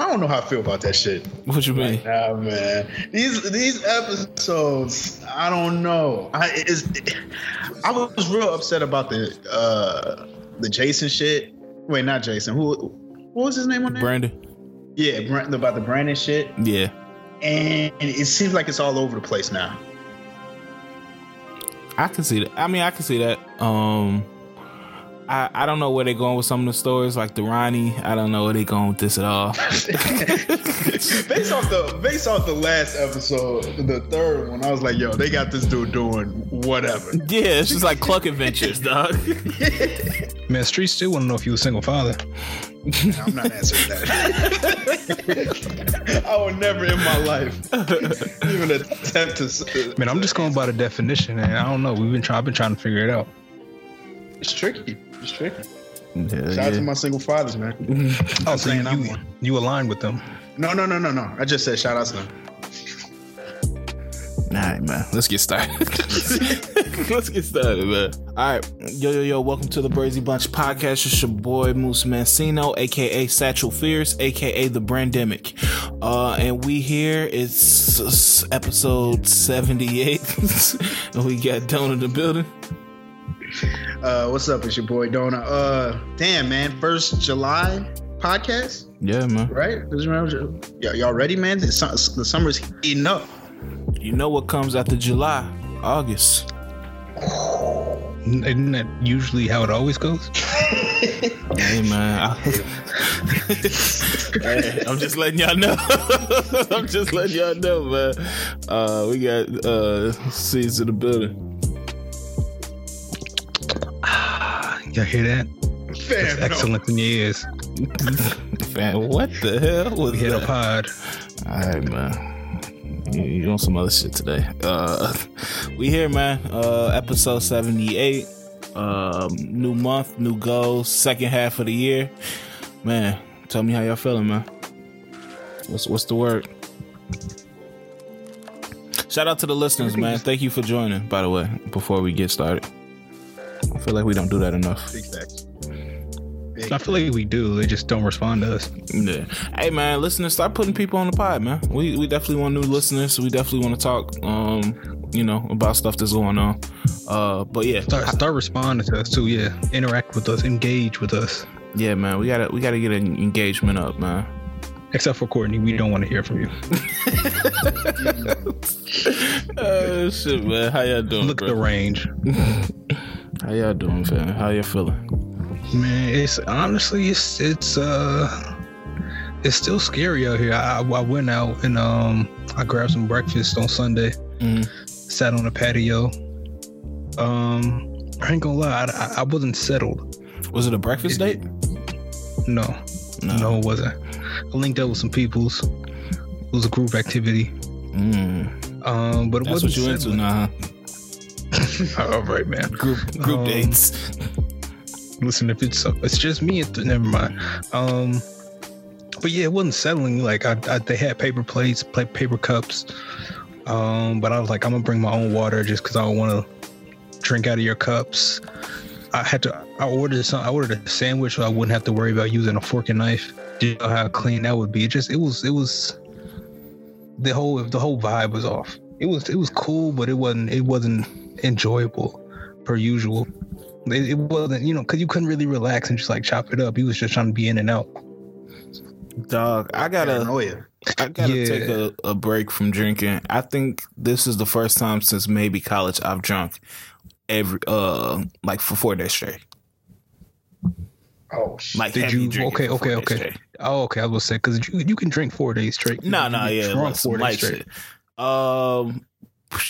I don't know how I feel about that shit. What you mean? Nah, man. These these episodes, I don't know. I is I was real upset about the uh the Jason shit. Wait, not Jason. Who what was his name on there? Brandon. Yeah, Brand, about the Brandon shit. Yeah. And it seems like it's all over the place now. I can see that. I mean, I can see that. Um, I, I don't know where they're going with some of the stories, like the Ronnie. I don't know where they're going with this at all. based off the based off the last episode, the third one, I was like, yo, they got this dude doing whatever. Yeah, it's just like Cluck Adventures, dog. Man, Street still want to know if you a single father. I'm not answering that. I would never in my life even attempt to. Uh, Man, I'm just going by the definition, and I don't know. We've been trying. I've been trying to figure it out. It's tricky. It's tricky. Yeah, Shout out yeah. to my single fathers, man. Oh, so saying you, I'm you, one. you align with them? No, no, no, no, no. I just said shout out to them. All right, man. Let's get started. Let's get started, man. All right. Yo, yo, yo. Welcome to the Brazy Bunch podcast. It's your boy, Moose Mancino, aka Satchel Fierce, aka The Brandemic. Uh, and we here, it's episode 78. and we got Don in the building. Uh, what's up? It's your boy Dona. Uh, damn, man. First July podcast, Yeah, man. right? This Y'all, y'all ready, man? The, the summer's heating up. You know what comes after July? August. Isn't that usually how it always goes? Hey, man. I- I'm just letting y'all know. I'm just letting y'all know, man. Uh, we got uh, seeds in the building. Y'all hear that? Fam, That's excellent in your ears. Man, what the hell was We hit a that? pod. All right, man. You, you on some other shit today? Uh, we here, man. Uh, episode seventy eight. Um, new month, new goals. Second half of the year, man. Tell me how y'all feeling, man. What's what's the word? Shout out to the listeners, man. Thank you for joining. By the way, before we get started, I feel like we don't do that enough. Big facts. I feel like we do. They just don't respond to us. Yeah. Hey man, listeners, start putting people on the pod, man. We we definitely want new listeners. We definitely want to talk, um, you know, about stuff that's going on. Uh, but yeah, Start, start responding to us too. Yeah, interact with us, engage with us. yeah, man, we gotta we gotta get an engagement up, man. Except for Courtney, we don't want to hear from you. Oh shit, man. How y'all doing, Look at the range, How y'all doing, fam? How y'all feeling? man. It's honestly, it's it's uh, it's still scary out here. I, I went out and um, I grabbed some breakfast on Sunday. Mm. Sat on the patio. Um, I ain't gonna lie, I, I wasn't settled. Was it a breakfast date? No, no, it wasn't. I linked up with some peoples. It was a group activity. Mm. Um, but it That's wasn't what you into settling. now, huh? All right, man. Group group Um, dates. Listen, if it's it's just me, it, never mind. Um, but yeah, it wasn't settling. Like I, I they had paper plates, pla- paper cups. Um, but I was like, I'm gonna bring my own water just because I don't want to drink out of your cups. I had to. I ordered some. I ordered a sandwich, so I wouldn't have to worry about using a fork and knife. Do you know how clean that would be? It just it was it was the whole the whole vibe was off. It was it was cool, but it wasn't it wasn't enjoyable per usual. It, it wasn't you know because you couldn't really relax and just like chop it up. He was just trying to be in and out. Dog, I gotta Paranoia. I gotta Yeah. take a, a break from drinking. I think this is the first time since maybe college I've drunk every uh like for four days straight. Oh. Like Did you? Okay, okay, okay. straight. Oh, okay. I was say because you you can drink four days straight. No, You no, can get yeah, drunk like four days straight. shit. Um,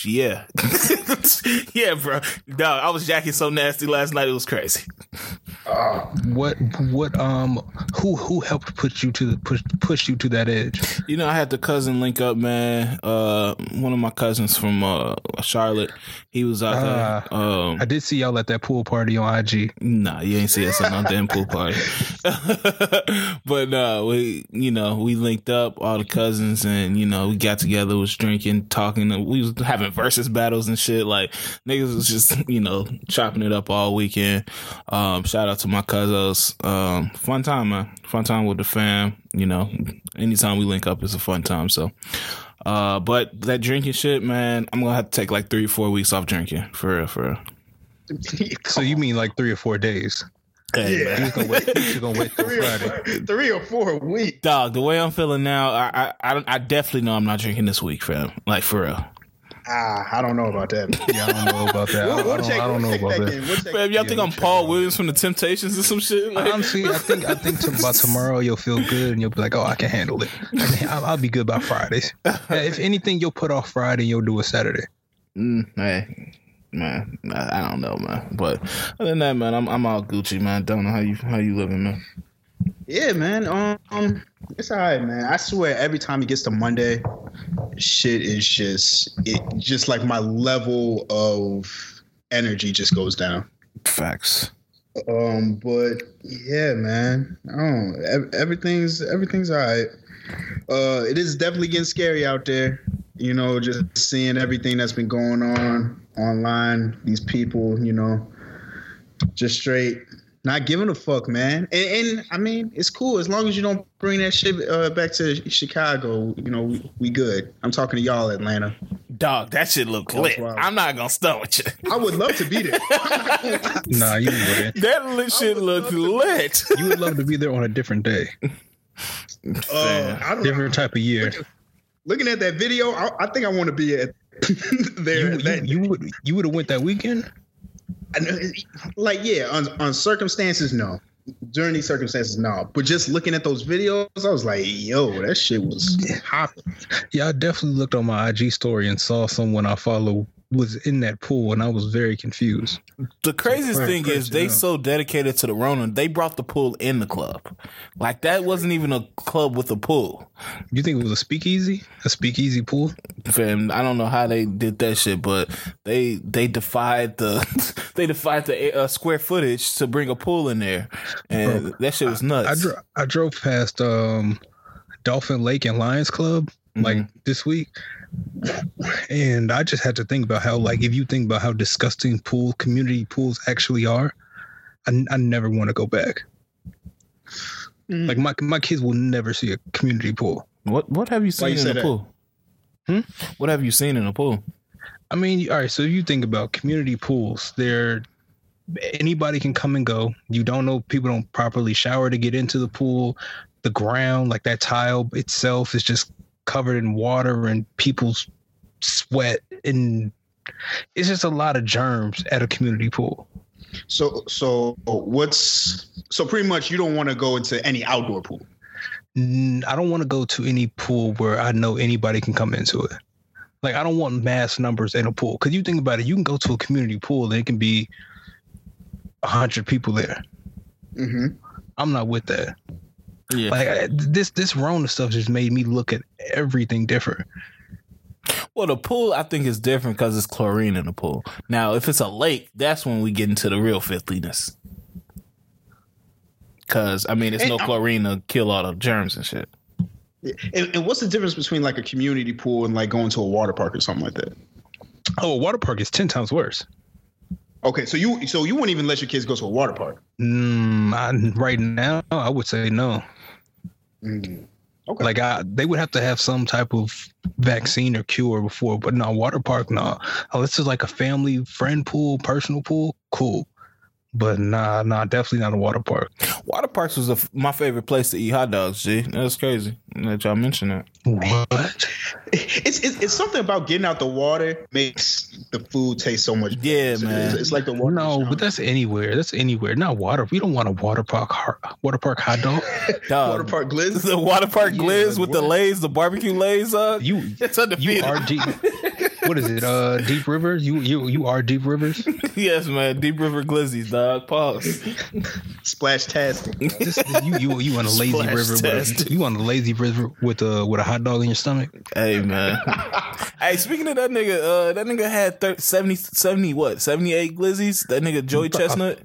yeah, yeah, bro. Dog, I was jacking so nasty last night. It was crazy. Oh, What what um who who helped put you to the push push you to that edge? You know, I had the cousin link up, man. Uh, one of my cousins from uh Charlotte. He was out there. Um, I did see y'all at that pool party on IG. Nah, you ain't see us at no damn pool party. but uh we you know, we linked up all the cousins and you know, we got together, was drinking, talking, we was having versus battles and shit. Like niggas was just, you know, chopping it up all weekend. Um shout Shout out to my cousins. Um, fun time, man. Fun time with the fam. You know, anytime we link up, it's a fun time. So, uh, but that drinking shit, man, I'm gonna have to take like three or four weeks off drinking for real, for real. So you mean like three or four days? Hey, Yeah. man. You're gonna wait. You're gonna wait till three, or, Friday. three or four weeks. Dog, the way I'm feeling now, I, I I I definitely know I'm not drinking this week, fam. Like for real. Ah, I don't know about that. Yeah, I don't know about that. I We'll, don't, we'll I don't, check, I don't we'll know about back that. We'll check Fam, y'all yeah, think we'll I'm Paul. Williams from the Temptations or some shit? Like, Honestly, I think I think to, by tomorrow you'll feel good and you'll be like, oh, I can handle it. I can- I'll, I'll be good by Fridays. Yeah, if anything, you'll put off Friday, and you'll do a Saturday. Mm, hey, man, I, I don't know, man. But other than that, man, I'm I'm all Gucci, man. Don't know how you how you living, man. Yeah, man. Um, it's all right, man. I swear, every time it gets to Monday, shit is just it. Just like my level of energy just goes down. Facts. Um, but yeah, man. Oh, everything's everything's all right. Uh, it is definitely getting scary out there. You know, just seeing everything that's been going on online. These people, you know, just straight not giving a fuck, man. And, and I mean, it's cool as long as you don't bring that shit uh, back to Chicago. You know, we, we good. I'm talking to y'all, Atlanta. Dog, that shit look lit. wild. I'm not gonna stunt with you. I would love to be there. Nah, you wouldn't. That lit shit look lit. You would love to be there on a different day, Uh, I don't, different type of year. looking at that video, I, I think I want to be at there. You, that, you, you would you would have went that weekend. I know, uh, like yeah, on on circumstances, no. During these circumstances, no. But just looking at those videos, I was like, yo, that shit was hopping. Yeah, I definitely looked on my IG story and saw someone I follow was in that pool, and I was very confused. The craziest Right, thing is they yeah. so dedicated to the Rona, they brought the pool in the club. Like that wasn't even a club with a pool. You think it was a speakeasy? A speakeasy pool? Fam, I don't know how they did that shit, but they they defied the they defied the uh, square footage to bring a pool in there, and that shit was nuts. I dro- I drove past um, Dolphin Lake and Lions Club like Mm-hmm. this week, and I just had to think about how like if you think about how disgusting pool community pools actually are, I, I never want to go back. Mm. Like my my kids will never see a community pool. what what have you seen you in say the that? pool? Hmm? What have you seen in the pool? I mean, all right. So if you think about community pools, they're anybody can come and go. You don't know people don't properly shower to get into the pool. The ground, like that tile itself, is just covered in water and people's sweat, and it's just a lot of germs at a community pool. So so what's so pretty much you don't want to go into any outdoor pool. I don't want to go to any pool where I know anybody can come into it. Like I don't want mass numbers in a pool because you think about it, you can go to a community pool and it can be a hundred people there. Mm-hmm. I'm not with that. Yeah, Like I, this this Rona stuff just made me look at everything different. well, the pool I think is different because it's chlorine in the pool. Now, if it's a lake, that's when we get into the real filthiness. Because I mean, it's no I'm- chlorine to kill all the germs and shit. And, and what's the difference between like a community pool and like going to a water park or something like that? Oh, a water park is ten times worse. Okay, so you so you wouldn't even let your kids go to a water park. Mm, I, right now, I would say no. Mm. Okay. Like I, they would have to have some type of vaccine or cure before. But no, water park, no. Oh, this is like a family friend pool, personal pool, cool. But nah, nah, definitely not a water park. Water parks was the, my favorite place to eat hot dogs. G, that's crazy that y'all mention that. What? it's, it's it's something about getting out the water makes the food taste so much. better. Yeah, It's- man. It's, it's like the water. No, but that's anywhere. That's anywhere. Not water. We don't want a water park. har- Water park hot dog. Dog, water park glizz. The water park Yeah, glizz like with the lays, the barbecue lays. Uh, You it's you undefeated. are deep. What is it? Uh, Deep Rivers. You you you are Deep Rivers. yes, man. Deep River Glizzies, dog. Pause. Splash tastic. This, you you you on a lazy Splash river. With a, you on a lazy river with a with a hot dog in your stomach. hey, man. hey, speaking of that nigga, uh, that nigga had 30, 70, 70, what, 78 Glizzies? That nigga Joey Chestnut?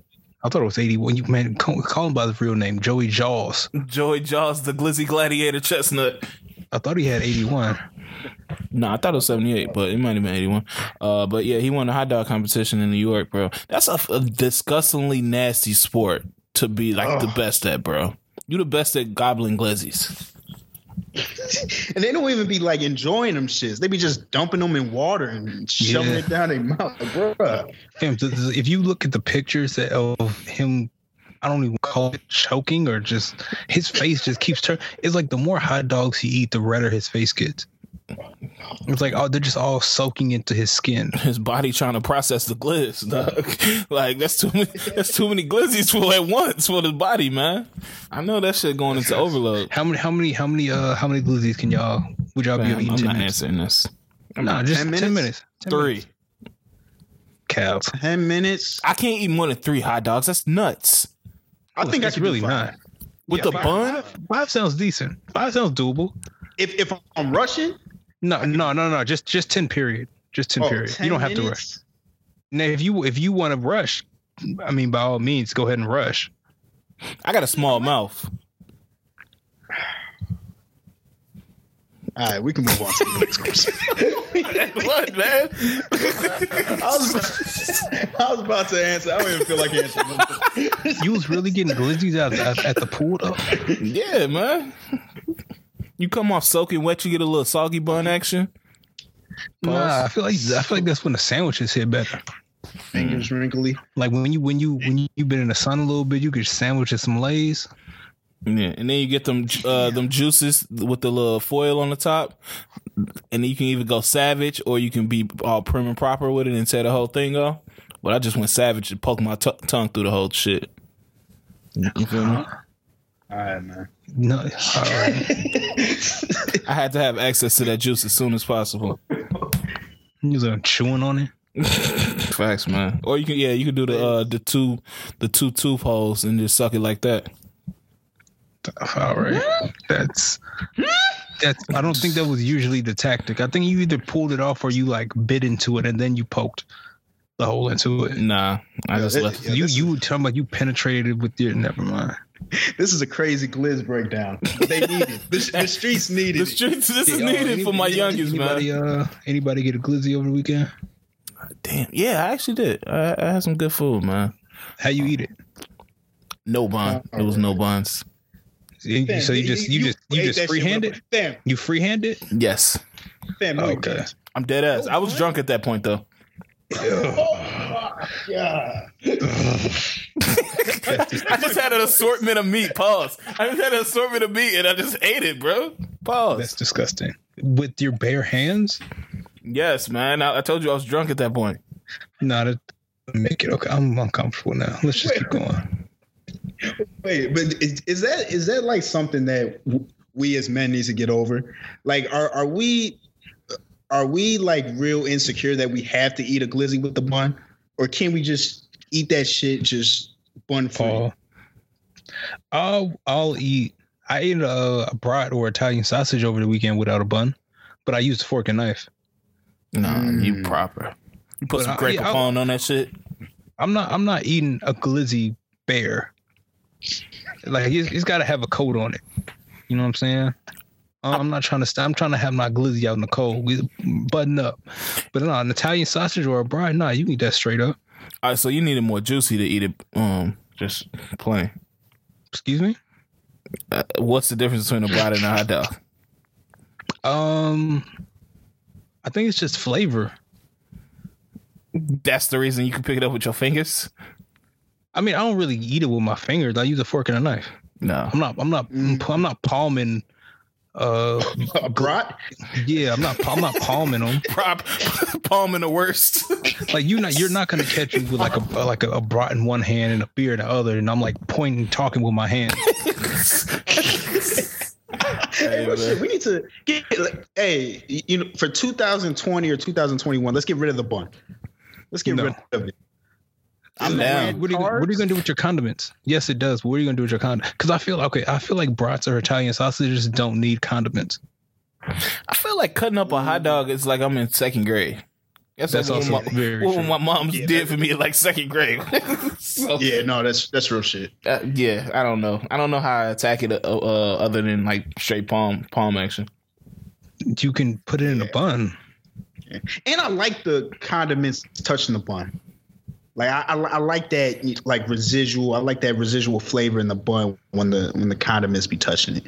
I thought it was eighty one. You man, call, call him by his real name, Joey Jaws. Joey Jaws, the Glizzy Gladiator Chestnut. I thought he had eighty one. No, I thought it was 78, but it might have been 81. Uh, but yeah, he won a hot dog competition in New York, bro. That's a, a disgustingly nasty sport to be like the best at, bro. You the best at gobbling glizzies. and they don't even be like enjoying them shits. They be just dumping them in water and shoving Yeah. it down their mouth. Like, bruh. Fam, th- th- if you look at the pictures of him, I don't even call it choking or just his face just keeps turning. It's like the more hot dogs he eat, the redder his face gets. It's like oh, they're just all soaking into his skin. His body trying to process the glizz, dog. like that's too many. That's too many glizzies for at once for his body, man. I know that shit going into overload. How many? How many? How many? Uh, how many glizzies can y'all? Would y'all be able to eat? I'm in 10 not minutes? answering this. Nah, just 10 ten minutes? minutes. 10 Three. minutes. Cow. Ten minutes. I can't eat more than three hot dogs. That's nuts. I think that's really not. With Yeah, the bun, Five, five sounds decent. Five sounds doable. If if I'm rushing, No, no, no, no. Just just ten period. Just ten oh, period. 10 You don't have to rush. Now, if you if you want to rush, I mean, by all means, go ahead and rush. I got a small mouth. All right, we can move on to the next question. what, man? I was, I was about to answer. I don't even feel like answering. You was really getting glizzies out at, at the pool though. yeah, man. You come off soaking wet, you get a little soggy bun action. Nah, I feel like I feel like that's when the sandwiches hit better. Fingers wrinkly. Like when you when you when you've been in the sun a little bit, you could sandwich and some lays. Yeah, and then you get them uh, them juices with the little foil on the top, and you can either go savage or you can be all prim and proper with it and tear the whole thing off. But I just went savage and poked my t- tongue through the whole shit. You feel me? All right, man. No, all right. I had to have access to that juice as soon as possible. you was uh, chewing on it. Facts, man. Or you can, yeah, you can do the uh, the two the two tooth holes and just suck it like that. All right, hmm? that's hmm? that's. I don't think that was usually the tactic. I think you either pulled it off or you like bit into it and then you poked the hole into it. Nah, I Yeah, just that- left. yeah. you you were talking about you penetrated with your. Never mind. This is a crazy glizz breakdown. They need it. The, the streets needed The streets. This is Yo, needed any- for my any- youngest anybody, man. Uh, anybody get a glizzy over the weekend? Damn. Yeah, I actually did. I, I had some good food, man. How you eat it? No bun. Uh, it was no buns. You- Fam, so you just you, just you just that shit freehand it? a- Fam, You freehand it? Yes, fam, no, Okay. I'm dead ass. I was drunk at that point though. Oh my god. I just had an assortment of meat. Pause. I just had an assortment of meat and I just ate it, bro. Pause. That's disgusting. With your bare hands? yes, man. I, I told you I was drunk at that point. Not to make it okay. I'm uncomfortable now. Let's just keep going. Wait, but is, is that is that like something that we as men need to get over? Like, are are we are we like real insecure that we have to eat a glizzy with the bun, or can we just eat that shit just bun free? Paul. I'll I'll eat. I ate a, a brat or Italian sausage over the weekend without a bun, but I used a fork and knife. Nah, you Mm. proper. You put But some I- grape yeah, I- on that shit. I'm not I'm not eating a glizzy bare. Like he's, he's got to have a coat on it. You know what I'm saying? I'm not trying to. St- I'm trying to have my glizzy out in the cold, with- button up. But no, an Italian sausage or a brat, nah, you can eat that straight up. All right, so you need it more juicy to eat it. Um, just plain. Excuse me. Uh, what's the difference between a brat and a hot dog? Um, I think it's just flavor. That's the reason you can pick it up with your fingers. I mean, I don't really eat it with my fingers. I use a fork and a knife. No, I'm not. I'm not. Mm. I'm not palming. Uh, A brat? yeah, I'm not. I'm not palming them. prop palm in the worst. Like you're not. You're not gonna catch me with like a like a, a brat in one hand and a beer in the other, and I'm like pointing, talking with my hand. Hey, well, shit, we need to get. Like, hey, you know, for 2020 or 2021, let's get rid of the bun. Let's get No. rid of it. I'm down. What are, you, what are you gonna do with your condiments? Yes, it does. But what are you gonna do with your condiments? Because I feel okay. I feel like brats or Italian sausages don't need condiments. I feel like cutting up a hot dog is like I'm in second grade. That's, That's like also what my, very what true. my mom Yeah, did for me in like second grade. so, yeah. Yeah, no, that's that's real shit. Uh, yeah, I don't know. I don't know how I attack it uh, uh, other than like straight palm palm action. you can put it in a bun. And I like the condiments touching the bun. Like I, I, I like that like residual. I like that residual flavor in the bun when the when the condiments be touching it.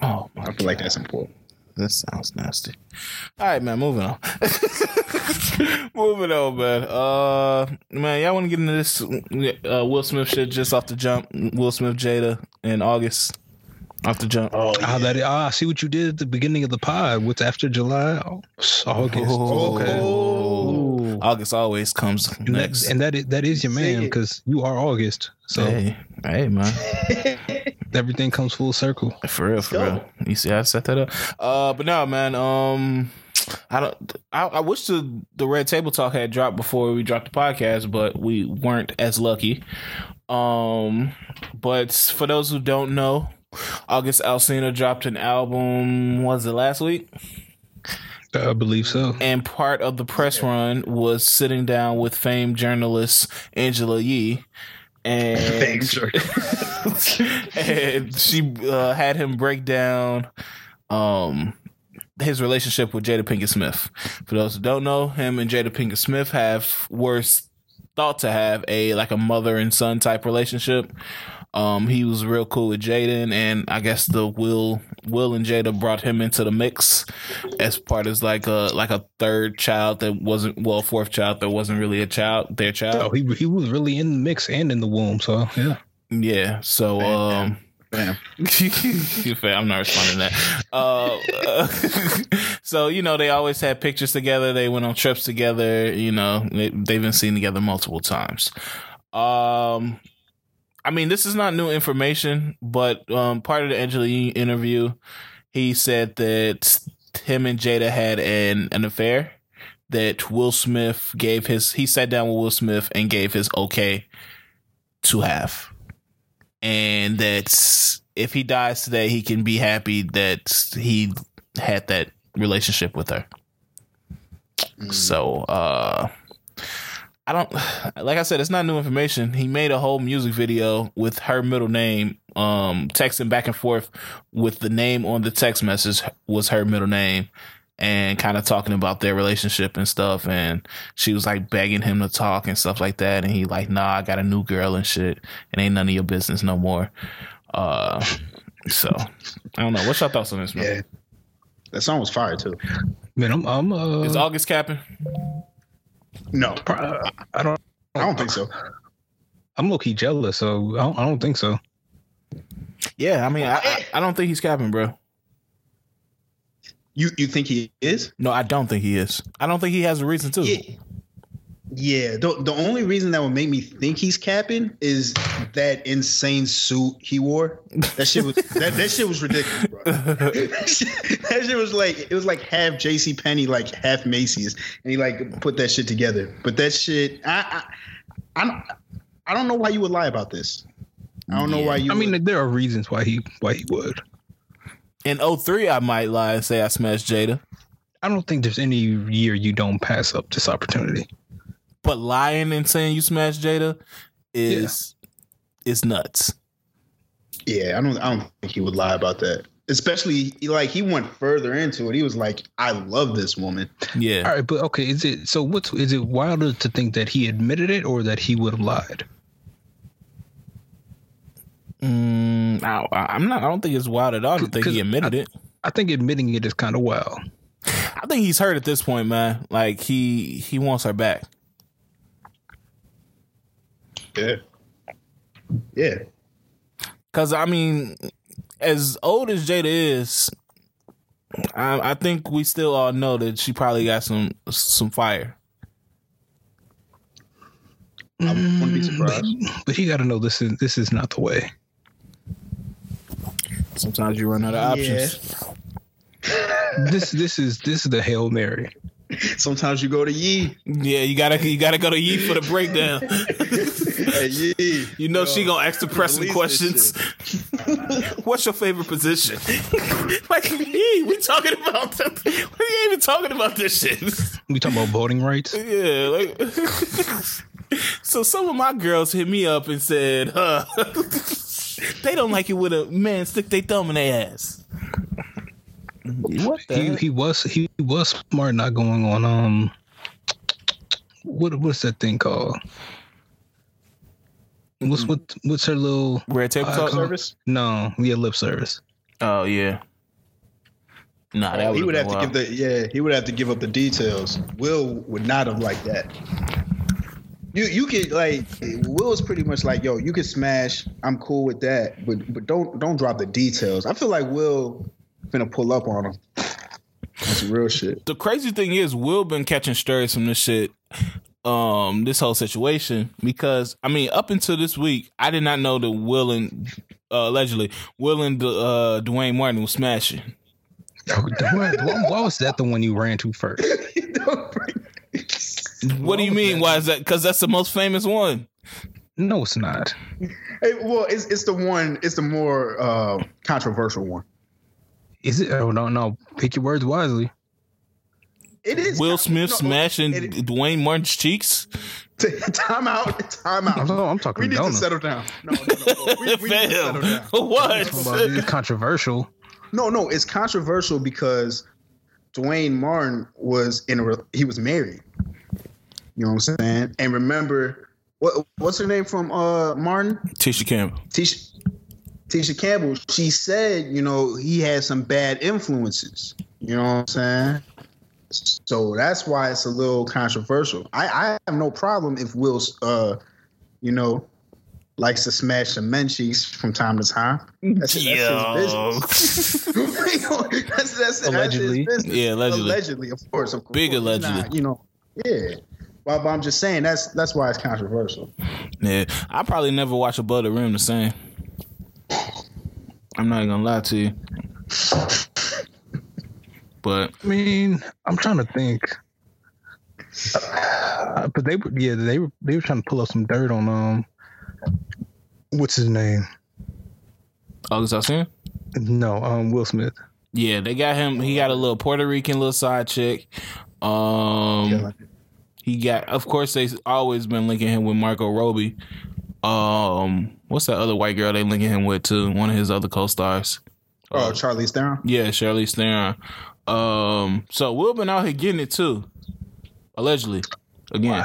Oh, my I feel like that's important. That sounds nasty. All right, man. Moving on. moving on, man. Uh, man, y'all want to get into this uh, Will Smith shit just off the jump? Will Smith, Jada in August, off the jump. Oh, Ah, that ah, I see what you did at the beginning of the pod. What's after July? Oh, it's August. okay. Oh. August always comes And that, next. and that is, that is your man because you are August. So hey, hey, man. everything comes full circle. For real, for real. You see, how I set that up. Uh, but no, man. Um, I don't. I, I wish the the Red Table Talk had dropped before we dropped the podcast, but we weren't as lucky. Um, but for those who don't know, August Alsina dropped an album. Was it last week? I believe so. And part of the press run was sitting down with famed journalist Angela Yee. And and she uh, had him break down um his relationship with Jada Pinkett Smith. For those who don't know, him and Jada Pinkett Smith have worse thought to have a like a mother and son type relationship. Um, he was real cool with Jaden, and I guess the Will Will and Jada brought him into the mix as part as like a like a third child that wasn't well, fourth child that wasn't really a child, their child. Oh, he he was really in the mix and in the womb. So yeah. Yeah. So um Bam. I'm not responding to that. Uh, so you know they always had pictures together. They went on trips together. You know they, they've been seen together multiple times. Um, I mean this is not new information, but um, part of the Angela Yee interview, he said that him and Jada had an an affair. That Will Smith gave his. He sat down with Will Smith and gave his okay to have and that if he dies today, he can be happy that he had that relationship with her. So, uh, I don't like I said, it's not new information. He made a whole music video with her middle name, um, texting back and forth with the name on the text message was her middle name and kind of talking about their relationship and stuff. And she was like begging him to talk and stuff like that. And he like, nah, I got a new girl and shit. It ain't none of your business no more. Uh, so I don't know. What's your thoughts on this, man? Yeah. That song was fire too. Man, I'm I'm uh, Is August capping? No, I uh, I don't I don't think so. I'm low key jealous, so I don't, I don't think so. Yeah, I mean, I, I, I don't think he's capping, bro. You you think he is? No, I don't think he is. I don't think he has a reason to. Yeah. Yeah. The, the only reason that would make me think he's capping is that insane suit he wore. That shit was that, that shit was ridiculous, bro. that, shit, that shit was like it was like half JC Penney, like half Macy's, and he like put that shit together. But that shit, I I, I don't I don't know why you would lie about this. I don't know why you. I mean, would. there are reasons why he why he would. In 03, I might lie and say I smashed Jada. I don't think there's any year you don't pass up this opportunity. But lying and saying you smashed Jada is is nuts. yeah, I don't I don't think he would lie about that. Especially like he went further into it. He was like, "I love this woman." Yeah. All right, but okay, is it so? What's is it wilder to think that he admitted it or that he would have lied? Mm, I, I'm not. I don't think it's wild at all to think he admitted it. I think admitting it is kind of wild. I think he's hurt at this point, man. Like he he wants her back. Yeah. Yeah. Cause I mean, as old as Jada is, I, I think we still all know that she probably got some some fire. I wouldn't be mm, surprised. But, but you got to know this is this is not the way. Sometimes you run out of options. This this is this is the hail mary. Sometimes you go to Yee. Yeah, you gotta you gotta go to Yee for the breakdown. hey, Yee. You know she gonna ask the pressing questions. What's your favorite position? like Yee, we talking about we ain't even talking about this shit. We talking about voting rights. Yeah, like so some of my girls hit me up and said, uh, they don't like it when a man stick their thumb in their ass. What the? He he was he was smart not going on um what what's that thing called? What's what what's her little Red table Uh, talk? Service. no yeah lip service. Oh yeah. Nah, that he would have to give the yeah. He would have to give up the details. Will would not have liked that. You you could like Will's pretty much like yo. You could smash. I'm cool with that, but but don't don't drop the details. I feel like Will gonna pull up on him. That's real shit. the crazy thing is Will been catching strays from this shit um this whole situation because I mean up until this week I did not know that Will and uh, allegedly Will and uh, Duane Martin was smashing. Oh, why, why was that the one you ran to first? What do you mean? Why is that? Because that's the most famous one. No, it's not. Hey, well, it's it's the one. It's the more uh, controversial one. Is it? Oh no, no. Pick your words wisely. It is Will Smith no, smashing it- Duane Martin's cheeks. time out. Time out. I'm, I'm talking we need Dona. to settle down. No, no, no. We, we need to settle down. what? It's controversial. No, no, it's controversial because Duane Martin was in a he was married. You know what I'm saying? And remember what what's her name from uh Martin? Tisha Campbell. Tisha Tisha Campbell. She said, you know, he had some bad influences. You know what I'm saying? So that's why it's a little controversial. I, I have no problem if Will's uh you know likes to smash some men cheeks from time to time. That's, that's his business. that's, that's, Allegedly. That's his business. Yeah, allegedly. Allegedly, of course. Of course. Big It's allegedly. not, you know, yeah. But, but I'm just saying that's that's why it's controversial. Yeah, I probably never watch Above the Rim the same. I'm not gonna lie to you. But I mean, I'm trying to think. Uh, but they were, yeah, they were, they were trying to pull up some dirt on um, what's his name? August Alsina? No, um, Will Smith. Yeah, they got him. He got a little Puerto Rican little side chick. Um, he got. Of course, they always been linking him with Margot Robbie Um, what's that other white girl they linking him with too? One of his other co-stars. Oh, Charlize Theron. Yeah, Charlize Theron. Um, so Will been out here getting it too, allegedly. Again.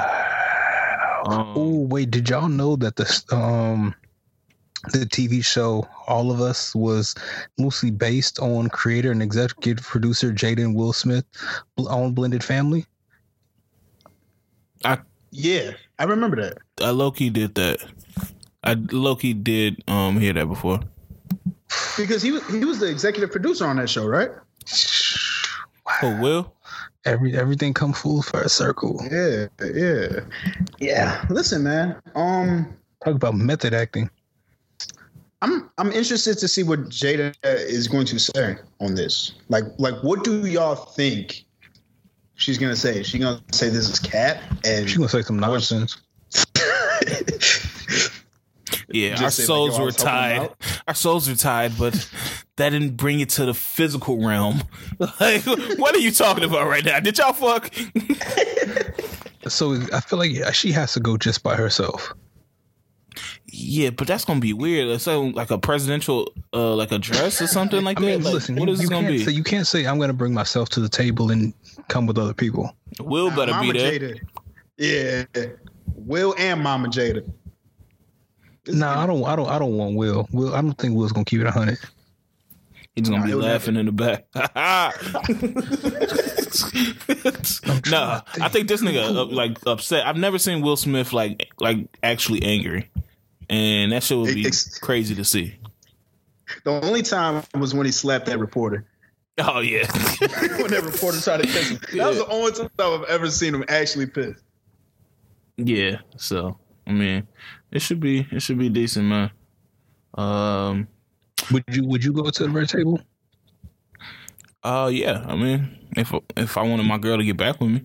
Um, Oh wait, did y'all know that the um the TV show All of Us was mostly based on creator and executive producer Jaden Will Smith on Blended Family? I yeah, I remember that. I Loki did that. I Loki did um hear that before. Because he was he was the executive producer on that show, right? Oh, Will? Every everything come full for a circle. Yeah, yeah, yeah. Listen, man. Um, Talk about method acting. I'm I'm interested to see what Jada is going to say on this. Like, like, what do y'all think she's gonna say? Is she gonna say this is cat? And She gonna say some nonsense. Yeah, Just our souls were was helping him tied. Our souls were tied, but that didn't bring it to the physical realm. Like, what are you talking about right now? Did y'all fuck? So I feel like she has to go just by herself. Yeah, but that's gonna be weird. Let's say like a presidential, uh, like address or something like I that. mean, Like, listen, what you, this gonna be? say you can't say I'm gonna bring myself to the table and come with other people. Will better Mama be there. Jada. Yeah, Will and Mama Jada. No, nah, I don't. I don't. I don't want Will. Will. I don't think Will's gonna keep it hundred. He's gonna Nah, be laughing in the back. nah, I think this nigga uh, like upset. I've never seen Will Smith like like actually angry, and that shit would be Ex- crazy to see. The only time was when he slapped that reporter. Oh yeah, when that reporter tried to kiss him. That was the only time I've ever seen him actually pissed. yeah. So I mean, it should be it should be decent, man. Um. Would you? Would you go to the red table? Uh. Yeah. I mean, if if I wanted my girl to get back with me,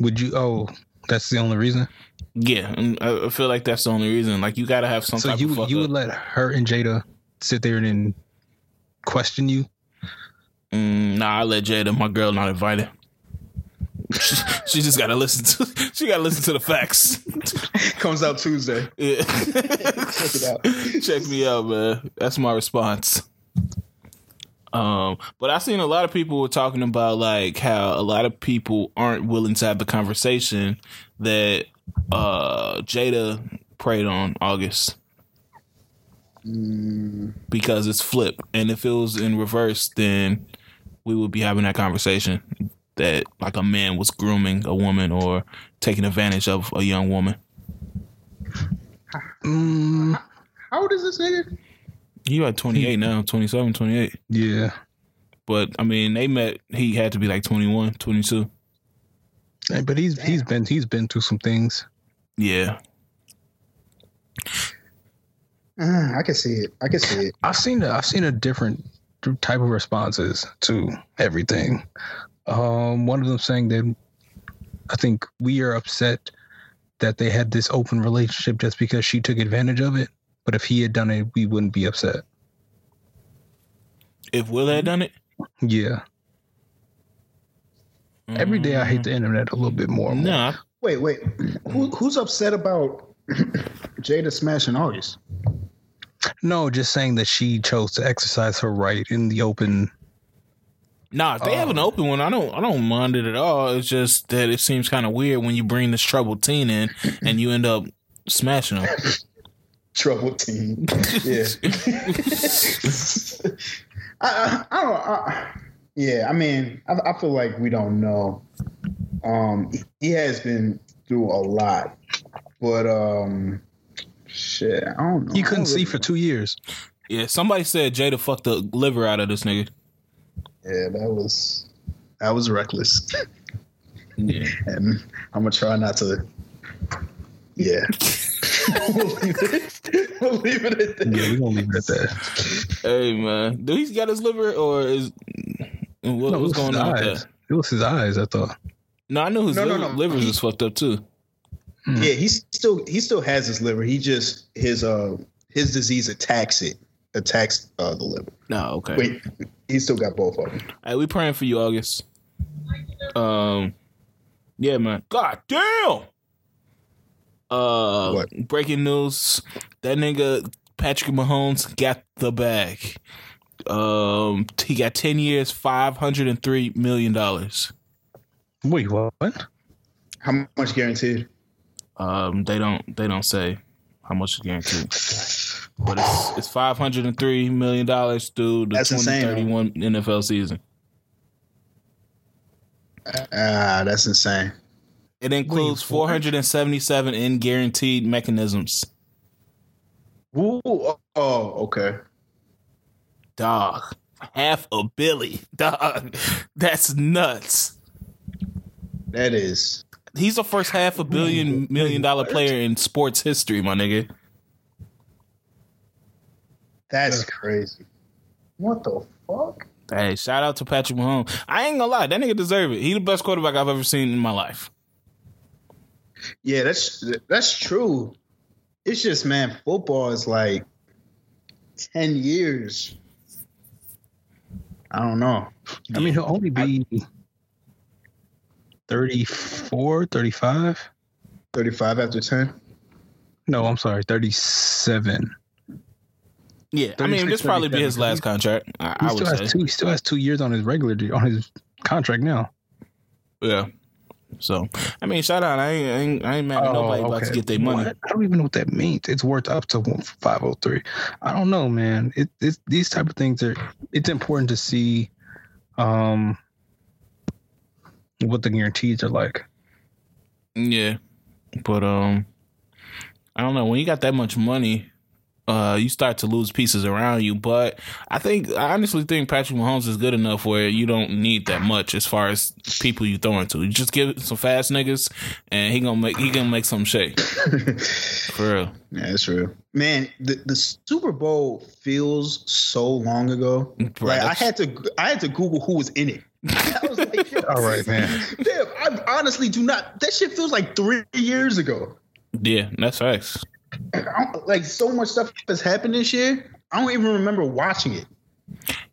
Would you? Oh, that's the only reason. yeah. I feel like that's the only reason. Like you got to have some So you you up. would let her and Jada sit there and then question you? Mm, nah, I let Jada, my girl, not invited. She, she just gotta listen to. She gotta listen to the facts. Comes out Tuesday. Yeah. Check it out. Check me out, man. That's my response. Um, but I've seen a lot of people were talking about like how a lot of people aren't willing to have the conversation that uh Jada preyed on August Mm, because it's flip, and if it was in reverse, then we would be having that conversation that like a man was grooming a woman or taking advantage of a young woman. Mm, how old is this nigga? You at 28 now, 27, 28. yeah. But I mean, they met, he had to be like 21, 22. Hey, But he's he's been he's been through some things. Yeah. Uh, I can see it. I can see it. I've seen a, I've seen a different type of responses to everything. Um, one of them saying that I think we are upset that they had this open relationship just because she took advantage of it. But if he had done it, we wouldn't be upset. If Will had done it, Yeah. Every day I hate the internet a little bit more. and more. Nah, Wait, wait. Who, who's upset about Jada smashing August? No, just saying that she chose to exercise her right in the open. Nah. If they have an Um, open one, I don't, I don't mind it at all. It's just that it seems kind of weird when you bring this troubled teen in and you end up smashing them. Trouble team. Yeah. I, I, I don't. I, yeah, I mean, I, I feel like we don't know. Um, he has been through a lot, but um, shit, I don't know. He couldn't don't see really- for two years. Yeah, somebody said Jada fucked the liver out of this nigga. Yeah, that was that was reckless, Yeah. and I'm gonna try not to. Yeah. we'll leave it. We'll leave it at that. Yeah, we're gonna leave it at that. Hey man, do he's got his liver or is what, No, it what's was going his on with eyes. that? It was his eyes, I thought. No, I knew his No, no, liver, no. livers He- is fucked up too. Yeah, he still he still has his liver. He just his uh his disease attacks it, attacks uh, the liver. No, okay. Wait, he still got both of them. Hey, we praying for you, August. Um, yeah, man. God damn. Uh, What? breaking news: that nigga Patrick Mahomes got the bag. Um, he got ten years, five hundred and three million dollars. Wait, what? What? How much guaranteed? Um, they don't they don't say how much is guaranteed, but it's it's five hundred and three million dollars through the That's twenty insane, thirty one NFL season. Ah, that's insane. It includes 477 in guaranteed mechanisms. Ooh, oh, oh, okay. Dog. Half a billy. Dog. That's nuts. That is. He's the first half a billion million dollar player in sports history, my nigga. That's crazy. What the fuck? Hey, shout out to Patrick Mahomes. I ain't gonna lie, that nigga deserve it. He the best quarterback I've ever seen in my life. Yeah, that's that's true. It's just man, football is like ten years. I don't know. I mean, he'll only be 34, 35? Thirty-five after ten. No, I'm sorry, 37. Yeah, I mean, this probably be his last contract. I, He I still would has say. two. He still has two years on his regular on his contract now. Yeah. So, I mean, shout out. I ain't, I ain't, I ain't mad at nobody about to get their money. What? I don't even know what that means. It's worth up to five hundred three. I don't know, man. It, it's these type of things are. It's important to see, um, what the guarantees are like. Yeah, but um, I don't know. When you got that much money, uh, you start to lose pieces around you. But I think I honestly think Patrick Mahomes is good enough where you don't need that much as far as people you throw into. You just give it some fast niggas, and he gonna make he gonna make some shake for real. Yeah, that's real. Man, the, the Super Bowl feels so long ago. Right, like I had to I had to Google who was in it. I was like, All right, man. Damn, I honestly do not. That shit feels like three years ago. Yeah, that's facts. Like so much stuff has happened this year. I don't even remember watching it.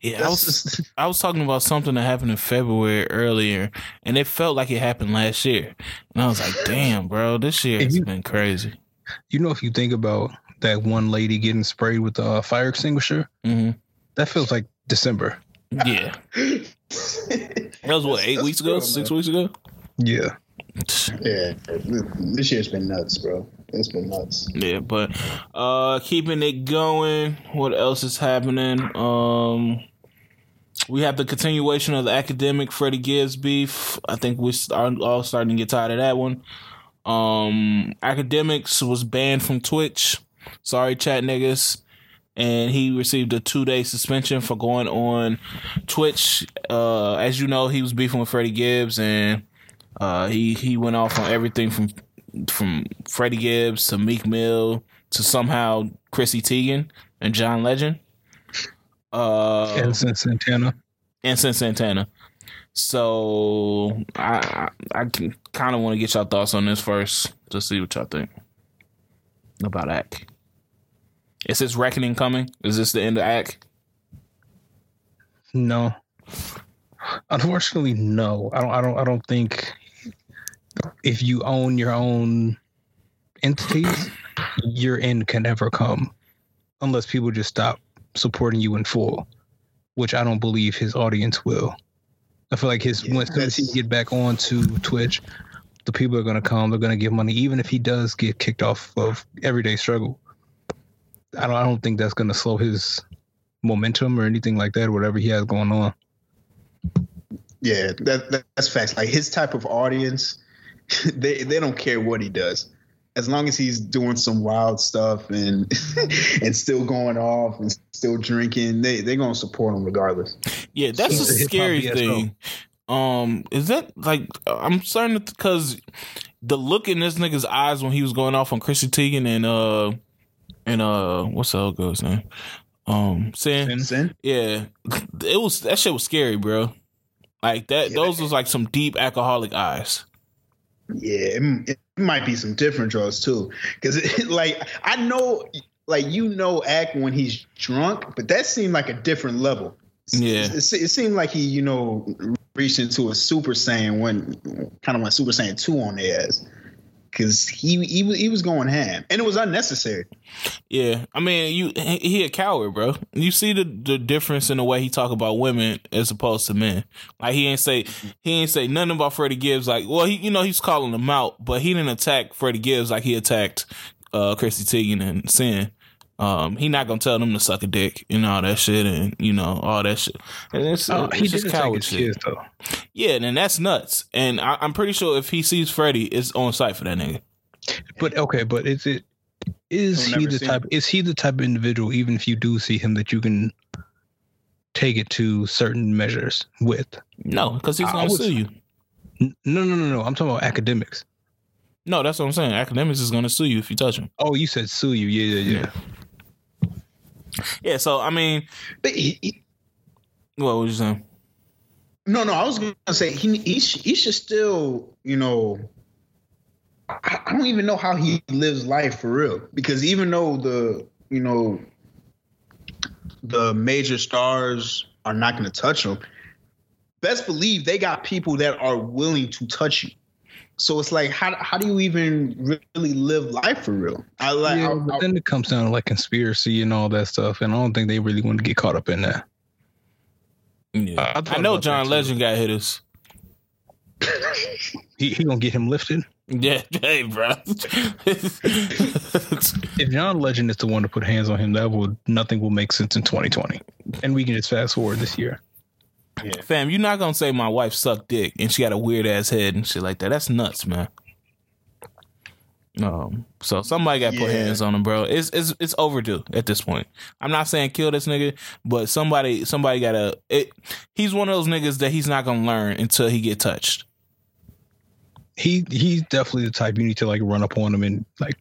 Yeah, I was just- I was talking about something that happened in February earlier, and it felt like it happened last year, and I was like, "Damn, bro, this year has you- been crazy." You know, if you think about that one lady getting sprayed with a fire extinguisher, hmm that feels like December. Yeah. That was what, eight weeks ago? real, Six man. weeks ago? Yeah. Yeah, this year's been nuts, bro. It's been nuts. Yeah, but uh keeping it going. What else is happening? Um we have the continuation of the Akademiks Freddie Gibbs beef. I think we are all starting to get tired of that one. Um Akademiks was banned from Twitch. Sorry, chat niggas. And he received a two day suspension for going on Twitch. Uh as you know, he was beefing with Freddie Gibbs and uh he he went off on everything from from Freddie Gibbs to Meek Mill to somehow Chrissy Teigen and John Legend. Uh, Edison Santana. and Santana. So I I, I kind of want to get y'all thoughts on this first to see what y'all think about Ak. Is this reckoning coming? Is this the end of Ak? No. Unfortunately, no. I don't. I don't. I don't think if you own your own entities, your end can never come, unless people just stop supporting you in full, which I don't believe his audience will. I feel like his Yeah, once as he that's- get back onto Twitch, the people are gonna come. They're gonna give money, even if he does get kicked off of Everyday Struggle. I don't. I don't think that's gonna slow his momentum or anything like that. Whatever he has going on. Yeah, that, that that's facts. Like his type of audience, they they don't care what he does, as long as he's doing some wild stuff and and still going off and still drinking. They they're gonna support him regardless. Yeah, that's So the the scary thing. Um, is that like I'm starting to because the look in this nigga's eyes when he was going off on Chrissy Teigen and uh and uh what's the other girl's name? Um, Sin. Sin? Yeah, it was that shit was scary, bro. Like that, Yeah. those was like some deep alcoholic eyes. Yeah, it, it might be some different drugs too, because like I know, like you know, Ak when he's drunk, but that seemed like a different level. Yeah. it, it, it seemed like he, you know, reached into a Super Saiyan when kind of went Super Saiyan two on their ass, because he he was he was going ham, and it was unnecessary. Yeah, I mean, you he, a coward, bro. You see the the difference in the way he talk about women as opposed to men. Like he ain't say he ain't say nothing about Freddie Gibbs. Like, well, he you know he's calling him out, but he didn't attack Freddie Gibbs like he attacked uh Chrissy Teigen and Sin. Um, he not gonna tell them to suck a dick and all that shit, and you know all that shit. And it's, Oh, it's he just did attack coward his shit. kids though. Yeah, and that's nuts. And I, I'm pretty sure if he sees Freddie, it's on sight for that nigga. But okay, but is it is We'll he the see type? Is he the type of individual? Even if you do see him, that you can take it to certain measures with. No, because he's I gonna was- sue you. No, no, no, no. I'm talking about Akademiks. No, that's what I'm saying. Akademiks is gonna sue you if you touch him. Oh, you said sue you. Yeah, yeah, yeah. Yeah, so I mean, But he, he- what was you saying? no, no, I was gonna say he he, he should still, you know. I, I don't even know how he lives life for real because even though the you know the major stars are not going to touch him, best believe they got people that are willing to touch you. So it's like, how how do you even really live life for real? I like. yeah I- but I- then it comes down to like conspiracy and all that stuff, and I don't think they really want to get caught up in that. Yeah. I I know John. Legend got hitters. He he gonna get him lifted. Yeah, hey, bro. If John Legend is the one to put hands on him, that will nothing will make sense in 2020, and we can just fast forward this year. Fam, you're not gonna say my wife sucked dick and she got a weird ass head and shit like that. That's nuts, man. Um, so somebody got to put hands on him, bro. It's it's it's overdue at this point. I'm not saying kill this nigga, but somebody somebody gotta. It. He's one of those niggas that he's not gonna learn until he get touched. He he's definitely the type you need to like run up on him and like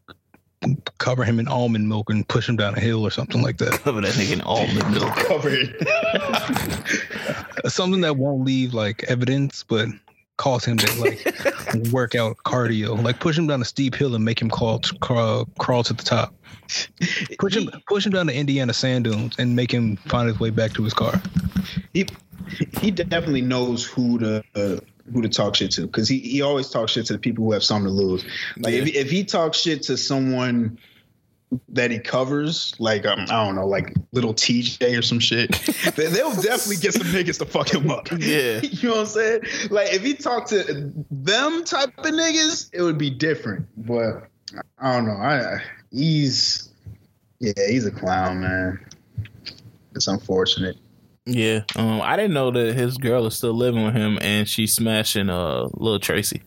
cover him in almond milk and push him down a hill or something like that. Cover that nigga in almond milk. covered. something that won't leave like evidence, but cause him to like work out cardio, like push him down a steep hill and make him crawl crawl, crawl to the top. Push him push him down the Indiana sand dunes and make him find his way back to his car. he he definitely knows who to uh, who to talk shit to because he, he always talks shit to the people who have something to lose. Like if, if he talks shit to someone that he covers, like um, I don't know, like little TJ or some shit, they, they'll definitely get some niggas to fuck him up. Yeah. you know what I'm saying? Like if he talked to them type of niggas, it would be different. But I don't know. I he's yeah, he's a clown, man. It's unfortunate. Yeah. Um, I didn't know that his girl is still living with him and she's smashing uh little Tracy.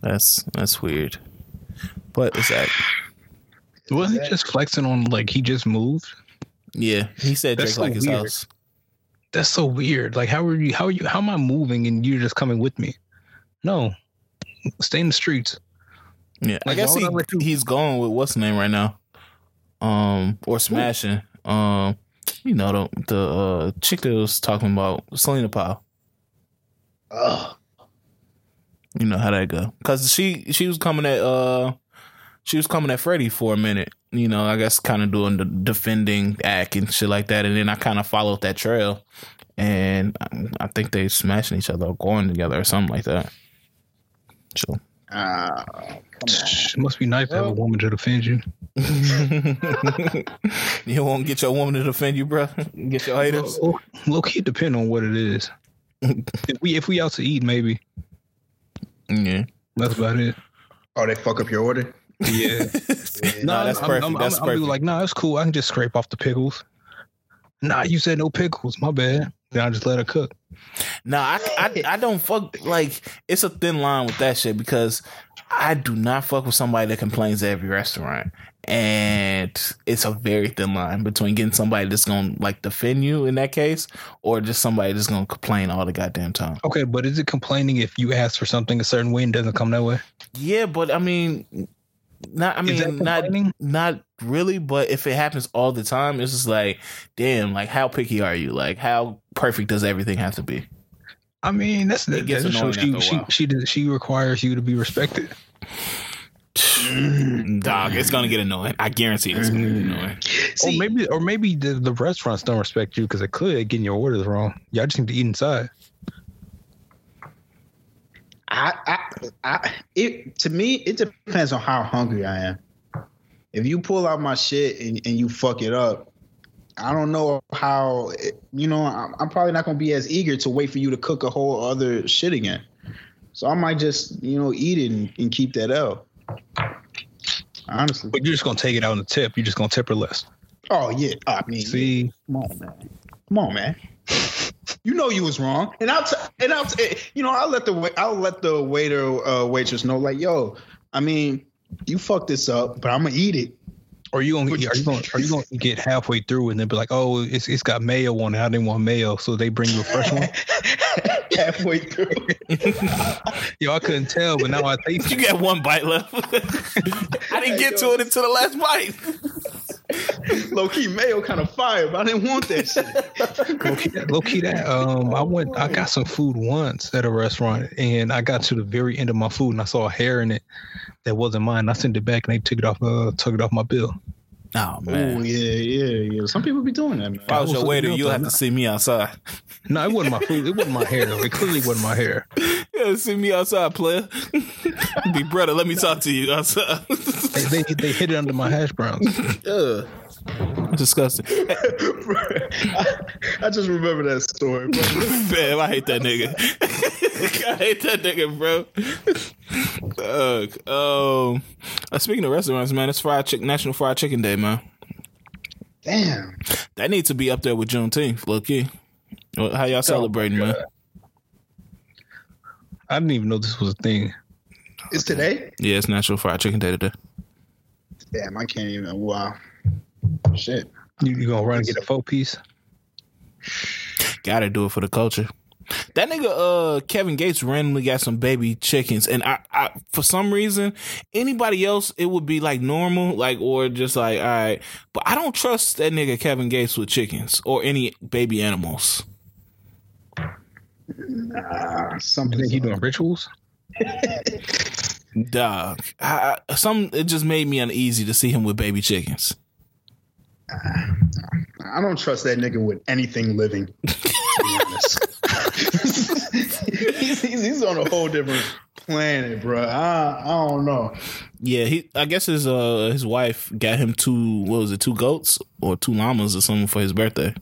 That's that's weird. But it's that Wasn't he just flexing on like he just moved? yeah. He said That's Drake like so his weird. house. That's so weird. Like how are you how are you how am I moving and you're just coming with me? No. Stay in the streets. Yeah. I guess he, I you- he's going with what's the name right now? Um or smashing. Um you know the the uh chick that was talking about Selena Powell. Ugh. You know how that go. Cause she she was coming at uh she was coming at Freddie for a minute. You know, I guess kind of doing the defending act and shit like that. And then I kind of followed that trail, and I, I think they smashing each other or going together or something like that. So come on. It must be nice to have a woman to defend you. you won't get your woman to defend you, bro. Get your haters. Low, low key depend on what it is. if we if we out to eat, maybe. Yeah. That's about it. Oh, they fuck up your order. Yeah. No, that's I'm- perfect. I'm, that's I'm, I'm perfect. like, nah, it's cool. I can just scrape off the pickles. Nah, you said no pickles. My bad. Then I just let her cook. Nah, I, I I don't fuck like it's a thin line with that shit because I do not fuck with somebody that complains at every restaurant. And it's a very thin line between getting somebody that's gonna like defend you in that case or just somebody that's gonna complain all the goddamn time. Okay, but is it complaining if you ask for something a certain way and it doesn't come that way? Yeah, but I mean not I mean not not really, but if it happens all the time, it's just like, damn, like how picky are you? Like how perfect does everything have to be? I mean, that's It that, gets that shows she she, while. she she requires you to be respected. Mm, dog, it's gonna get annoying. I guarantee it's gonna get mm. annoying. or maybe or maybe the, the restaurants don't respect you because they could getting your orders wrong. Y'all just need to eat inside. I, I, I, it to me, it depends on how hungry I am. If you pull out my shit and, and you fuck it up, I don't know how. You know, I'm, I'm probably not gonna be as eager to wait for you to cook a whole other shit again. So I might just, you know, eat it and, and keep that out. Honestly. But you're just gonna take it out on the tip. You're just gonna tip her less. Oh yeah. I mean, See, Come on, man. Come on, man. You know you was wrong, and I'll t- and I'll t- you know I'll let the wa- I'll let the waiter uh, waitress know like yo, I mean you fucked this up, but I'm gonna eat it. Or you gonna are you gonna are you gonna get halfway through and then be like, oh, it's it's got mayo on it. I didn't want mayo, so they bring you a fresh one. Halfway through, Yo, I couldn't tell, but now I taste You got one bite left. I didn't get to it until the last bite. low key mayo kind of fire, but I didn't want that shit. Low key, low key that um, I went. I got some food once at a restaurant, and I got to the very end of my food, and I saw a hair in it that wasn't mine. I sent it back, and they took it off. Uh, took it off my bill. Oh Oh man. yeah, yeah, yeah. Some people be doing that, man. If I was your waiter, you know, you'll have to see me outside. No, it wasn't my food. It wasn't my hair. Though. It clearly wasn't my hair. Yeah, see me outside, player. Be brother, let me talk to you outside. They, they, they hid it under my hash browns. Ugh. Disgusting. I, I just remember that story, bro. Man, I hate that nigga. I hate that nigga, bro. Ugh. Um, uh, speaking of restaurants, man, it's fried chicken, National Fried Chicken Day, man. Damn. That needs to be up there with Juneteenth, low key. How y'all celebrating, man? I didn't even know this was a thing. It's today. Yeah, it's National Fried Chicken Day today. Damn, I can't even. Wow. Shit. You, you gonna run and get a four piece? Gotta do it for the culture. That nigga, uh, Kevin Gates randomly got some baby chickens, and I, I, for some reason, anybody else, it would be like normal, like or just like, all right. But I don't trust that nigga Kevin Gates with chickens or any baby animals. Ah, You something. think he doing rituals? Dog, I, I- some it just made me uneasy to see him with baby chickens. I don't trust that nigga with anything living. To be honest, he's, he's, he's on a whole different planet, bro. I, I don't know. Yeah, he. I guess his uh his wife got him two. What was it? Two goats or two llamas or something for his birthday.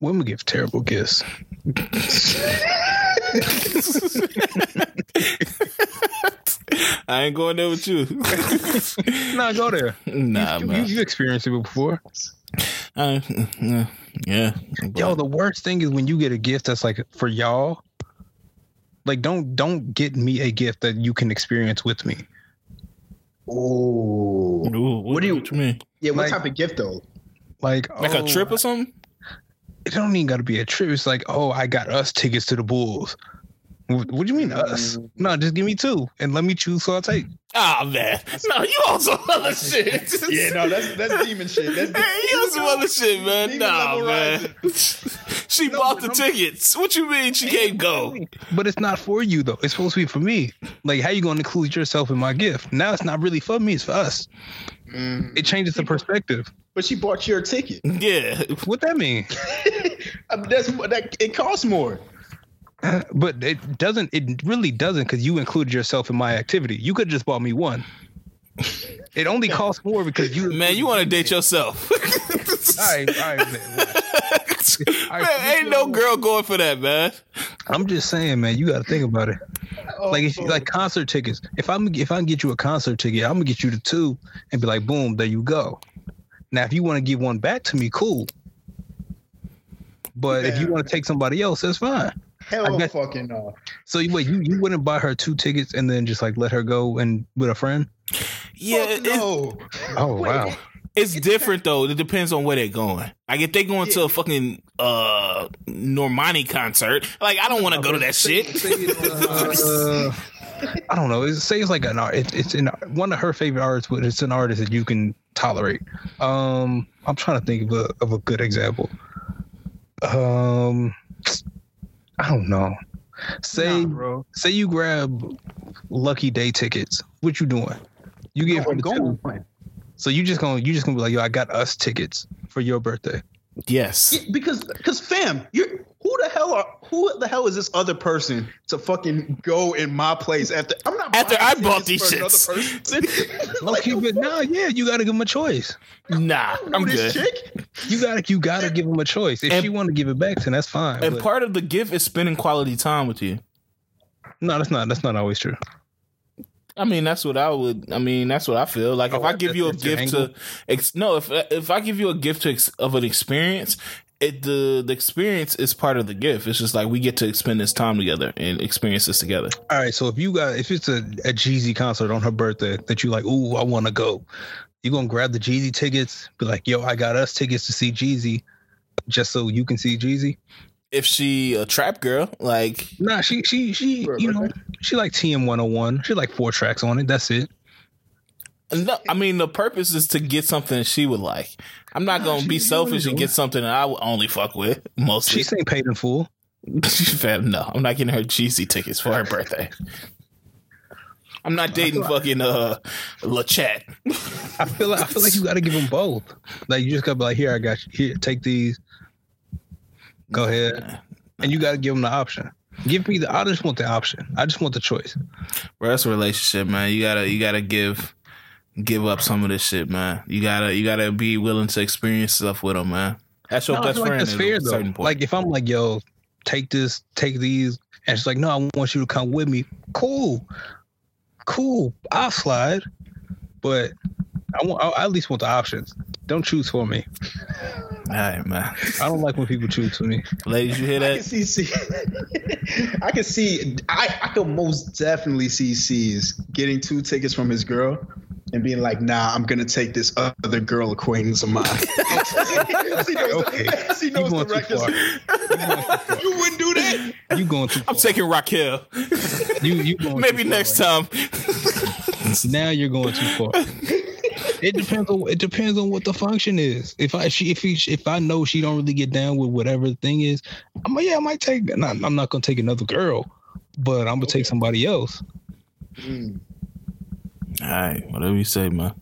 Women give terrible gifts. I ain't going there with you. nah, go there. nah, you, man. you, you experienced it before. Uh, yeah, yeah. Yo, the worst thing is when you get a gift that's like for y'all. Like, don't don't get me a gift that you can experience with me. Oh, Ooh, what, do you- what you mean? yeah. What Like- type of gift though? Like, Like oh, a trip or something? It don't even got to be a trip. It's like, oh, I got us tickets to the Bulls. What, what do you mean us? No, just give me two and let me choose who I'll take. Ah man, no, you on some other shit. Yeah, no, that's that's demon shit. That's Hey, you on some other shit, man. Demon Nah, man. she No, bought the I'm- tickets. What you mean she can't go? But it's not for you though. It's supposed to be for me. Like, how you going to include yourself in my gift? Now it's not really for me. It's for us. Mm. It changes the perspective. But she bought your ticket. Yeah, What that mean? I mean, that's that. It costs more. But it doesn't. It really doesn't because you included yourself in my activity. You could just bought me one. It only costs more because you. man, you want to date yourself? All right, all right, man. man, ain't no girl going for that, man. I'm just saying, man. You got to think about it. Oh, Like, if like concert tickets. If I'm if I can get you a concert ticket, I'm gonna get you the two and be like, boom, there you go. Now, if you want to give one back to me, cool. But if you want to take somebody else, that's fine. Hell I guess- fucking no. So you wait, you you wouldn't buy her two tickets and then just like let her go and with a friend? Yeah, Fuck it- no. Oh Wait, wow. it's different though. It depends on where they're going. Like if they going to a fucking uh Normani concert, like I don't want to go to that shit. Uh, I don't know. It says like an art. It, it's in one of her favorite artists, but it's an artist that you can tolerate. Um, I'm trying to think of a of a good example. Um, I don't know. Say Nah, bro. say you grab lucky day tickets. What you doing? You give her I'm the going. two. So you just gonna you just gonna be like, yo, I got us tickets for your birthday. Yes. Yeah, because because fam, you who the hell are who the hell is this other person to fucking go in my place after I'm not After I bought these for another person. Okay, but now, yeah, you gotta give them a choice. Nah, I'm this good. chick. You gotta you gotta give them a choice. If And- she want to give it back, then that's fine. And but- part of the gift is spending quality time with you. no, that's not that's not always true. I mean, that's what I would. I mean, that's what I feel. Like oh, if Oh, I give you a gift angle? to, ex, no, if if I give you a gift to ex, of an experience, it the the experience is part of the gift. It's just like we get to spend this time together and experience this together. All right, so if you got if it's a, a Jeezy concert on her birthday that you like, ooh, I want to go, you gonna grab the Jeezy tickets, be like, yo, I got us tickets to see Jeezy, just so you can see Jeezy. If she a trap girl, like Nah, she she she you know she like TM one hundred one. She like four tracks on it. That's it. no, I mean the purpose is to get something she would like. I'm not gonna she- be selfish and do get something that I would only fuck with mostly. She saying paid in full. No, I'm not getting her Jeezy tickets for her birthday. I'm not dating fucking uh LaChat. I feel like I feel like you got to give them both. Like you just got to be like, here, I got you. Here, take these. Go ahead, and you got to give them the option. Give me the. I just want the option. I just want the choice. Bro, that's a relationship, man. You gotta you gotta give give up some of this shit, man. You gotta you gotta be willing to experience stuff with them, man. That's your No, I best feel like friend. that's at fair a though. certain point. Like if I'm like, yo, take this, take these, and she's like, no, I want you to come with me. Cool, cool. I'll slide, but I want. I at least want the options. Don't choose for me. all right, man. I don't like when people choose for me. Ladies, you hear that? I can see, see I can see I, I could most definitely see C's getting two tickets from his girl and being like, nah, I'm gonna take this other girl acquaintance of mine. she knows, Okay. she knows going the too records. far. You wouldn't do that. You going too far. I'm taking Raquel. you you going Maybe too far. next time. Now you're going too far. It depends on it depends on what the function is. If I she if he, if I know she don't really get down with whatever the thing is, I'm like, yeah, I might take. Not, I'm not gonna take another girl, but I'm gonna take somebody else. Mm. All right, whatever you say, man.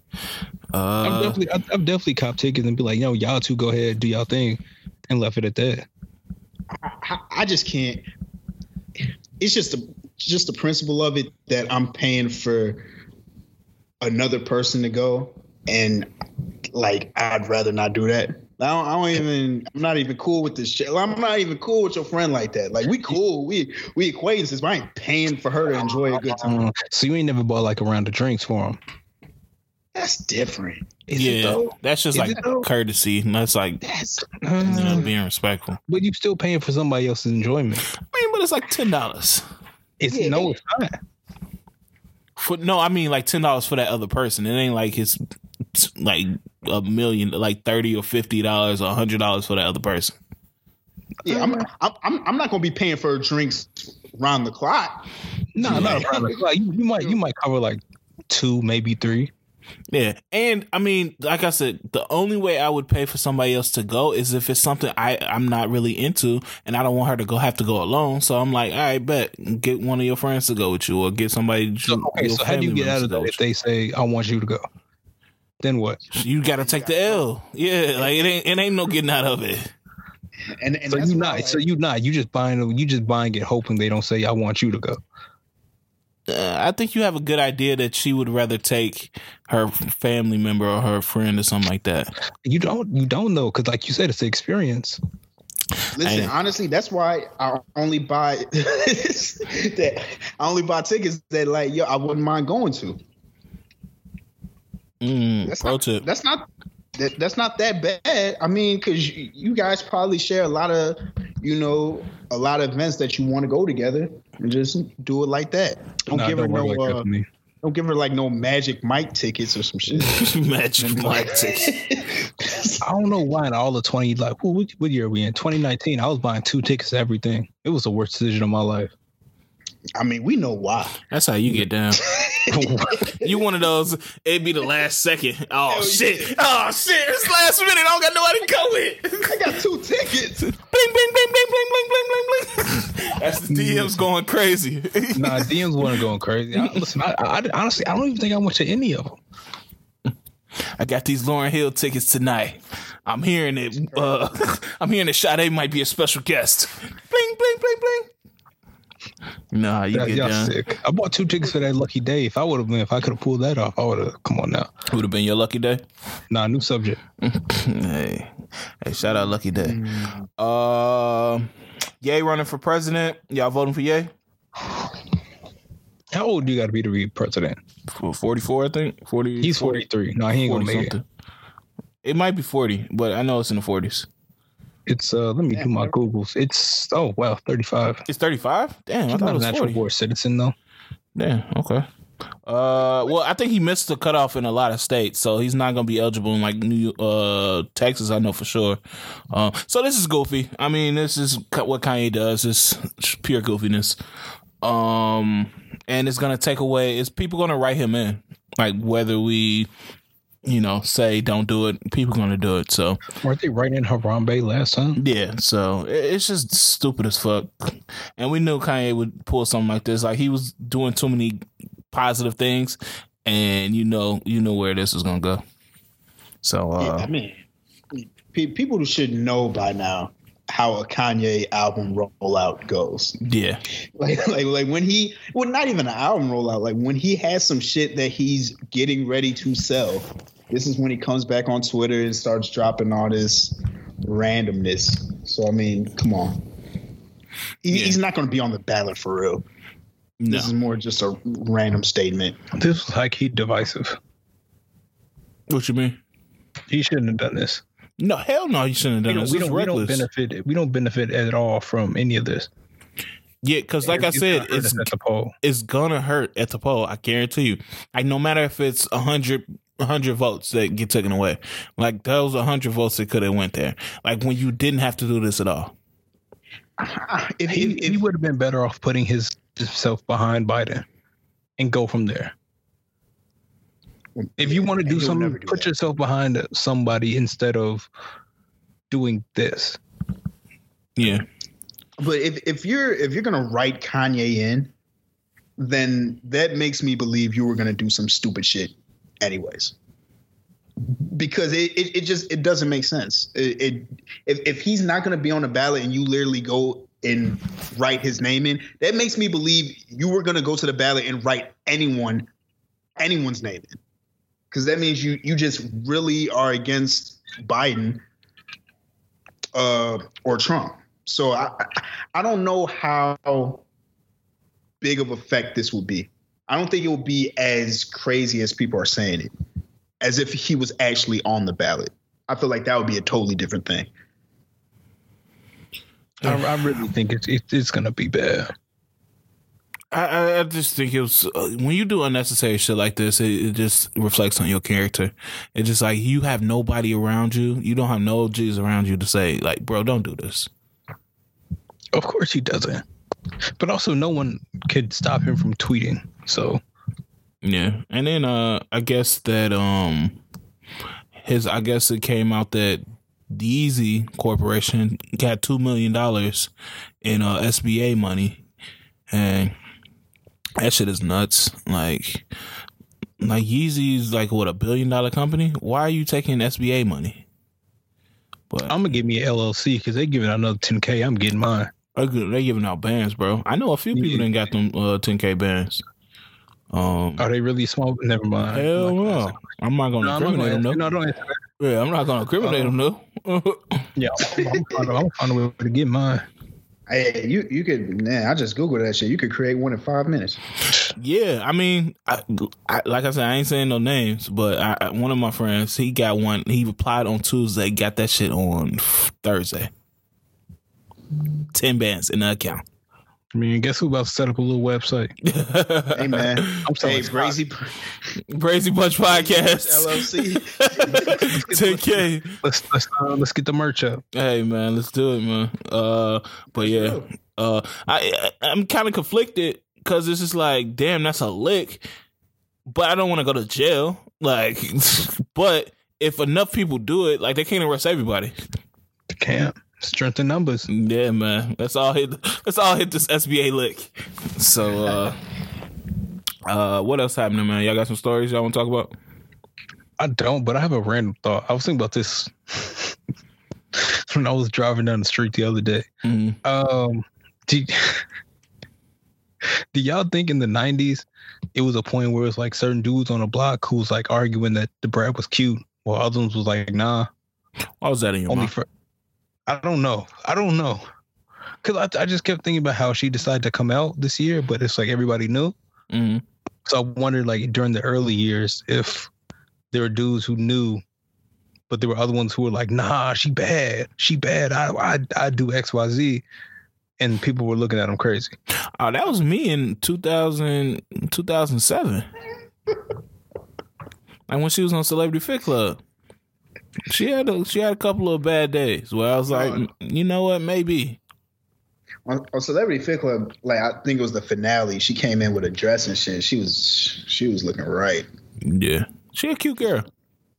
I'm Uh, definitely I've, I've definitely cop tickets and be like, yo, y'all two go ahead do y'all thing, and left it at that. I, I just can't. It's just the just the principle of it that I'm paying for another person to go, and like I'd rather not do that. I don't, I don't even. I'm not even cool with this shit. I'm not even cool with your friend like that. Like we cool. We we acquaintances. But I ain't paying for her to enjoy a good time. Um, so you ain't never bought like a round of drinks for him. That's different. Is yeah, though? that's just Is like courtesy. And that's like That's you know being respectful. but you still paying for somebody else's enjoyment. I mean, but it's like ten dollars. It's Yeah. no, it's not. For no, I mean like ten dollars for that other person. It ain't like it's it's like a million, like thirty or fifty dollars or hundred dollars for that other person. yeah. I'm I'm I'm, I'm not gonna be paying for drinks round the clock. No, not a problem. Like you, you might you might cover like two, maybe three. Yeah, and I mean, like I said, the only way I would pay for somebody else to go is if it's something I I'm not really into, and I don't want her to go have to go alone. So I'm like, all right, bet get one of your friends to go with you, or get somebody. So, okay, your so how do you get out of to go that if with they say I want you to go? Then what? you. You got to take the L. Yeah, like it ain't it ain't no getting out of it. And, and So you why, not like, so you not you just buying you just buying it hoping they don't say I want you to go. Uh, I think you have a good idea that she would rather take her family member or her friend or something like that. You don't you don't know because like you said it's the experience. Listen, Ain't- honestly, that's why I only buy that I only buy tickets that like yo I wouldn't mind going to. Mm, That's pro not, tip. That's not that, that's not that bad. I mean, because you, you guys probably share a lot of you know a lot of events that you want to go together and just do it like that. Don't Nah, give her no like uh, don't give her like no magic Mike tickets or some shit. Magic Mike ticket. I don't know why in all the twenty like what, what- what year are we in? Twenty nineteen. I was buying two tickets to everything. It was the worst decision of my life. I mean, we know why. That's how you get down. You one of those? It'd be the last second. Oh Hell shit! Oh shit! It's last minute. I don't got nobody to go with. I got two tickets. bling bling bling bling bling bling bling bling bling. That's the DMs going crazy. nah, DMs wasn't going crazy. I, listen, I, I, honestly, I don't even think I went to any of them. I got these Lauryn Hill tickets tonight. I'm hearing it. Uh, I'm hearing that Sade might be a special guest. Bling bling bling bling. You know how you Yeah, get y'all down. sick. I bought two tickets for that lucky day. If I would have been, if I could have pulled that off, I would have. Come on now. Would have been your lucky day. Nah, new subject. hey, hey, shout out Lucky Day. Um, Ye running for president. Y'all voting for Ye? How old do you got to be to be president? For 44, I think. 40. He's 43. No, he ain't gonna 40 make it. It might be 40, but I know it's in the 40s. It's uh, let me do my Googles. It's oh wow, 35. It's 35? Damn, I He's thought not it a was natural 40. born citizen though. Damn, okay. Uh, well, I think he missed the cutoff in a lot of states, so he's not gonna be eligible in like New uh Texas. I know for sure. Uh, so this is goofy. I mean, this is what Kanye does. It's pure goofiness. Um, and it's gonna take away. Is people gonna write him in? Like whether we, you know, say don't do it, people gonna do it. So Weren't they writing in Harambe last time? yeah, so it's just stupid as fuck. And we knew Kanye would pull something like this. Like he was doing too many positive things, and you know, you know where this is gonna go. So Yeah, uh, I mean, people should know by now how a Kanye album rollout goes. yeah, Like, like, like when he, well, not even an album rollout. Like when he has some shit that he's getting ready to sell. This is when he comes back on Twitter and starts dropping all this randomness. So I mean, come on. He, Yeah. He's not going to be on the ballot for real. no, This is more just a random statement. This was like he divisive. what you mean? He shouldn't have done this. No, hell no, he shouldn't have done don't, this. we, don't, we don't benefit. We don't benefit at all from any of this. Yeah, because like I said, gonna it's at the poll. it's gonna hurt at the poll. I guarantee you. Like no matter if it's a hundred a hundred votes that get taken away, like those a hundred votes that could have went there. Like when you didn't have to do this at all. If, He, if, he would have been better off putting his himself behind Biden and go from there. If you want to do something, do put that. yourself behind somebody instead of doing this. Yeah. But if if you're if you're gonna write Kanye in, then that makes me believe you were gonna do some stupid shit, anyways. Because it, it, it just it doesn't make sense. It, it if if he's not gonna be on the ballot and you literally go and write his name in, that makes me believe you were gonna go to the ballot and write anyone anyone's name in. because that means you you just really are against Biden uh, or Trump. So I I don't know how big of effect this will be. I don't think it will be as crazy as people are saying it, as if he was actually on the ballot. I feel like that would be a totally different thing. I, I really think it's it, it's gonna be bad. I, I just think it was uh, when you do unnecessary shit like this, it, it, just reflects on your character. It's just like you have nobody around you. You don't have no G's around you to say like, bro, don't do this. Of course he doesn't, but also no one could stop him from tweeting. So yeah, and then uh, I guess that um, his I guess it came out that the Yeezy Corporation got two million dollars in uh, SBA money, and that shit is nuts. Like, like Yeezy's like what a billion dollar company. Why are you taking SBA money? But I'm gonna give me an LLC because they giving out another 10k. I'm getting mine. They giving out bands, bro. I know a few people yeah. that got them uh, 10k bands. Um, are they really small? Never mind. Hell I'm no. I'm not gonna no, incriminate them. No, no, don't answer that. Yeah, I'm not gonna incriminate them. No. yeah, I'm, I'm, I'm, I'm a way to get mine. Hey, you you could man, I just googled that shit. You could create one in five minutes. Yeah, I mean, I, I, like I said, I ain't saying no names, but I, one of my friends, he got one. He applied on Tuesday, got that shit on Thursday. Ten bands in the account. I mean, guess who about to set up a little website? hey man, I'm sorry, hey, Brazy, Brazy Bunch Podcast LLC. 10k. Let's let's uh, let's get the merch up. Hey man, let's do it, man. Uh, but yeah, uh, I I'm kind of conflicted because it's just like, damn, that's a lick, but I don't want to go to jail. Like, but if enough people do it, like they can't arrest everybody. They can't. Strength in numbers. Yeah, man. Let's all hit. Let's all hit this SBA lick. So, uh, uh, what else happening, man? Y'all got some stories y'all want to talk about? I don't, but I have a random thought. I was thinking about this when I was driving down the street the other day. Mm-hmm. Um, do, do y'all think in the '90s it was a point where it's like certain dudes on the block who was like arguing that Da Brat was cute, while others was like, nah. Why was that in your Only mind? for I don't know. I don't know. Cause I, I just kept thinking about how she decided to come out this year, but it's like everybody knew. Mm-hmm. So I wondered, like during the early years, if there were dudes who knew, but there were other ones who were like, "Nah, she bad. She bad. I I I do X Y Z," and people were looking at them crazy. Oh, that was me in 2000, 2007. like when she was on Celebrity Fit Club. She had a she had a couple of bad days where I was like, mm, you know what, maybe. On, on, Celebrity Fit Club, like I think it was the finale. She came in with a dress and shit. She was she was looking right. Yeah, she a cute girl.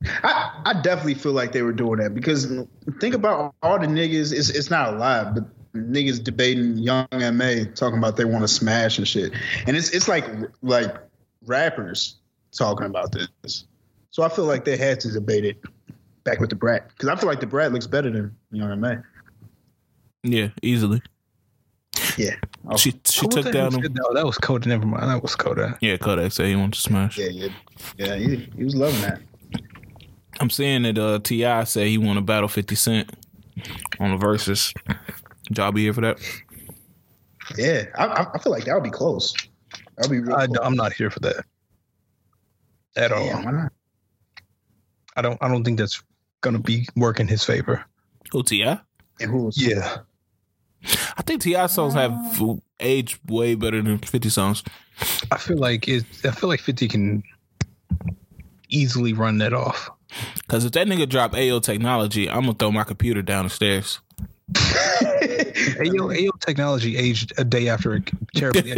I, I definitely feel like they were doing that because think about all the niggas. It's it's not a lie, but niggas debating Young M.A talking about they want to smash and shit, and it's it's like like rappers talking about this. So I feel like they had to debate it back with Da Brat because I feel like Da Brat looks better than you know what I mean. Yeah, easily. Yeah, oh. she she took down. Him. No, that was Kodak. Never mind, that was Kodak. Yeah, Kodak said he wanted to smash. Yeah, yeah, yeah. He, he was loving that. I'm seeing that uh, T.I. said he want to battle Fifty Cent on the verses. Y'all be here for that? Yeah, I, I feel like that would be close. That'll be. I, am not here for that at all. why not? I don't. I don't think that's gonna be work in his favor. Who T.I.? And who's yeah. I think T.I. songs have aged way better than Fifty songs. I feel like it. I feel like Fifty can easily run that off. Because if that nigga drop Ayo technology, I'm gonna throw my computer down the stairs. Ayo, Ayo technology aged a day after it terribly.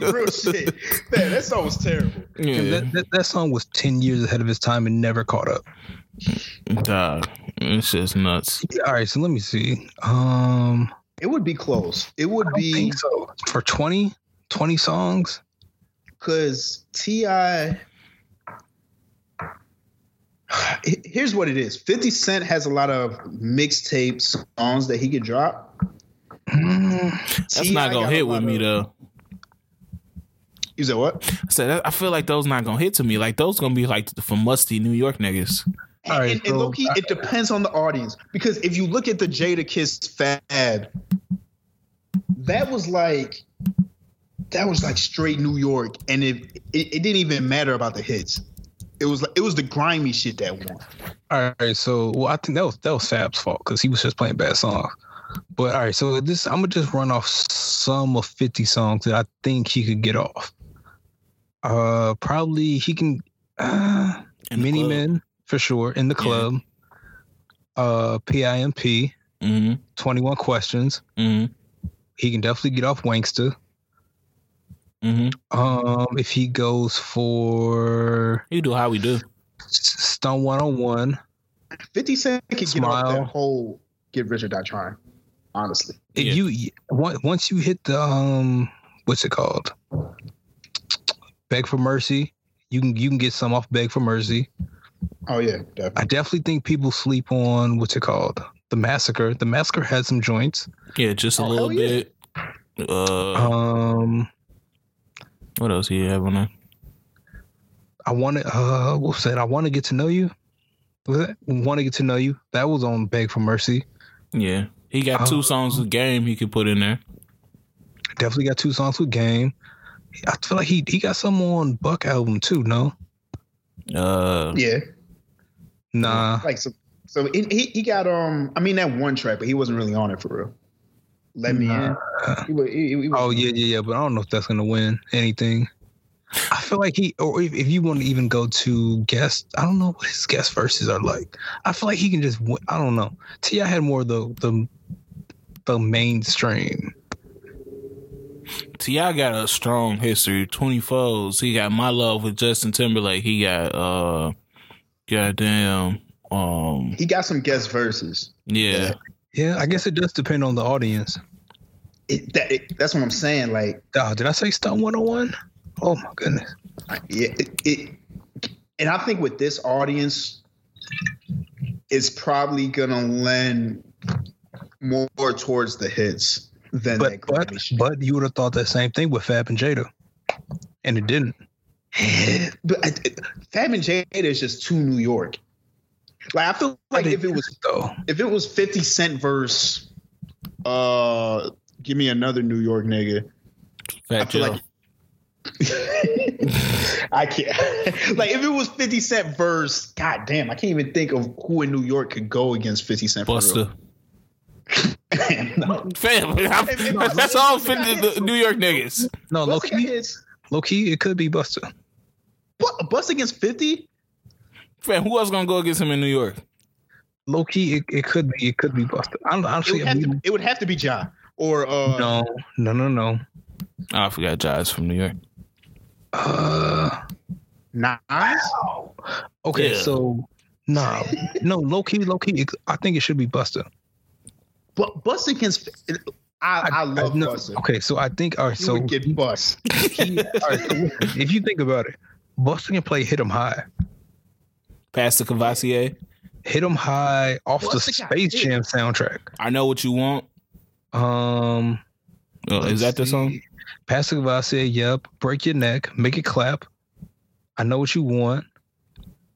Real shit, man. That song was terrible. Yeah. That, that, that, song was ten years ahead of his time and never caught up. Dog, it's just nuts. Yeah, all right, so let me see. Um, it would be close. It would be so for 20, 20 songs. Cause T.I here's what it is 50 cent has a lot of mixtape songs that he could drop that's not gonna hit with me though You said what? I said I feel like those not gonna hit to me. Like those gonna be like for musty New York niggas. All right, and, and so- low key, it depends on the audience because if you look at the Jada Kiss Fab, that was like that was like straight New York, and it, it it didn't even matter about the hits. It was like it was the grimy shit that won. All right, so well, I think that was that was Fab's fault because he was just playing bad songs. But all right, so this I'm gonna just run off some of 50 songs that I think he could get off. Uh, probably he can. Uh, In Mini club. Men for sure in the Yeah. club. Uh, PIMP, Mm-hmm. 21 Questions. Mm-hmm. He can definitely get off Wankster. Mm-hmm. Um, if he goes for You do how we do. S- Stunt 101, Fifty Cent could get off that whole "Get Rich or Die Trying." Honestly, if Yeah. you once once you hit the um what's it called beg for mercy you can you can get some off beg for mercy oh yeah, definitely. i definitely think people sleep on what's it called the massacre the massacre had some joints Yeah, just a Oh, little hell yeah. bit. Uh, um what else do you have on there? i want to uh what was that i want to get to know you was that want to get to know you that was on beg for mercy Yeah, he got two Oh. songs of game he could put in there. definitely got two songs with game i feel like he he got some on buck album too no Uh, Yeah, nah like so. So he, he he got um. I mean that one track, but he wasn't really on it for real. Let me in. Nah. He, wa- he, he was- Oh yeah, yeah, yeah. But I don't know if that's gonna win anything. I feel like he, or if, if you want to even go to guest, I don't know what his guest verses are like. I feel like he can just. win- I don't know. Ti had more of the the the mainstream. Ti got a strong history. Twenty foes. He got my love with Justin Timberlake. He got uh, goddamn um, He got some guest verses. yeah. Yeah, I guess it does depend on the audience. It, that, it, that's what I'm saying. Like, Oh, did I say Stunt 101? Oh my goodness. Yeah, it, it, and I think with this audience, it's probably gonna lend more towards the hits than But that but but you would have thought that same thing with Fab and Jada, and it didn't. but I, Fab and Jada is just too New York. Like I feel like if it was though, if it was 50 Cent verse, uh, give me another New York nigga. I Fat feel Joe. like I can't. like if it was 50 Cent verse, god damn, I can't even think of who in New York could go against 50 Cent. for Busta. real. no. Fam, I'm- that's all for the, the New York niggas. no, low Busta got key, hits. low key, it could be Busta. Bu- Busta against 50? Fam, who else gonna go against him in New York? Low key, it, it could be, it could be Busta. I don't It would, have to, it would have to be Ja or uh no, no, no, no. Oh, I forgot Jai's from New York. Uh, Nas. okay, Yeah. so nah, no, low key, low key. It, I think it should be Busta. But Busta against I, I, love no, Busta. Okay, so I think all right. You So would get bust. he, all right, so if you think about it, Busta can play hit "Hit 'Em High." Pass Pastor Courvoisier. Hit Hit 'em high off Busta the got Space hit. Jam soundtrack. I know what you want. Um, Oh, is that the song? Passive Courvoisier. yep. Break your neck, make it clap. I know what you want.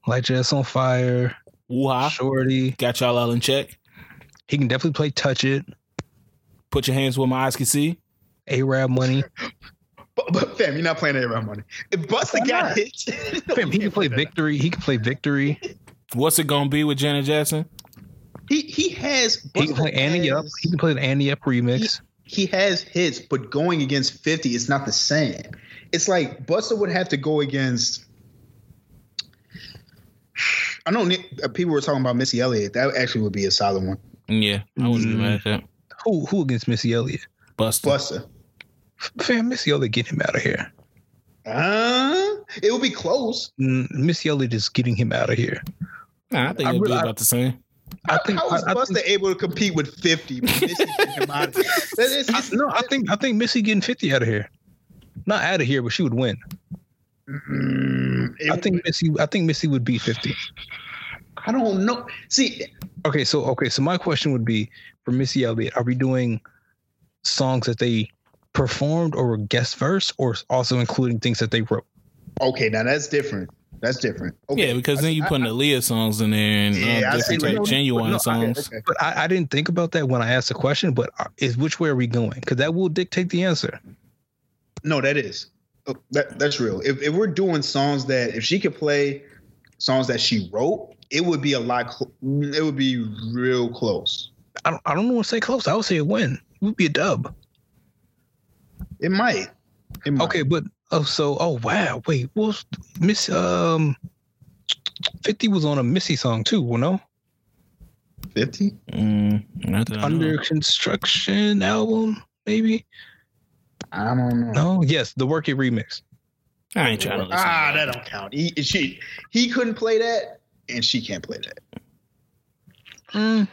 Light your ass on fire. Woo-ha. Shorty. Got y'all all in check. He can definitely play touch it. Put your hands where my eyes can see. Arab money. But, but fam, you're not playing that around money. If Busta Why got not? hits, Fam, he can play victory. He can play victory. What's it gonna be with Janet Jackson? He he has. He can play Busta Ante Up. He can play the Ante Up remix. He has hits, but going against 50 is not the same. It's like Busta would have to go against. I know Nick- uh, people were talking about Missy Elliott. That actually would be a solid one. Yeah, I wouldn't be Mm. mad at that. Who who against Missy Elliott? Busta. Busta. Fam, Missy Elliott get him out of here. Uh, it would be close. Mm, Missy Elliott is getting him out of here. Nah, I think I it'll be about the same. I How- think how is I- I Busta think- able to compete with 50? but Missy took him out of it? That is- I, no, I think I think Missy getting fifty out of here. Not out of here, but she would win. Mm, I think Missy. I think Missy would be fifty. I don't know. See, Okay, so okay, so my question would be for Missy Elliott: Are we doing songs that they performed or were guest verse, or also including things that they wrote? Okay, now that's different. That's different. Okay. Yeah, because then you putting Aaliyah songs in there and Yeah, uh, different see what genuine no, I- songs. Okay. But I, I didn't think about that when I asked the question. But uh, is which way are we going? Because that will dictate the answer. No, that is. Oh, That that's real. If if we're doing songs that if she could play songs that she wrote, it would be a lot. Cl- it would be real close. I don't, I don't want to say close. I would say a win. It would be a dub. It might. It might. Okay, but oh, so oh wow, wait, what was Miss um, Fifty was on a Missy song too. Well, no, fifty. Mm, not know. under construction album maybe. I don't know. No, yes, the Work It remix. I ain't trying to listen. Ah, to that don't count. He she he couldn't play that, and she can't play that. Mm.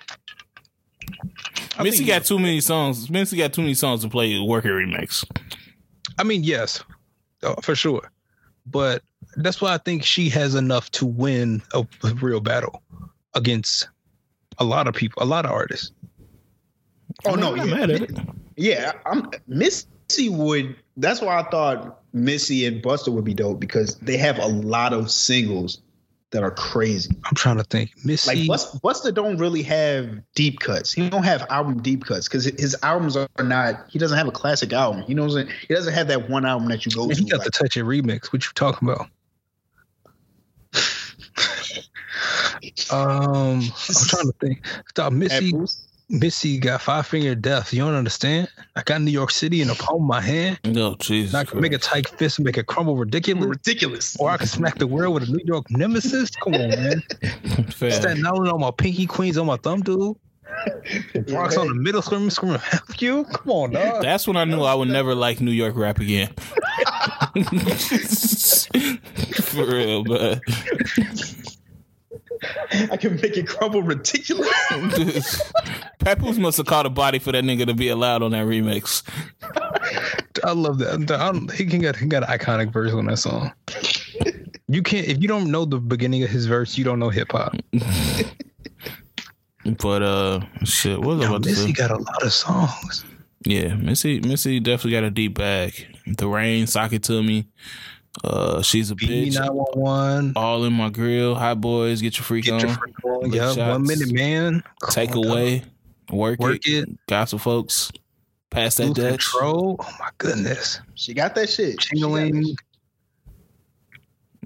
I Missy mean, got too many songs. Missy got too many songs to play Work It remix. I mean, yes, uh, for sure. But that's why I think she has enough to win a, a real battle against a lot of people, a lot of artists. Oh I mean, no, I'm yeah, mad at it. yeah. I'm Missy would. That's why I thought Missy and Busta would be dope because they have a lot of singles that are crazy. I'm trying to think. Missy, Like Busta, Busta don't really have deep cuts. He don't have album deep cuts because his albums are not. He doesn't have a classic album. He knows it. He doesn't have that one album that you go man, to. he got like- the Touch It remix. What you talking about? um, I'm trying to think. Stop, Missy. Apples. Missy got five finger death. You don't understand? I got New York City in the palm of my hand. No, oh, Jesus. And I can make a tight fist and make it crumble ridiculous. ridiculous. Or I can smack the world with a New York nemesis. Come on, man. Fair. Staten Island on my pinky, Queens on my thumb, dude. Bronx on the middle, screaming, screaming, help you. Come on, dog. That's when I knew I would never like New York rap again. For real, but I can make it crumble ridiculous. Papoose must have caught a body for that nigga to be allowed on that remix. I love that. I don't- he can get he got an iconic verse on that song. You can't if you don't know the beginning of his verse, you don't know hip hop. But uh, shit, what was I Yo, about to Missy say? got a lot of songs. Yeah, Missy, Missy definitely got a deep bag. The rain, sock it to me. Uh, she's a B bitch. nine one one. All in my grill. Hot boys, get your freak Get on. your freak on. Lick Yeah, shots. one minute man. Come Take on, dog. away. Work, Work it. it. Gossip folks. Pass that Lose Dutch. control. Oh my goodness. She got that shit. She got that Tingling. shit.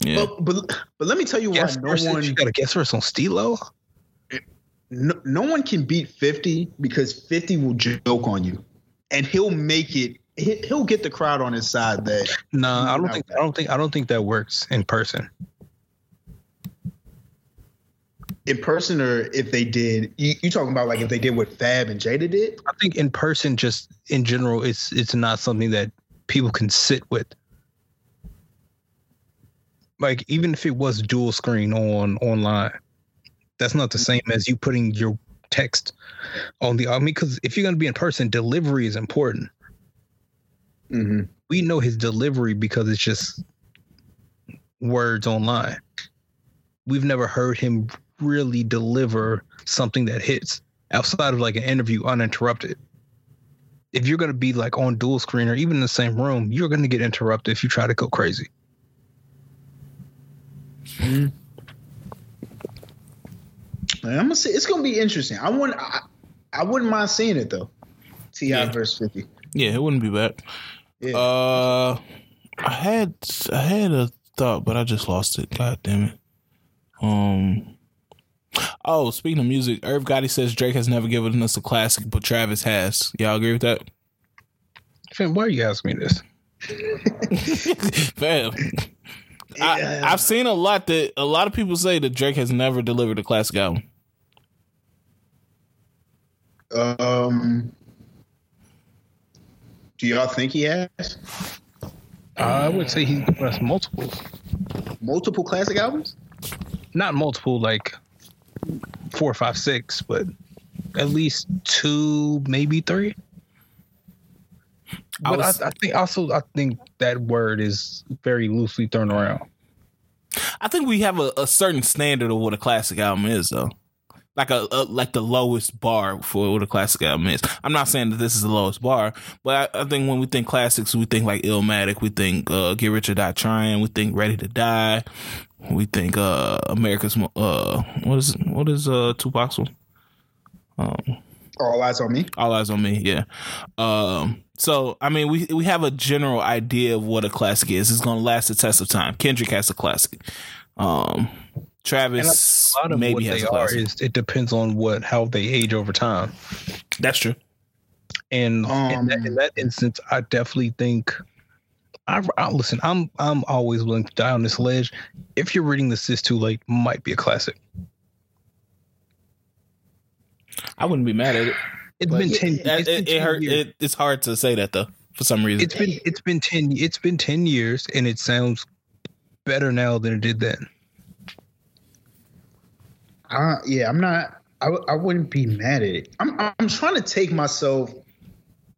Yeah. But, but but let me tell you why no one You got a guest verse on Stilo. no, no one can beat 50 because 50 will joke on you and he'll make it he- he'll get the crowd on his side that No, I don't think. I don't think. I don't think that works in person. in person or if they did you, you talking about like if they did what Fab and Jada did I think in person, just in general, it's it's not something that people can sit with. Like even if it was dual screen on online, that's not the same as you putting your text on the. I mean, because if you're gonna be in person, delivery is important. Mm-hmm. We know his delivery because it's just words online. We've never heard him really deliver something that hits outside of like an interview uninterrupted. If you're gonna be like on dual screen or even in the same room, you're gonna get interrupted if you try to go crazy. I'm gonna say it's gonna be interesting I want I, I wouldn't mind seeing it though Ti Yeah. verse 50 yeah, it wouldn't be bad. Yeah Uh, I had I had a thought, but I just lost it. God damn it. Um. Oh, speaking of music, Irv Gotti says Drake has never given us a classic, but Travis has. Y'all agree with that? Finn, why are you asking me this? Fam. I, Yeah. I've seen a lot that a lot of people say that Drake has never delivered a classic album. um do y'all think he has I would say he's given us multiple, multiple classic albums not multiple, like four, five, six, but at least two, maybe three. I But I, was- I think also I think that word is very loosely thrown around. I think we have a, a certain standard of what a classic album is, though. Like a, a, like the lowest bar for what a classic album is. I'm not saying that this is the lowest bar, but I, I think when we think classics, we think like Illmatic, we think uh, Get Rich or Die Trying, we think Ready to Die, we think uh, America's uh, what is what is uh Tupac's one? Um, All eyes on me. All eyes on me. Yeah. Um. So I mean, we we have a general idea of what a classic is. It's going to last the test of time. Kendrick has a classic. Um. Travis a lot of maybe what has they a are is it depends on what how they age over time. That's true. And in, that, in Um, that instance, I definitely think. I, I listen. I'm I'm always willing to die on this ledge. If you're reading this is too late, might be a classic. I wouldn't be mad at it. It's But been ten. it, it's been it, 10 hurt. years. It, it's hard to say that though for some reason. It's been it's been ten. It's been ten years, and it sounds better now than it did then. Uh, yeah, I'm not. I, I wouldn't be mad at it. I'm I'm trying to take myself.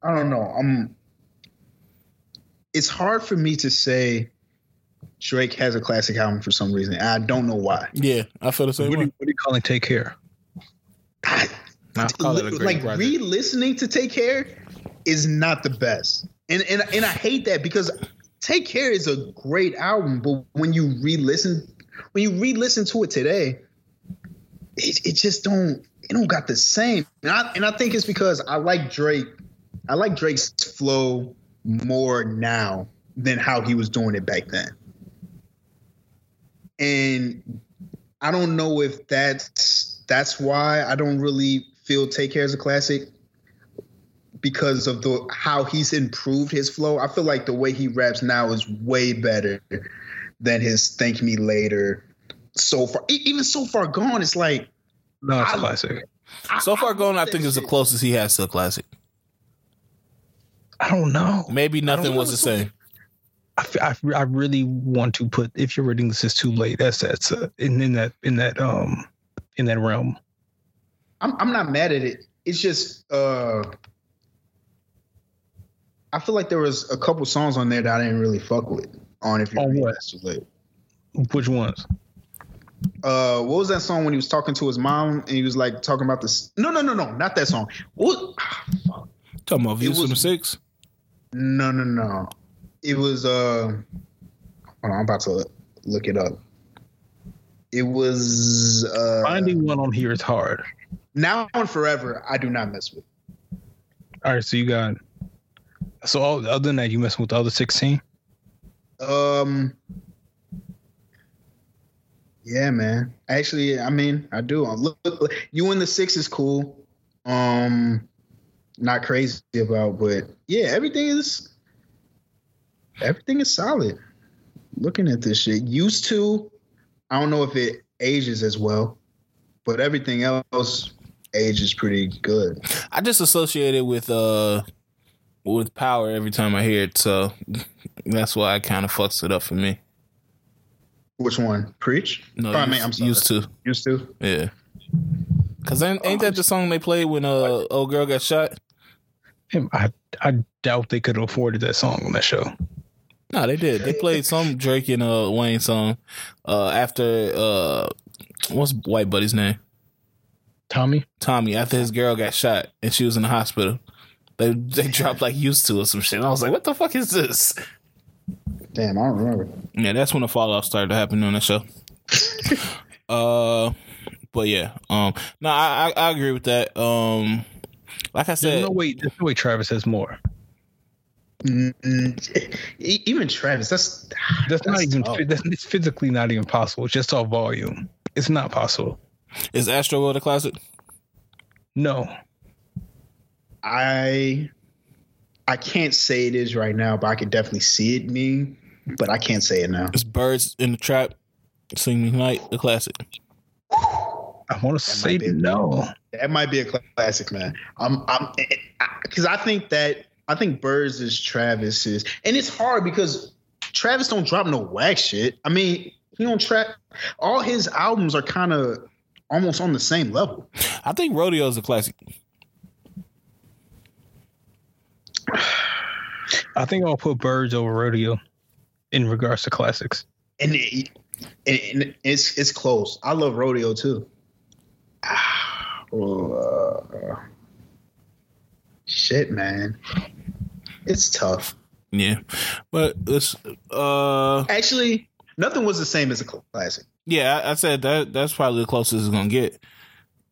I don't know. I'm. It's hard for me to say Drake has a classic album for some reason. I don't know why. yeah, I feel the same What do, way. you, what do you call it? Take care. I, I call it a great like project. re-listening to Take Care is not the best, and and and I hate that because Take Care is a great album, but when you re-listen, when you re-listen to it today, it, it just don't it don't got the same. And I and I think it's because I like Drake, I like Drake's flow more now than how he was doing it back then, and I don't know if that's that's why I don't really feel Take Care as a classic because of the how he's improved his flow. I feel like the way he raps now is way better than his Thank Me Later. So far, even so far gone, it's like No, it's a I- classic. So far gone, I think that is the closest he has to a classic. I don't know. Maybe nothing know. was the same. I, I, really want to put if you're reading this is too late. That's that's uh, in in that in that um in that realm. I'm I'm not mad at it. It's just uh I feel like there was a couple songs on there that I didn't really fuck with on if you're On reading what? this too late. Which ones? Uh what was that song when he was talking to his mom and he was like talking about this no no no no not that song what ah, fuck. Talking about views was- from the six. no no no it was uh hold on, i'm about to look it up it was uh Finding one on here is hard. now and forever i do not mess with All right, so you got. So all, other than that, you messing with the other sixteen? um yeah man. Actually i mean i do. Look, look you in the six is cool. Um not crazy about but yeah everything is everything is solid. Looking at this shit. Used to i don't know if it ages as well but everything else ages pretty good. I just associate it with uh with power every time I hear it, so that's why it kind of fucks it up for me. Which one preach No, Oh, I mean, I'm sorry. used to, used to yeah. Cause ain't, ain't that the song they played when uh old girl got shot? I I doubt they could have afforded that song on that show. No, they did. They played some Drake and uh Wayne song uh after uh what's white buddy's name? Tommy, Tommy after his girl got shot and she was in the hospital. They they dropped like used to or some shit. I was like, what the fuck is this? Damn i don't remember Yeah, that's when the fallout started to happen on the show. uh, but yeah, um, no, I, I I agree with that. Um, like I there's said, no way. There's no way Travis has more. Mm, even Travis, that's That's, not even. tough. That's, it's physically not even possible. It's just off volume, it's not possible. is Astro World a classic? No, I I can't say it is right now, but I can definitely see it being. But I can't say it now. It's Birds in the Trap, Sing McKnight a classic? I want to say might be. no. That might be a classic, man. I'm I'm because I think that I think Birds is Travis's, and it's hard because Travis don't drop no whack shit. I mean, he don't trap. All his albums are kind of almost on the same level. I think Rodeo is a classic. I think I'll put Birds over Rodeo in regards to classics. and, it, and it's it's close. I love rodeo too. uh, shit, man. It's tough. Yeah, but it's uh Actually, nothing was the same as a classic. yeah. I, I said that that's probably the closest it's gonna get.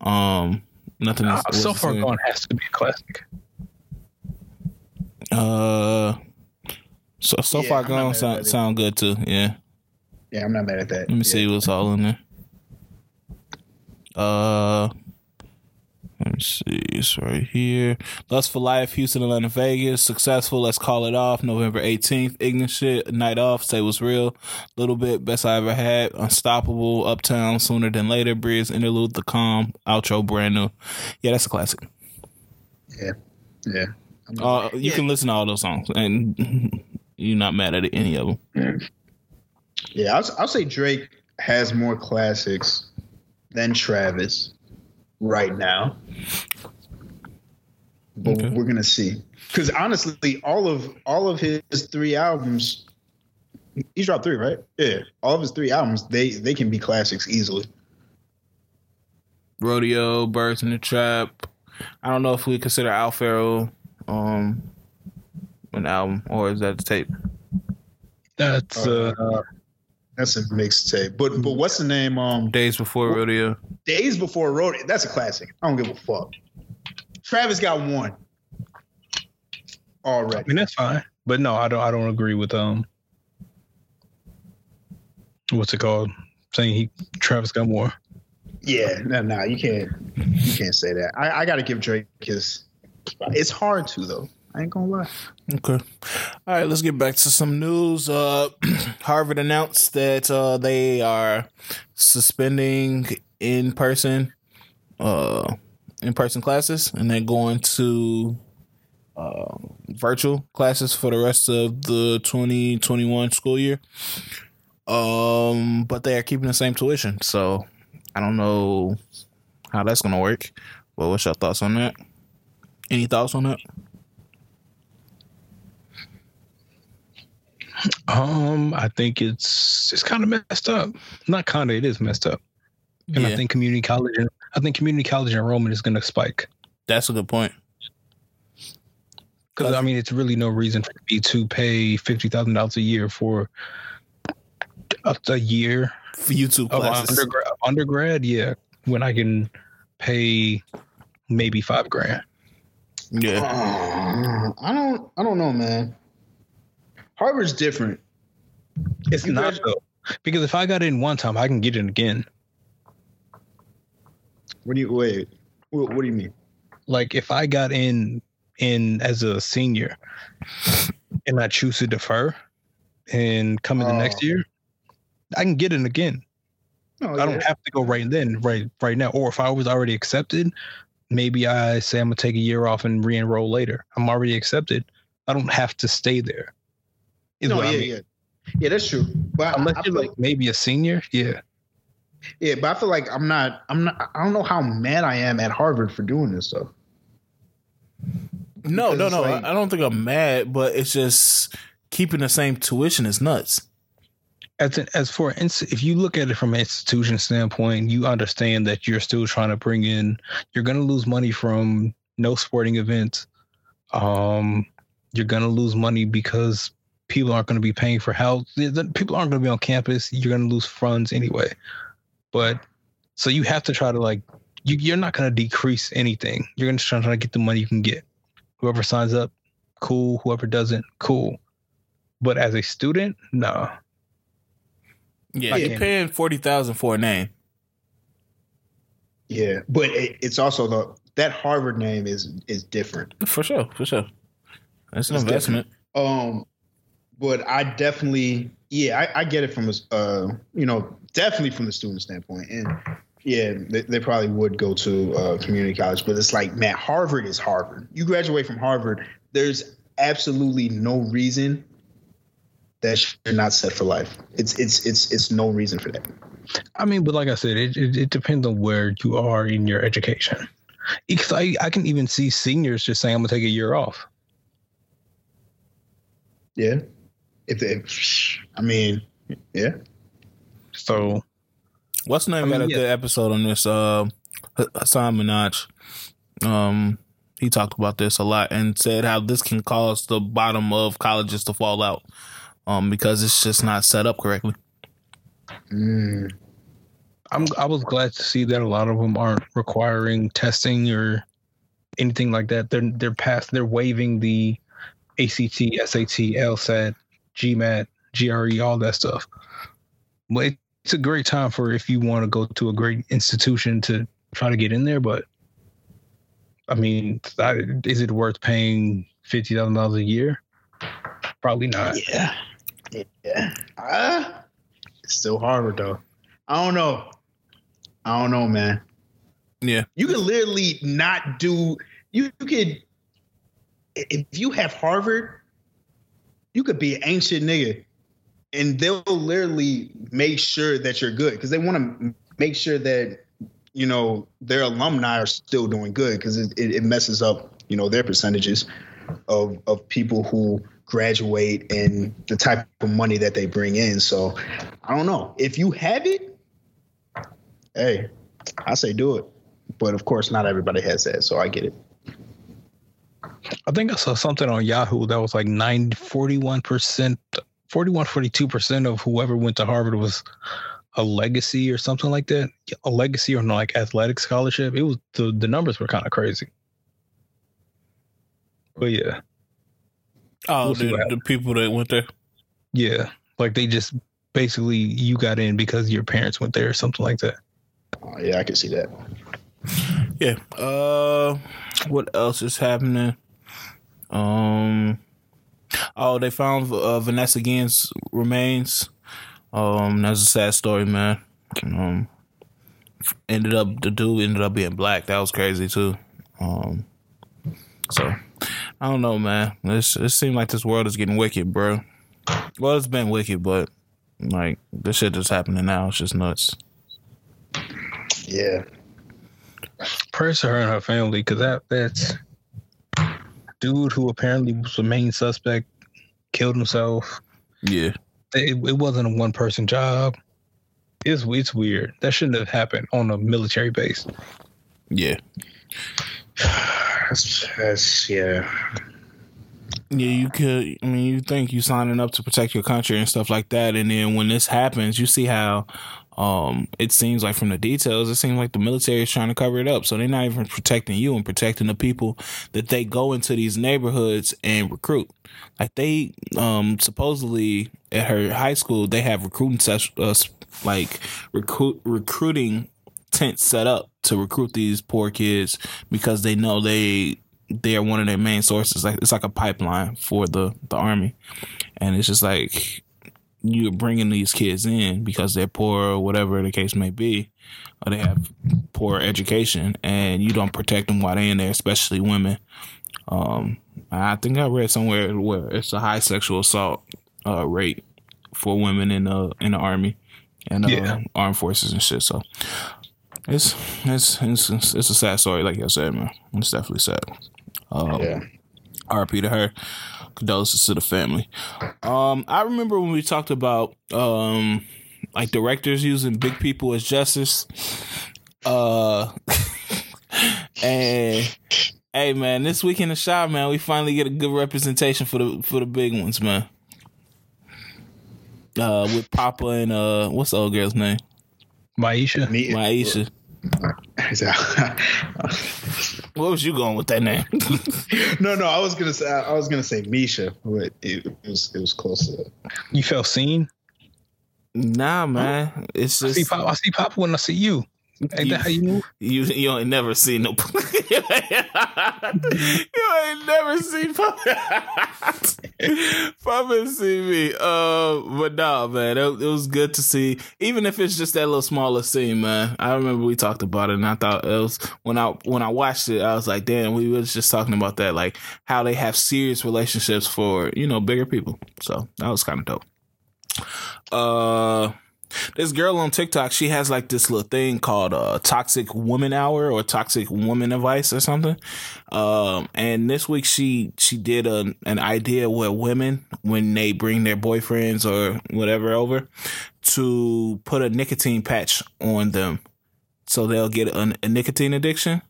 Um, nothing. Uh, so the far same. gone has to be a classic. Uh, so so Yeah, far I'm gone sound sound good too. Yeah. Yeah, I'm not mad at that. Let me Yeah. see what's all in there. Uh, let me see. It's right here. Lust for Life, Houston, Atlanta, Vegas. Successful. Let's call it off. November 18th. Ignorant shit. Night off. Say what's real. Little bit. Best I ever had. Unstoppable. Uptown. Sooner than later. Bria's. Interlude. The Calm. Outro. Brand new. Yeah, that's a classic. Yeah, yeah. Uh, you Yeah. can listen to all those songs, and you're not mad at any of them. Yeah, I'll, I'll say Drake has more classics than Travis right now. But Okay. we're gonna see. Because honestly, all of all of his three albums, he's dropped three, right? Yeah, all of his three albums, they they can be classics easily. Rodeo, Birds in the Trap. I don't know if we consider Owl Pharaoh um an album or is that a tape? That's uh, Uh, that's a mixtape. But but what's the name? Um, Days before Rodeo. Days Before Rodeo. That's a classic. I don't give a fuck. Travis got one already. I already. mean that's fine. But no, I don't I don't agree with um what's it called? Saying he Travis got more. Yeah, no, no, you can't. You can't say that. I, I got to give Drake his. It's hard to though. I ain't gonna lie. Okay. All right, let's get back to some news. Uh Harvard announced that uh they are suspending in person uh in person classes and they're going to uh, virtual classes for the rest of the 2021 school year. Um but they are keeping the same tuition. So I don't know how that's to work. But what's your thoughts on that? Any thoughts on that? Um, I think it's it's kind of messed up. Not kind of, it is messed up. And I think community college, I think community college enrollment is going to spike That's a good point. because I mean, it's really no reason for me to pay fifty thousand dollars a year for a, a year For YouTube of classes. undergrad, undergrad. Yeah, when I can pay maybe five grand. yeah. Uh, I don't. I don't know, man. Harvard's different. It's You not though, because if I got in one time, I can get in again. What do you wait? What, what do you mean? Like if I got in in as a senior and I choose to defer and come in the next Oh. year, I can get in again. No, I don't have to go right then, right right now. Or if I was already accepted, maybe I say I'm gonna take a year off and re-enroll later. I'm already accepted. I don't have to stay there. Is No, what I yeah, mean. yeah, yeah. That's true. But Unless I, I you're feel like maybe a senior, yeah. yeah, but I feel like I'm not. I'm not. I don't know how mad I am at Harvard for doing this stuff. No, Because no, no. like- I I don't think I'm mad, but it's just keeping the same tuition is nuts. As an, as for ins- if you look at it from an institution standpoint, you understand that you're still trying to bring in. You're going to lose money from no sporting events. Um, you're going to lose money because people aren't going to be paying for house. the- the- People aren't going to be on campus. You're going to lose funds anyway. But so you have to try to like you, you're not going to decrease anything. You're going to try to get the money you can get. Whoever signs up, cool. Whoever doesn't, cool. But as a student, no. Yeah, I you're can't- paying forty thousand for a name. Yeah, but it, it's also the that Harvard name is is different. For sure, for sure. That's an It's investment. Um, but I definitely, yeah, I, I get it from a, uh, you know, definitely from the student standpoint, and yeah, they, they probably would go to uh, community college, but it's like, man, Harvard is Harvard. You graduate from Harvard, there's absolutely no reason that you're not set for life. It's it's it's it's no reason for that. I mean, but like I said, it, it, it depends on where you are in your education. Because I, I can even see seniors just saying, I'm going to take a year off. Yeah, if they, I mean, yeah, So, What's the name I mean, of yeah. the episode on this? Uh, Hasan Minhaj. Um, he talked about this a lot and said how this can cause the bottom of colleges to fall out, um, because it's just not set up correctly. Mm. I'm I was glad to see that a lot of them aren't requiring testing or anything like that. They're they're past they're waiving the ACT, SAT, LSAT, GMAT, GRE, all that stuff. But it's a great time for if you want to go to a great institution to try to get in there. But I mean, is it worth paying fifty thousand dollars a year? Probably not. Yeah, yeah. Uh, it's still Harvard though. I don't know. I don't know, man. Yeah, you can literally not do. You, you could if you have Harvard, you could be an ancient nigga, and they'll literally make sure that you're good because they want to make sure that you know their alumni are still doing good because it, it, messes up you know their percentages of of people who graduate and the type of money that they bring in. So I don't know if you have it. Hey, I say do it, but of course not everybody has that, so I get it. I think I saw something on Yahoo that was like 9, 41%, 41, 42% of whoever went to Harvard was a legacy or something like that. A legacy or no, like athletic scholarship. It was the, the numbers were kind of crazy. But yeah. Oh, we'll the, the people that went there. Yeah. Like they just basically you got in because your parents went there or something like that. Oh, yeah, I can see that. Yeah. Uh what else is happening? Um. Oh, they found uh, Vanessa Guillen's remains. Um, that's a sad story, man. Um, ended up the dude ended up being black. That was crazy too. Um, so I don't know, man. It's, it seems like this world is getting wicked, bro. Well, it's been wicked, but like this shit just happening now. It's just nuts. Yeah. Prayers to her and her family, because that that's dude who apparently was the main suspect killed himself. Yeah. It, it wasn't a one person job. It's it's weird. That shouldn't have happened on a military base. Yeah. that's, that's yeah. Yeah, you could. I mean, you think you signing up to protect your country and stuff like that, and then when this happens, you see how um, it seems like from the details, it seems like the military is trying to cover it up. So they're not even protecting you and protecting the people that they go into these neighborhoods and recruit. Like they um, supposedly at her high school, they have recruiting sessions, uh, like recruit recruiting tents set up to recruit these poor kids because they know they they are one of their main sources. Like it's like a pipeline for the the army, and it's just like you're bringing these kids in because they're poor or whatever the case may be, or they have poor education, and you don't protect them while they're in there, especially women. Um, I think I read somewhere where it's a high sexual assault uh, rate for women in the in the army and uh, yeah. armed forces and shit. So it's, it's it's it's a sad story, like I said, man. It's definitely sad. Um, yeah. RP to her condolences to the family. Um, I remember when we talked about um, like directors using big people as justice. Uh, and hey, man, this week in the shop, man, we finally get a good representation for the for the big ones, man. Uh, with Papa and uh, what's the old girl's name? Maisha. Maisha. what was you going with that name? no, no, I was gonna say I was gonna say Misha, but it, it was it was close to that. You felt seen? Nah, man. It's just I see Pop, I see Pop when I see you. Ain't you, that how you? You you ain't never seen no. you ain't never seen. Papa see me. Uh, but nah, man, it, it, was good to see. Even if it's just that little smaller scene, man. I remember we talked about it, and I thought it was when I when I watched it, I was like, damn, we was just talking about that, like how they have serious relationships for you know bigger people. So that was kind of dope. Uh this girl on TikTok, she has like this little thing called a uh, toxic woman hour or toxic woman advice or something. Um, and this week she she did a, an idea where women, when they bring their boyfriends or whatever over, to put a nicotine patch on them. So they'll get a, a nicotine addiction,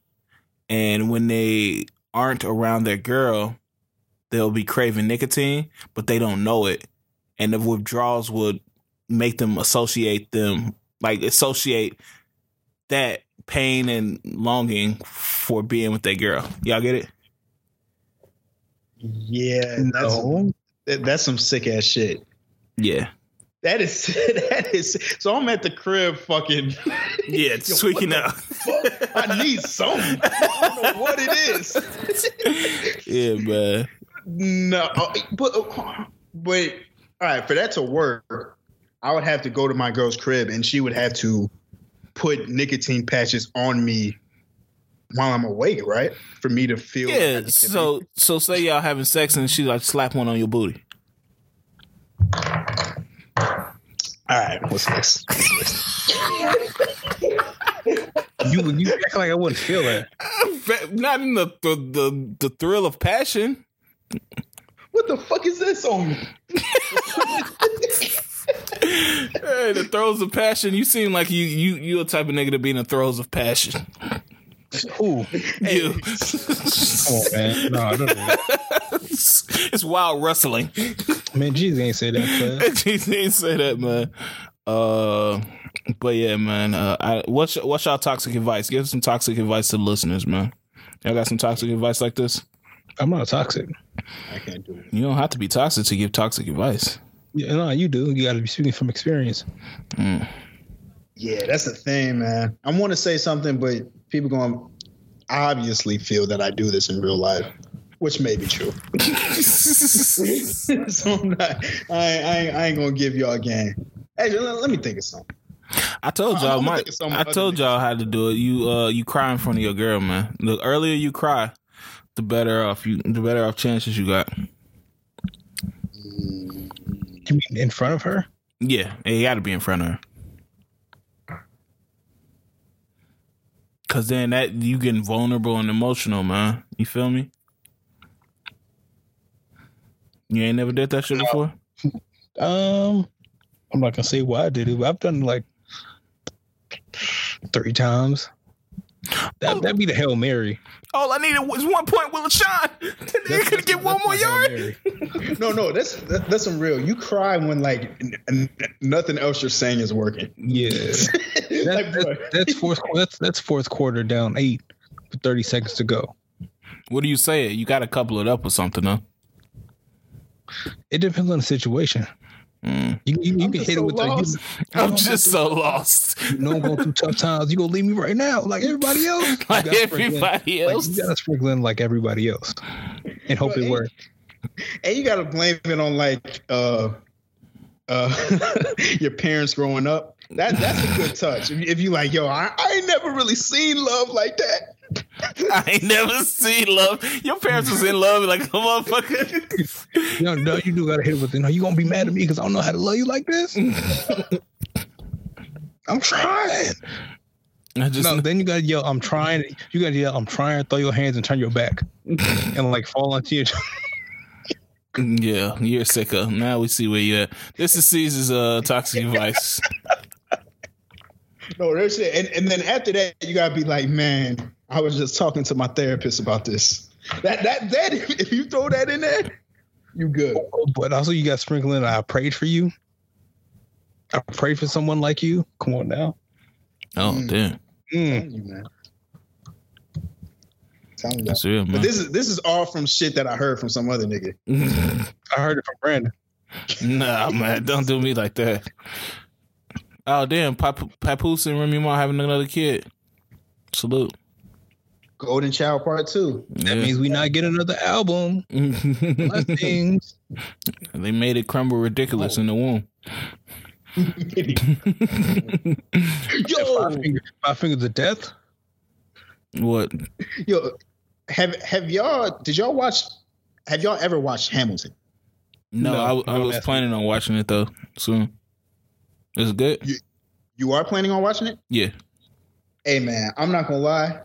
and when they aren't around their girl, they'll be craving nicotine, but they don't know it, and the withdrawals would make them associate them like associate that pain and longing for being with that girl. Y'all get it? Yeah, that's No. that- that's some sick ass shit. Yeah. That is that is. So I'm at the crib, fucking. Yeah, Yo, tweaking out. I need some. I don't know what it is. yeah, man. No, uh, but but all right. For that to work, I would have to go to my girl's crib, and she would have to put nicotine patches on me while I'm awake, right? For me to feel. Yeah. So so say y'all having sex and she like slap one on your booty. all right. What's this? You you act like I wouldn't feel that. Not in the the the, the thrill of passion. What the fuck is this on me? Hey, the throes of passion. You seem like you you you a type of nigga to be in the throes of passion. Ooh, You. come on, man. No, I don't do that. it's wild wrestling. Man, Jesus ain't say that. cuz. he didn't say that, man. Uh, but yeah, man. Uh, I, what's what's y'all toxic advice? Give some toxic advice to the listeners, man. Y'all got some toxic advice like this? I'm not toxic. I can't do it. You don't have to be toxic to give toxic advice. Yeah, no, you do. You got to be speaking from experience. Yeah, that's the thing, man. I want to say something, but people going to obviously feel that I do this in real life, which may be true. so I'm not. I, I, ain't- I ain't gonna give y'all a game. Hey, let, let me think of something. I told y'all, gonna my, think of something I told y'all how to do it. You uh, you cry in front of your girl, man. The earlier you cry, the better off you, the better off chances you got. You mean in front of her? Yeah, you got to be in front of her. Cause then that you getting vulnerable and emotional, man. You feel me? You ain't never did that shit before. Um, I'm not gonna say why I did it, but I've done like three times. That oh. that'd be the hail mary. All I needed was one point with LaShawn. They could get one more yard. No, no, that's that, that's some real. You cry when like n- n- nothing else you're saying is working. Yeah, that, like, that, that's fourth. That's that's fourth quarter down eight with 30 seconds to go. What do you say? You got to couple it up or something, huh? It depends on the situation. Mm. You, you, you I'm can just hit so it with the, lost. you, I'm just so lost. you know I'm going through tough times. You gonna leave me right now, like everybody else. You Like gotta sprinkle in- everybody like, else. you gotta sprinkle in like everybody else, and hope Well, it works. and you gotta blame it on like uh uh your parents growing up. That that's a good touch. If, if you like, yo, I, I ain't never really seen love like that. I ain't never seen love. Your parents was in love like a motherfucker. You know, no, you do gotta hit it with. You know, you gonna be mad at me because I don't know how to love you like this. I'm trying. I just No, then you gotta yell, "I'm trying." You gotta yell, "I'm trying." Throw your hands and turn your back, and like fall onto your. yeah, you're sicker. Now we see where you're at. This is Caesar's uh, toxic advice. No, there's it. And, and then after that, you gotta be like, man, I was just talking to my therapist about this. That that that if you throw that in there, you good. But also, you got sprinkling. I prayed for you. I prayed for someone like you. Come on now. Oh Mm. damn, Mm. Telling you, man. Telling you. that's real, But this is this is all from shit that I heard from some other nigga. I heard it from Brandon. nah, man, don't do me like that. Oh damn, Pap- Papoose and Remy Ma having another kid. Salute. Golden Child Part Two. That means we not get another album. Blessings. they made it crumble ridiculous in the womb. yo, Five, finger, five fingers of death. what? yo, have have y'all? Did y'all watch? Have y'all ever watched Hamilton? No, No, I, I was ask me. planning on watching it though soon. Is it good? You are planning on watching it? Yeah, Hey man, I'm not gonna lie.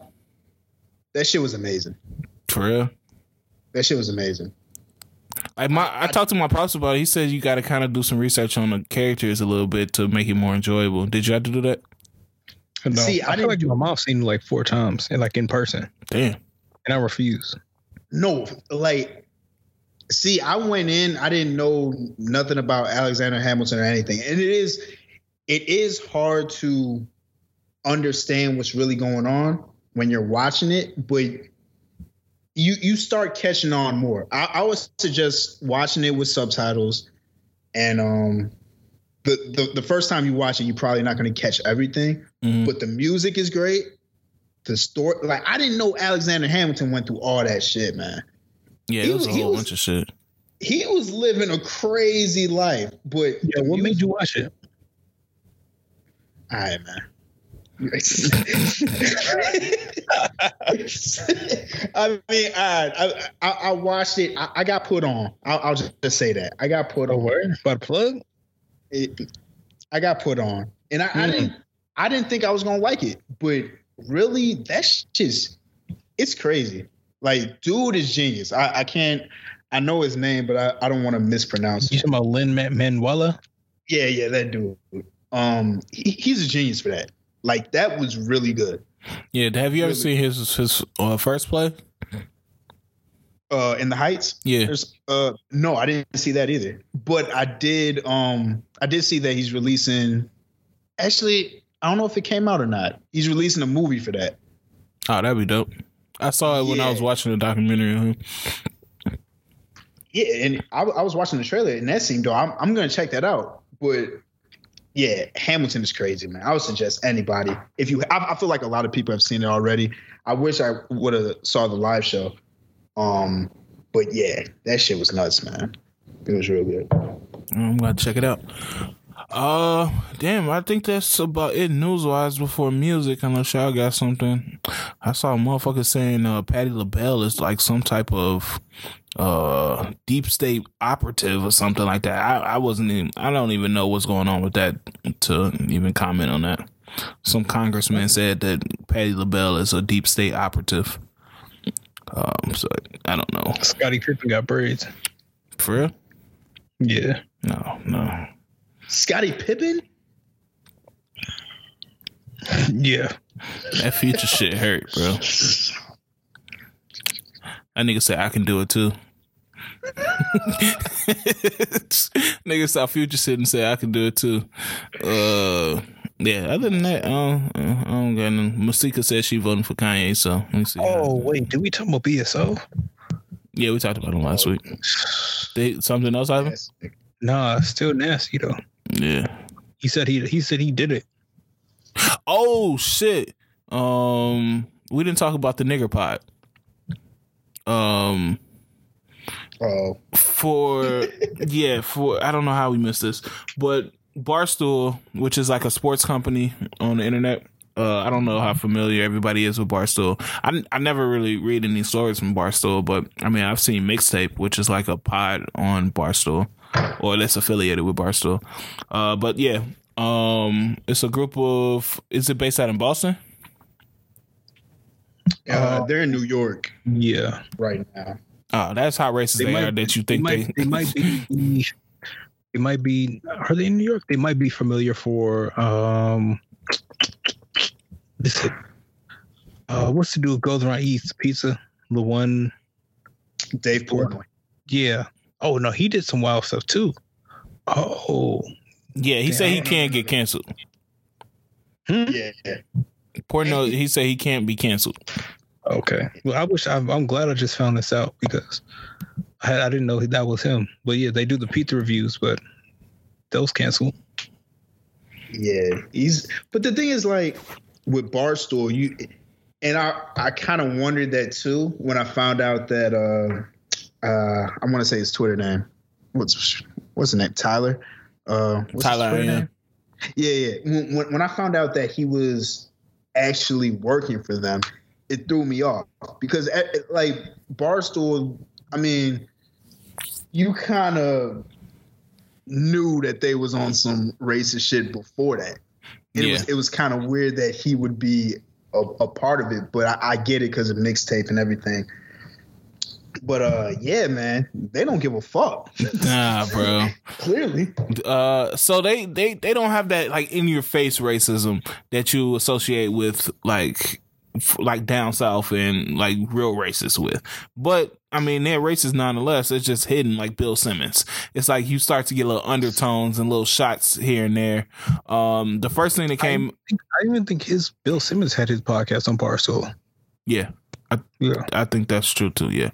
That shit was amazing. for real. That shit was amazing. Like my, I talked to my pops about it. He said you got to kind of do some research on the characters a little bit to make it more enjoyable. Did you have to do that? No, See, I, I feel like my mom seen like four times, and like in person, Damn. and I refuse. No, like, see, I went in, I didn't know nothing about Alexander Hamilton or anything, and it is, it is hard to understand what's really going on when you're watching it, but you you start catching on more. I, I would suggest watching it with subtitles, and um, the the, the first time you watch it, you're probably not going to catch everything, Mhm. but the music is great. The story, like, I didn't know Alexander Hamilton went through all that shit, man Yeah, he it was a was- he whole was- bunch of shit. he was living a crazy life, but Yeah, what made you watch it? All right, man. I mean, I I, I watched it. I, I got put on. I'll, I'll just say that I got put on. By the plug? It, I got put on, and I, I Hmm. didn't. I didn't think I was gonna like it, but really, that's just it's crazy. Like, dude is genius. I, I can't. I know his name, but I, I don't want to mispronounce You talking about Lin Man- Manuela? Yeah, yeah, that dude. Um, he, he's a genius for that. Like, that was really good. Yeah, have you ever Really? seen his his uh, first play? Uh, in the Heights. Yeah. Uh, no, I didn't see that either. But I did. Um, I did see that he's releasing. Actually, I don't know if it came out or not. He's releasing a movie for that. Oh, that'd be dope. I saw it when I was watching the documentary on him. Yeah, and I, I was watching the trailer, and that seemed dope. I'm, I'm gonna check that out. But yeah, Hamilton is crazy, man. I would suggest anybody if you. I, I feel like a lot of people have seen it already. I wish I would have saw the live show. Um, but yeah, that shit was nuts, man. It was real good. I'm gonna check it out. Uh, damn, I think that's about it news wise before music. Unless y'all got something. I saw a motherfucker saying uh, Patti LaBelle is like some type of uh deep state operative or something like that. I, I wasn't even. I don't even know what's going on with that to even comment on that. Some congressman said that Patti LaBelle is a deep state operative. Um, so I don't know. Scottie Pippen got braids. For real? Yeah. No, no. Scottie Pippen. Yeah. That future shit hurt, bro. That nigga said I can do it too. nigga saw future shit and said I can do it too. Uh, yeah. Other than that, um, I don't got no. Masika said she voting for Kanye, so let me see. Oh, wait. Did we talk about BSO? yeah, we talked about him last week. They, something else? Yes. Nah, still nasty though. Yeah. He said he he said he did it. Oh shit. Um, we didn't talk about the nigger pot. Um. Oh, for yeah for i don't know how we missed this but barstool which is like a sports company on the internet uh, I don't know how familiar everybody is with Barstool. I, I never really read any stories from Barstool, but I mean I've seen Mixtape, which is like a pod on Barstool, or that's affiliated with Barstool. Uh, but yeah, um, it's a group of. Is it based out in Boston? uh, they're in New York Yeah. right now. Oh, that's how racist they, are that you think they they. might, they might be they might be are they in New York? They might be familiar for um this is, uh what's the dude goes around eats pizza? The one Dave Portnoy. yeah. Oh no, he did some wild stuff too. Oh yeah, he said he can't get canceled. Yeah, Portnoy, he said he can't be canceled. Okay. Well I wish I'm, I'm glad I just found this out because I, I didn't know that was him. But yeah, they do the pizza reviews, but those cancel. yeah. He's. But the thing is, like with Barstool, you and I. I kind of wondered that too when I found out that. uh uh I want to say his Twitter name. What's what's the name? Tyler. Uh, Tyler, yeah. name? Yeah, yeah. When, when when I found out that he was actually working for them, it threw me off because eh, eh, like Barstool, I mean, you kind of knew that they was on some racist shit before that. And It was it was kind of weird that he would be a, a part of it, but I, I get it because of mixtape and everything. But uh, yeah, man, they don't give a fuck. Nah, bro. Clearly, Uh, so they they they don't have that like in your face racism that you associate with like like down south and like real racist with. But I mean, they're racist nonetheless. It's just hidden like Bill Simmons. It's like you start to get little undertones and little shots here and there. Um, the first thing that came, I even think his Bill Simmons had his podcast on Barstool. yeah, Yeah. I think that's true too. Yeah.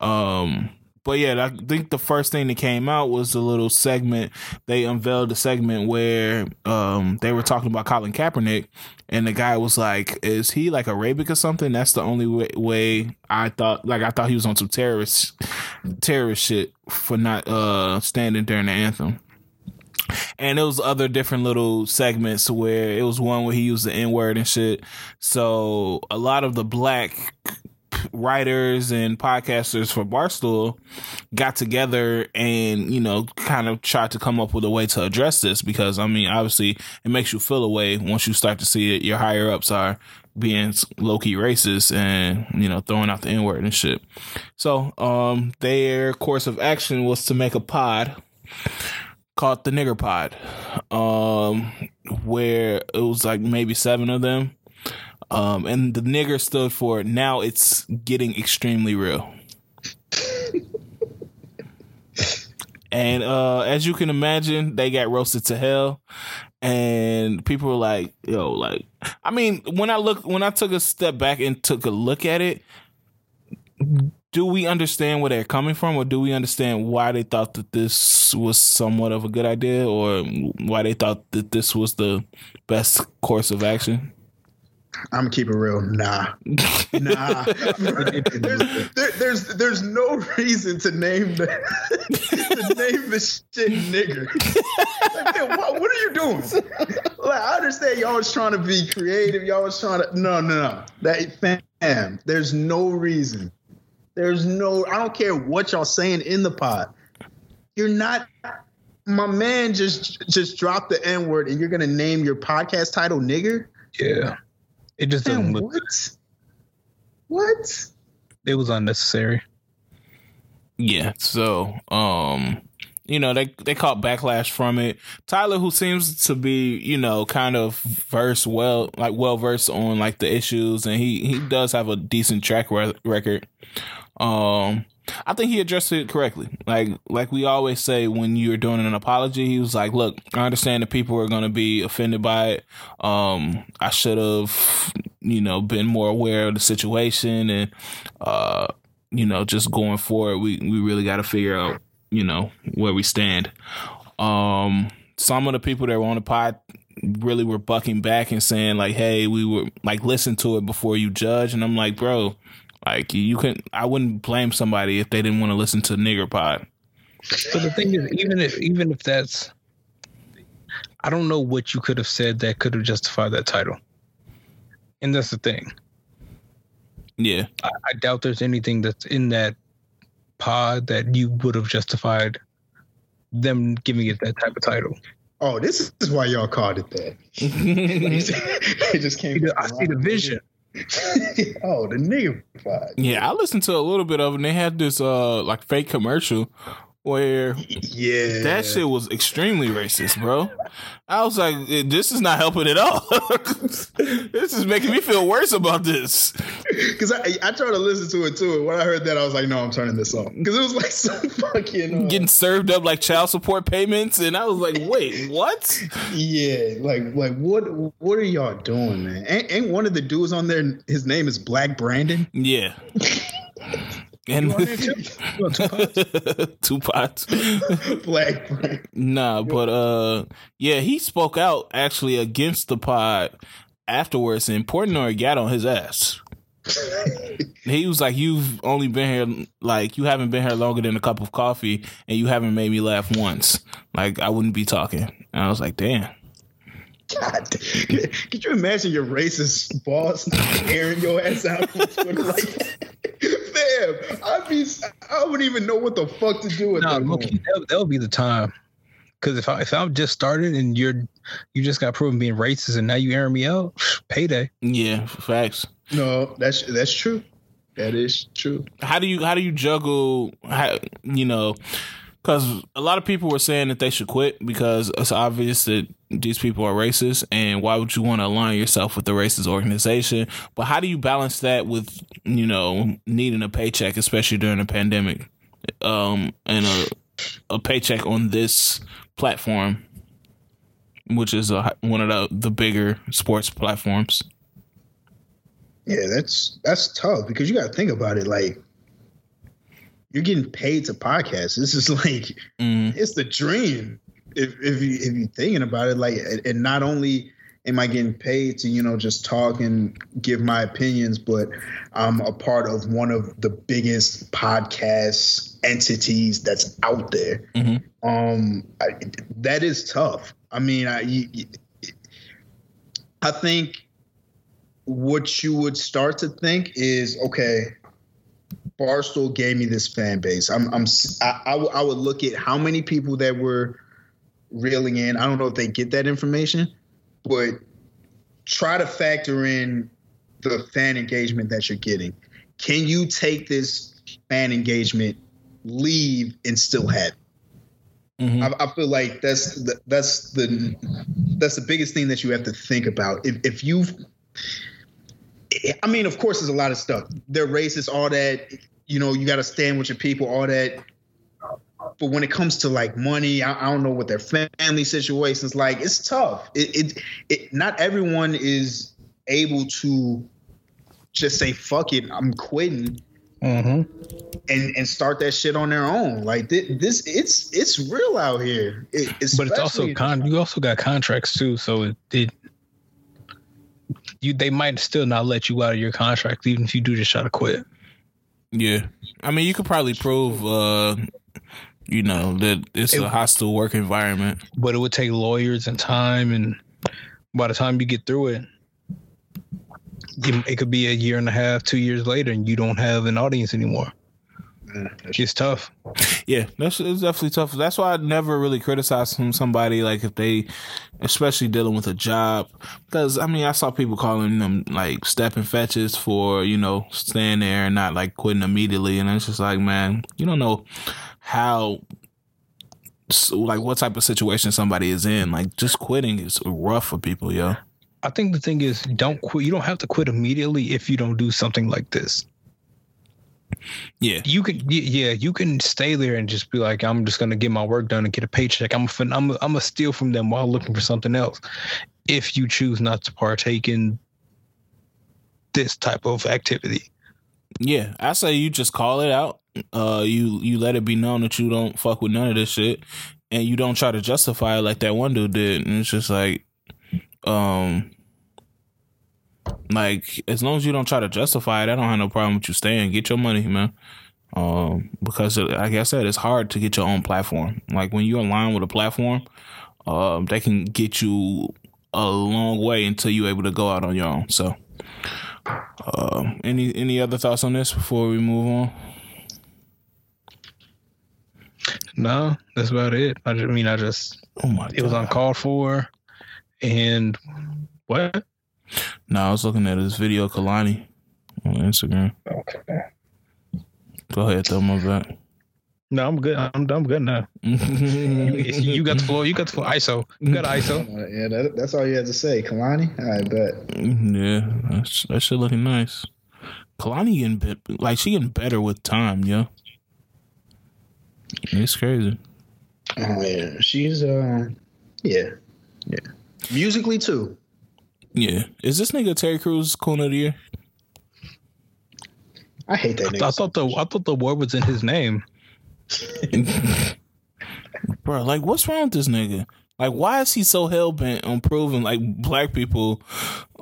Um, but yeah, I think the first thing that came out was a little segment. They unveiled a segment where um they were talking about Colin Kaepernick, and the guy was like, "Is he like Arabic or something?" That's the only way, way I thought. Like I thought he was on some terrorist terrorist shit for not uh standing during the anthem. And it was other different little segments where it was one where he used the N word and shit. So a lot of the black writers and podcasters for Barstool got together and, you know, kind of tried to come up with a way to address this because, I mean, obviously it makes you feel a way once you start to see it. Your higher ups are being low key racist and, you know, throwing out the N word and shit. So, um, their course of action was to make a pod called the Nigger Pod, um, where it was like maybe seven of them. Um, and the nigger stood for now it's getting extremely real. and uh, as you can imagine, they got roasted to hell. And people were like, yo, like, I mean, when I look, when I took a step back and took a look at it, do we understand where they're coming from, or do we understand why they thought that this was somewhat of a good idea, or why they thought that this was the best course of action? I'm gonna keep it real. Nah, nah. there's, there, there's there's no reason to name the to name the shit nigger. Like, man, what, what are you doing? Like, I understand y'all was trying to be creative. Y'all was trying to no no no. That fam. There's no reason. There's no. I don't care what y'all saying in the pod. You're not. My man just just dropped the N word, and you're gonna name your podcast title nigger. Yeah. It just doesn't look. what? What? It was unnecessary. Yeah. So, um, you know, they they caught backlash from it. Tyler, who seems to be, you know, kind of versed well, like well versed on like the issues, and he he does have a decent track re- record. Um, I think he addressed it correctly. Like like we always say when you're doing an apology, he was like, "Look, I understand that people are going to be offended by it. Um, I should have, you know, been more aware of the situation and, uh, you know, just going forward, we we really got to figure out, you know, where we stand." Um, some of the people that were on the pod really were bucking back and saying like, "Hey, we were like listen to it before you judge," and I'm like, bro. Like you can, I wouldn't blame somebody if they didn't want to listen to Nigger Pod. But the thing is, even if even if that's, I don't know what you could have said that could have justified that title. And that's the thing. Yeah, I, I doubt there's anything that's in that pod that you would have justified them giving it that type of title. Oh, this is why y'all called it that. it just came. I see the vision. oh, the nigga yeah. I listened to a little bit of it. and They had this uh like fake commercial where Yeah, that shit was extremely racist, bro. I was like, this is not helping at all. this is making me feel worse about this. Because I, I tried to listen to it too. And when I heard that, I was like, no, I'm turning this off. Because it was like so fucking. Uh, Getting served up like child support payments, and I was like, wait, what? yeah, like like what what are y'all doing, man? Ain't, ain't one of the dudes on there? His name is Black Brandon. Yeah. And You on there too? You on two pods? two pots. Black Brandon. Nah, but uh, yeah, he spoke out actually against the pod afterwards, and Portnoy got on his ass. He was like, "You've only been here like you haven't been here longer than a cup of coffee, and you haven't made me laugh once. Like I wouldn't be talking." And I was like, "Damn." God, could, could you imagine your racist boss airing your ass out on Twitter like that? Fam, I'd be, I wouldn't even know what the fuck to do with No, that. look, moment. that, that would be the time. Because if I if I'm just started and you're you just got proven being racist and now you airing me out, payday. Yeah, facts. No, that's that's true. That is true. How do you how do you juggle? How, you know, because a lot of people were saying that they should quit because it's obvious that these people are racist, and why would you want to align yourself with the racist organization? But how do you balance that with you know needing a paycheck, especially during a pandemic, um, and a a paycheck on this platform, which is a, one of the the bigger sports platforms. Yeah, that's that's tough because you got to think about it. Like, you're getting paid to podcast. This is like, Mm. it's the dream. If if you if you're thinking about it, like, and not only am I getting paid to you know just talk and give my opinions, but I'm a part of one of the biggest podcast entities that's out there. Mhm. Um, I, that is tough. I mean, I you, you- I think what you would start to think is okay barstool gave me this fan base i'm, I'm I, I, w- I would look at how many people that were reeling in i don't know if they get that information but try to factor in the fan engagement that you're getting can you take this fan engagement leave and still have it? Mhm. I, I feel like that's the, that's the that's the biggest thing that you have to think about. If if you, I mean, of course, there's a lot of stuff. They're racist, all that. You know, you got to stand with your people, all that. But when it comes to like money, I, I don't know what their family situations like. It's tough. It, it it not everyone is able to just say fuck it, I'm quitting Mm-hmm. and and start that shit on their own. Like thi- this, it's it's real out here. It, But it's also con. You also got contracts too, so it, it you they might still not let you out of your contract even if you do just try to quit. Yeah, I mean, you could probably prove, uh, you know, that it's It- a hostile work environment. But it would take lawyers and time, and by the time you get through it, it could be a year and a half, two years later, and you don't have an audience anymore. Yeah, that's- tough. Yeah, that's it's definitely tough. That's why I never really criticize some somebody like if they, especially dealing with a job, because I mean I saw people calling them like stepping fetches for you know staying there and not like quitting immediately, and it's just like man, you don't know how. So, like what type of situation somebody is in, like just quitting is rough for people, yo. I think the thing is, don't quit. You don't have to quit immediately if you don't do something like this. Yeah, You can, yeah, you can stay there and just be like, I'm just gonna get my work done and get a paycheck. I'm, fin- I'm, I'm gonna steal from them while looking for something else. If you choose not to partake in this type of activity, Yeah, I say you just call it out. Uh, you you let it be known that you don't fuck with none of this shit, and you don't try to justify it like that one dude did. And it's just like, um, like as long as you don't try to justify it, I don't have no problem with you staying. Get your money, man. Um, because like I said, it's hard to get your own platform. Like when you align with a platform, um, they can get you a long way until you're able to go out on your own. So. Uh, any any other thoughts on this before we move on? no, that's about it. I, just, I mean, I just Oh my! it was uncalled for, and what? No, I was looking at this video, Kehlani, on Instagram. Okay. Go ahead, throw my back. No, I'm good. I'm, I'm good now. You, you got the floor. You got the floor. ISO. You got ISO. Uh, yeah, that, that's all you had to say, Kehlani. I bet. Yeah, that's, that shit looking nice. Kehlani getting bit, like she getting better with time, yo. It's crazy. Oh yeah, she's uh, yeah, yeah. Musically too. Yeah, is this nigga Terry Crews Corner of the Year? I hate that I nigga. thought the I thought the word was in his name. Bro, like what's wrong with this nigga? Like why is he so hell bent on proving like black people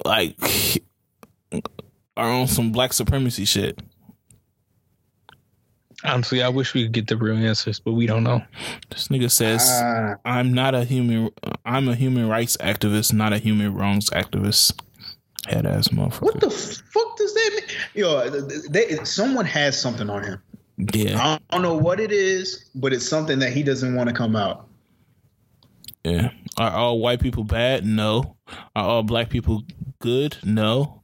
like are on some black supremacy shit? Honestly, I wish we could get the real answers, but we don't know. This nigga says Uh, I'm not a human I'm a human rights activist, not a human wrongs activist. Head ass motherfucker. what the fuck does that mean? Yo, they, someone has something on him. Yeah, I don't know what it is, but it's something that he doesn't want to come out. yeah. Are all white people bad? No. Are all black people good? No.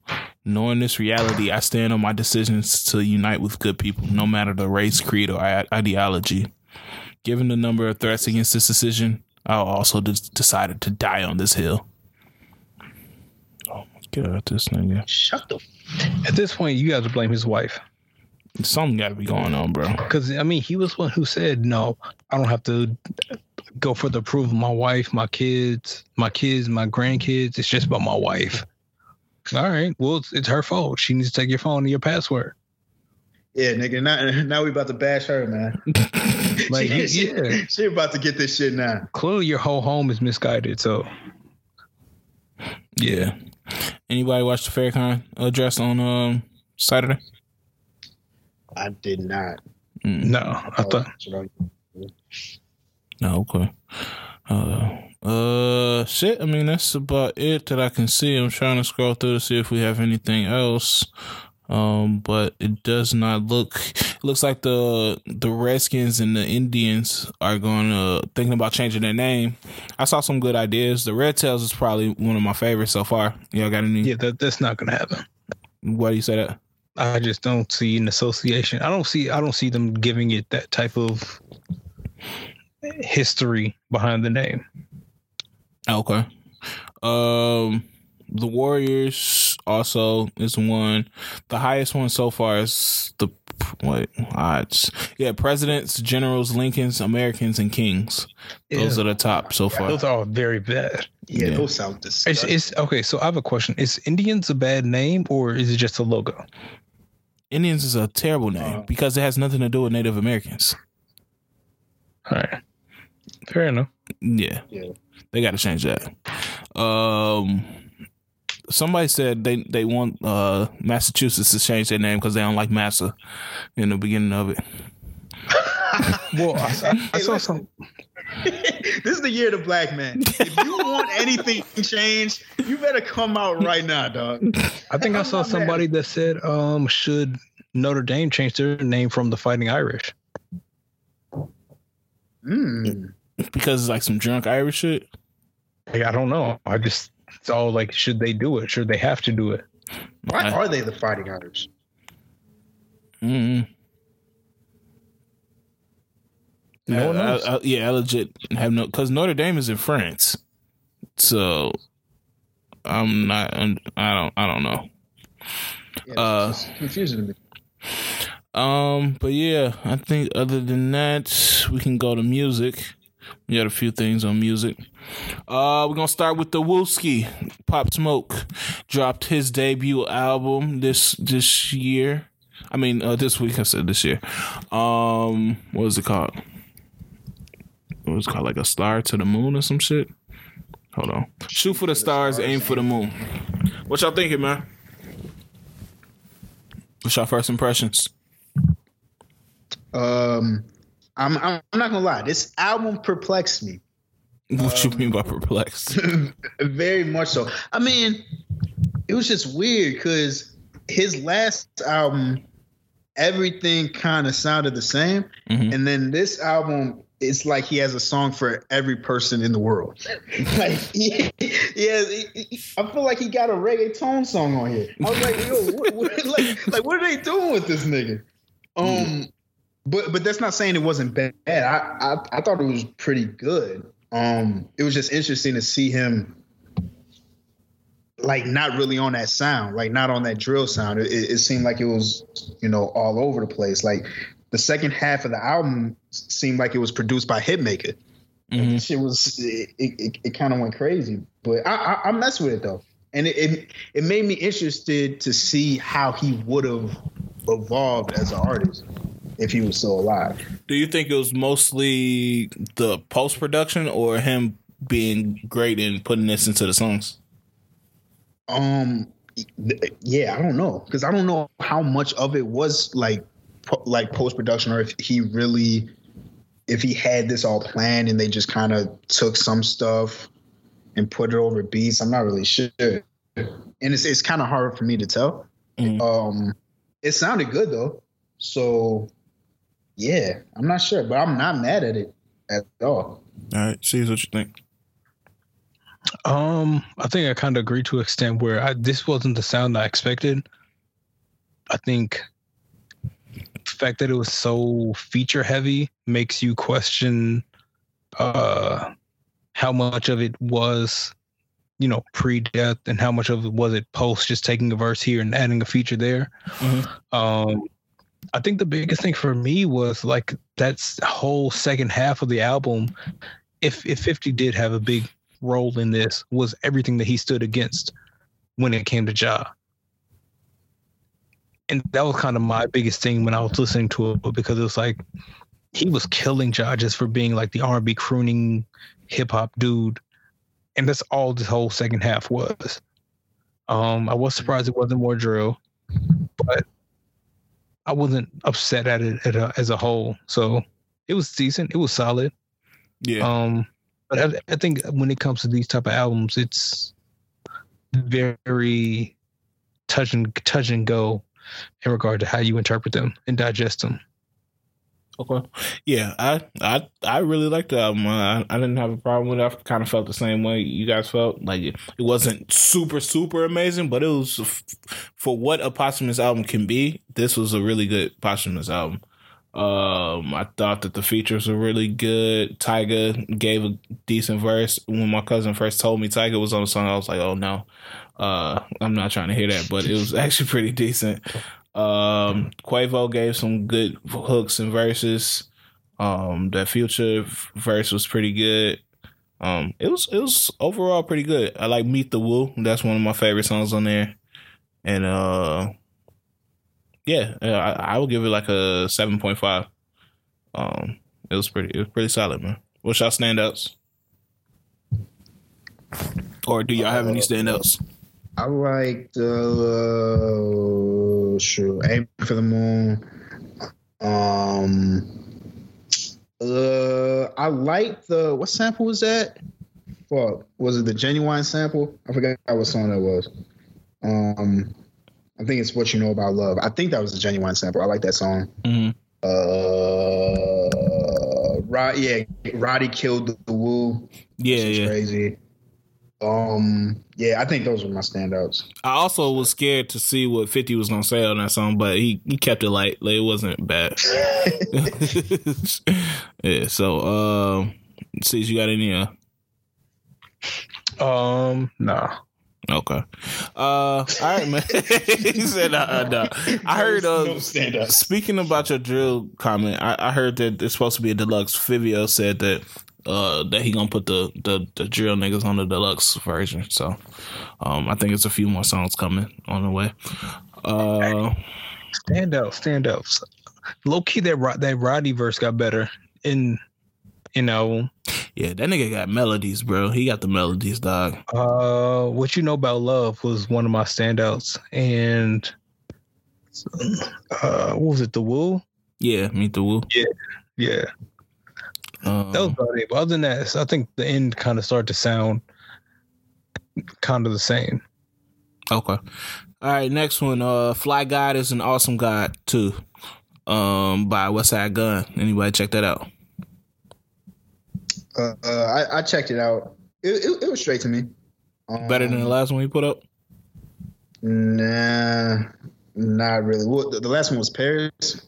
Knowing this reality, I stand on my decisions to unite with good people, no matter the race, creed, or I- ideology. Given the number of threats against this decision, I also d- decided to die on this hill. Oh my god, this nigga. Shut the. At this point, you have to blame his wife. Something got to be going on, bro. Because I mean, he was one who said, "No, I don't have to go for the approval of my wife, my kids, my kids, my grandkids. It's just about my wife." All right, well, it's, it's her fault. She needs to take your phone and your password. Yeah, nigga. Now, now we about to bash her, man. Like, she, you- she- yeah, she about to get this shit now. clearly your whole home is misguided. So Yeah. Anybody watch the Farrakhan address on um Saturday? I did not. Mm. no, I thought No, okay. Uh, uh, shit. I mean, that's about it that I can see. I'm trying to scroll through to see if we have anything else. Um, but it does not look. It looks like the the Redskins and the Indians are going to thinking about changing their name. I saw some good ideas. The Red Tails is probably one of my favorites so far. Y'all got any? yeah, that that's not gonna happen. Why do you say that? I just don't see an association. I don't see. I don't see them giving it that type of history behind the name. Okay. Um, the Warriors also is one. The highest one so far is the what odds? Yeah, presidents, generals, Lincolns, Americans, and kings. Those Yeah. are the top so far. Those are all very bad. Yeah, Yeah. those sound It's, disgusting. it's okay. So I have a question: Is Indians a bad name, or is it just a logo? Indians is a terrible name Uh, because it has nothing to do with Native Americans. All right, fair enough. Yeah. Yeah. They got to change that. Um, somebody said they they want uh Massachusetts to change their name because they don't like massa in the beginning of it. Well, I, I, I Hey, saw listen. some. this is the year of the black man. If you want anything changed, you better come out right now, dog. I think I saw not mad. somebody that said, um, should Notre Dame change their name from the Fighting Irish? Mm. Because it's like some drunk Irish shit. Like, I don't know. I just it's all like, should they do it? Should they have to do it? Why I- are they the fighting Irish? Mm-mm. No one I- knows. I- I- yeah, I legit have no because Notre Dame is in France, so I'm not. I'm, I don't. I don't know. Yeah, Uh, confusing to me. Um, but yeah, I think other than that, we can go to music. We got a few things on music. Uh, we're gonna start with the Wooski. Pop Smoke dropped his debut album this this year. I mean, uh, this week. I said this year. Um, what was it called? What was called? Like a star to the moon or some shit. Hold on. Shoot for the stars, aim for the moon. What y'all thinking, man? What's your first impressions? Um, I'm, I'm I'm not gonna lie. This album perplexed me What you mean by perplexed? very much so. I mean, it was just weird because his last album, everything kind of sounded the same, Mhm. and then this album, it's like he has a song for every person in the world. like, he, he he- he- I feel like he got a reggaeton song on here. I was like, yo, what, what, like, like, what are they doing with this nigga? Um, but but that's not saying it wasn't bad. I, I I thought it was pretty good. Um, it was just interesting to see him like not really on that sound, like not on that drill sound. It, it, seemed like it was, you know, all over the place. Like the second half of the album seemed like it was produced by Hitmaker. Mhm. Shit was it, it, it kind of went crazy, but I, I I messed with it though, and it, it it made me interested to see how he would have evolved as an artist if he was still alive. Do you think it was mostly the post production or him being great in putting this into the songs? Um, yeah, I don't know because I don't know how much of it was like po- like post production or if he really if he had this all planned and they just kind of took some stuff and put it over beats. I'm not really sure, and it's it's kind of hard for me to tell. Mhm. Um, it sounded good though, so yeah, I'm not sure, but I'm not mad at it at all. All right, see what you think. Um, I think I kind of agree to an extent where I, this wasn't the sound I expected. I think the fact that it was so feature heavy makes you question uh how much of it was you know pre-death and how much of it was it post just taking a verse here and adding a feature there Mhm. um i think the biggest thing for me was like that whole second half of the album if if 50 did have a big role in this was everything that he stood against when it came to Ja. And that was kind of my biggest thing when I was listening to it because it was like he was killing Ja just for being like the R&B crooning hip hop dude, and that's all this whole second half was. Um, I was surprised it wasn't more drill, but I wasn't upset at it at a, as a whole. So it was decent. It was solid. Yeah. Um, but I, I think when it comes to these type of albums, it's very touch and touch and go in regard to how you interpret them and digest them. Okay. Yeah, I I I really liked the album. I, I didn't have a problem with it. I kind of felt the same way you guys felt. Like it, it wasn't super super amazing, but it was f- for what a posthumous album can be. This was a really good posthumous album. Um, I thought that the features were really good. Tyga gave a decent verse. When my cousin first told me Tyga was on the song, I was like, "Oh no, uh, I'm not trying to hear that." But it was actually pretty decent. Um, Quavo gave some good hooks and verses. Um, that future verse was pretty good. Um, it was it was overall pretty good. I like Meet the Woo. That's one of my favorite songs on there. And uh, yeah, I, I would give it like a seven point five. Um, it was pretty it was pretty solid, man. What's y'all standouts? Or do y'all have any standouts? I liked uh, sure, aim for the moon. Um, uh, I like the what sample was that? Fuck, was it the Ginuwine sample? I forgot what song that was. Um, I think it's what you know about love. I think that was the Ginuwine sample. I like that song. Mm-hmm. Uh, Rod, yeah, Roddy killed the, the woo. Yeah, yeah. crazy. Um, yeah, I think those were my standouts. I also was scared to see what Fifty was gonna say on that song, but he, he kept it light. Like it wasn't bad. yeah. So, um, see, you got any? Uh, Um, nah. okay. Uh, all right, man. he said, uh, no. I heard. Uh, no. Speaking about your drill comment, I, I heard that it's supposed to be a deluxe. Fivio said that uh that he gonna put the, the the drill niggas on the deluxe version. So um I think it's a few more songs coming on the way. Uh Standouts, standouts. Low key, that that Roddy verse got better in you know. yeah, that nigga got melodies, bro. He got the melodies, dog. Uh, what you know about love was one of my standouts, and uh, what was it? The Woo. Yeah, meet the woo. Yeah, yeah, Um, that was about it. But other than that, I think the end kind of started to sound kind of the same. Okay. All right, next one. Uh Fly God is an awesome God too. Um by Westside Gun. Anybody check that out? Uh, uh, I, I checked it out. It, it, it was straight to me. Um, Better than the last one you put up? Nah, not really. Well, the, the last one was Paris.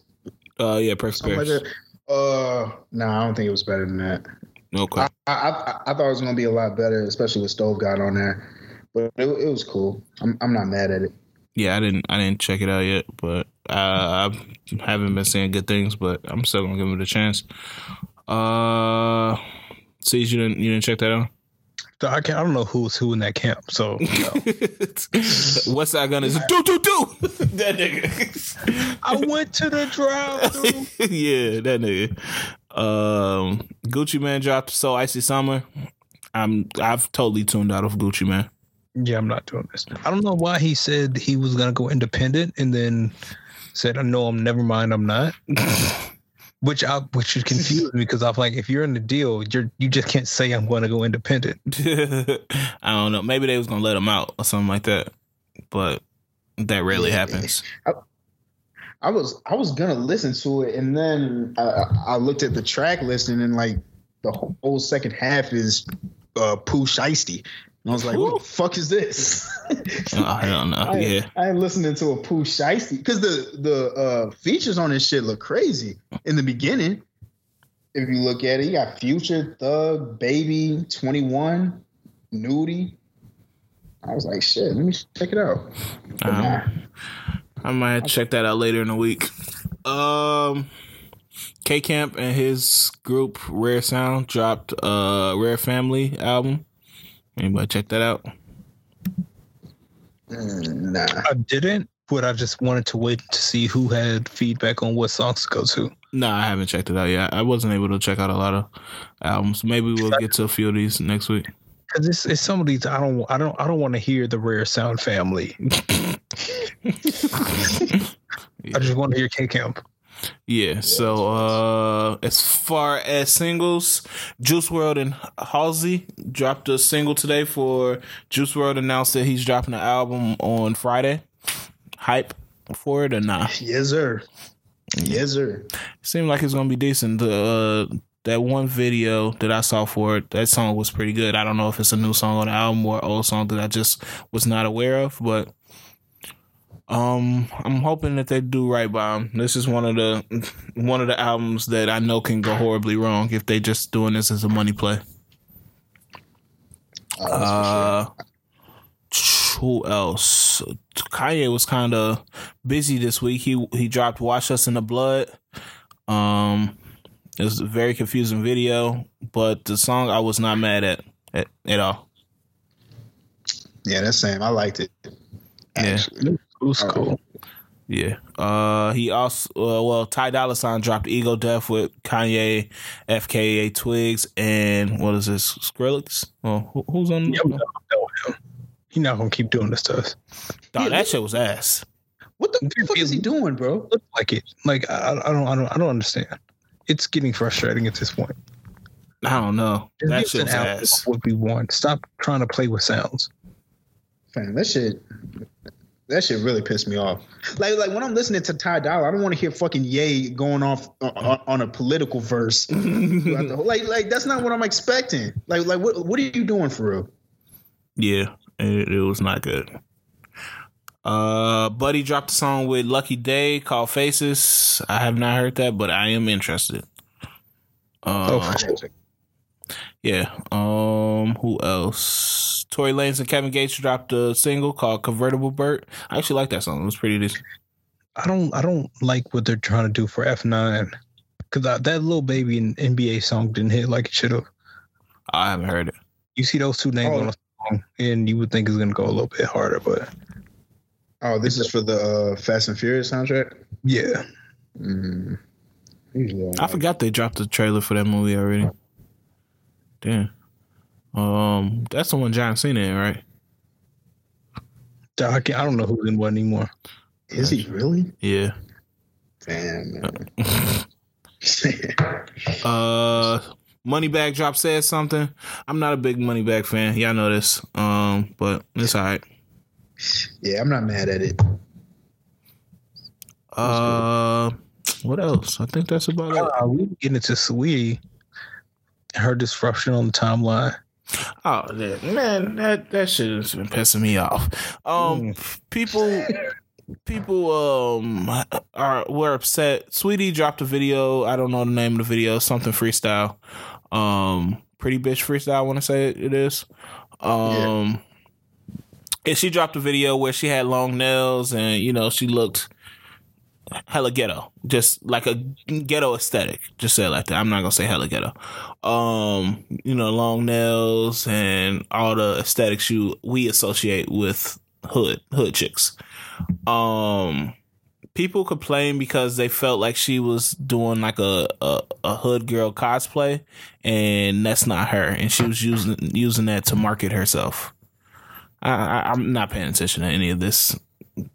Uh yeah, Perks Something like Paris. that. Uh, no, I don't think it was better than that. Okay. I, I, I, I thought it was gonna be a lot better, especially with Stove God on there. But it, it was cool. I'm, I'm not mad at it. Yeah, I didn't I didn't check it out yet, but uh, I haven't been saying good things, but I'm still gonna give it a chance. Uh see you didn't you didn't check that out? So I can't. I don't know who's who in that camp. So you know. Westside Gun is do do do that nigga. I went to the drive. yeah, that nigga. Um, Gucci Mane dropped "So Icy Summer." I'm I've totally tuned out of Gucci Mane. Yeah, I'm not doing this. I don't know why he said he was gonna go independent and then said, "I know I'm never mind, I'm not." Which I which is confused me because I'm like, if you're in the deal, you're you just can't say I'm going to go independent. I don't know. Maybe they was gonna let him out or something like that, but that rarely happens. I was I was gonna listen to it, and then I, I looked at the track listing, and then like the whole second half is uh, Pooh Shiesty. And I was like, what the fuck is this? Oh, I don't know. I, Yeah. I ain't listening to a Pooh Shiesty because the the uh, features on this shit look crazy in the beginning. If you look at it, you got Future, Thug, Baby, Twenty One, Nudie. I was like, shit, let me check it out. Um, nah. I might check that out later in the week. Um, K Camp and his group Rare Sound dropped a Rare Family album. Anybody check that out? Mm, nah. I didn't, but I just wanted to wait to see who had feedback on what songs to go to. No, I haven't checked it out yet. I wasn't able to check out a lot of albums. Maybe we'll get to a few of these next week. Cause it's, it's some of these I don't I don't I don't want to hear the rare sound family. I just want to hear K Camp. Yeah. So uh as far as singles, Juice WRLD and Halsey dropped a single today for Juice WRLD announced that he's dropping an album on Friday. Hype for it or not? Yes, sir. Yes, sir. Seemed like it's gonna be decent. Uh that one video that I saw for it, that song was pretty good. I don't know if it's a new song on the album or old song that I just was not aware of, but um, I'm hoping that they do right by him. This is one of the one of the albums that I know can go horribly wrong if they just doing this as a money play. Oh, Uh, sure. who else? Kanye was kind of busy this week. He he dropped "Wash Us in the Blood." Um, it was a very confusing video, but the song I was not mad at at, at all. Yeah, that's same. I liked it. Yeah. Actually. It was Oh. cool. Yeah. Uh, he also uh, well, Ty Dolla Sign dropped "Ego Death" with Kanye, FKA Twigs, and what is this? Skrillex. Well, who, who's on? Yeah, we know him. He's not gonna keep doing this to us. Dawg, that shit was ass. What the fuck is he doing, bro? Like it. Like I, I don't I don't I don't understand. It's getting frustrating at this point. I don't know. Just That give shit was ass. of What we want. Stop trying to play with sounds. Fam, that shit. That shit really pissed me off. Like, like when I'm listening to Ty Dolla, I don't want to hear fucking Ye going off on, on a political verse. whole- like, like that's not what I'm expecting. Like, like what what are you doing for real? Yeah, it, it was not good. Uh, Buddy dropped a song with Lucky Daye called Faces. I have not heard that, but I am interested. Oh, Uh, sure. Yeah. Um, who else? Tory Lanez and Kevin Gates dropped a single called "Convertible Burt." I actually like that song. It was pretty decent. I don't I don't like what they're trying to do for F nine because that little baby in NBA song didn't hit like it should have. I haven't heard it. You see those two names Oh. on a song, and you would think it's gonna go a little bit harder, but Oh, this is for the uh, Fast and Furious soundtrack. yeah, Mm. Usually I forgot they dropped the trailer for that movie already. Damn. Um, that's the one John Cena in, right? I, I don't know who's in what anymore. Is he really? Yeah. Damn, man. Uh, Moneybag Drop said something. I'm not a big Moneybag fan. Y'all know this. Um, but it's all right. yeah, I'm not mad at it. Uh, what else? I think that's about it. Uh, we were getting into Saweetie, her disruption on the timeline. Oh that- man, that that shit has been pissing me off. Um, people, people, um, are were upset. Saweetie dropped a video. I don't know the name of the video. Something freestyle. Um, pretty bitch freestyle. I want to say it, it is. Um, and she dropped a video where she had long nails and you know she looked hella ghetto, just like a ghetto aesthetic. Just say it like that. I'm not gonna say hella ghetto. Um, you know, long nails and all the aesthetics you we associate with hood hood chicks. Um, people complained because they felt like she was doing like a a, a hood girl cosplay, and that's not her, and she was using using that to market herself. I, I I'm not paying attention to any of this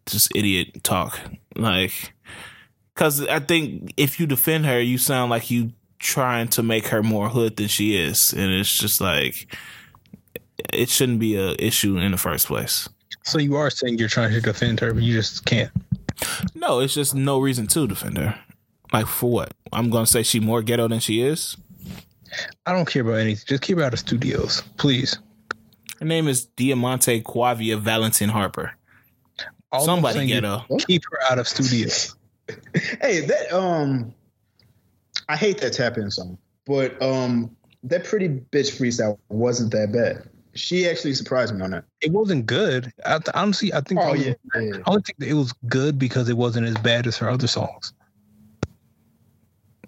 just idiot talk. Like, because I think if you defend her, you sound like you trying to make her more hood than she is, and it's just like it shouldn't be a issue in the first place. So you are saying you're trying to defend her, but you just can't. No, it's just no reason to defend her. Like for what? I'm gonna say she more ghetto than she is. I don't care about anything. Just keep her out of studios, please. Her name is Diamante Quiava Valentin Harper. All Somebody saying get is her. Keep her out of studios. Hey, that um, I hate that tap in song, but um, that pretty bitch freestyle wasn't that bad. She actually surprised me on that. It wasn't good. I, th- honestly, I think. Oh I yeah, yeah. I only think that it was good because it wasn't as bad as her other songs.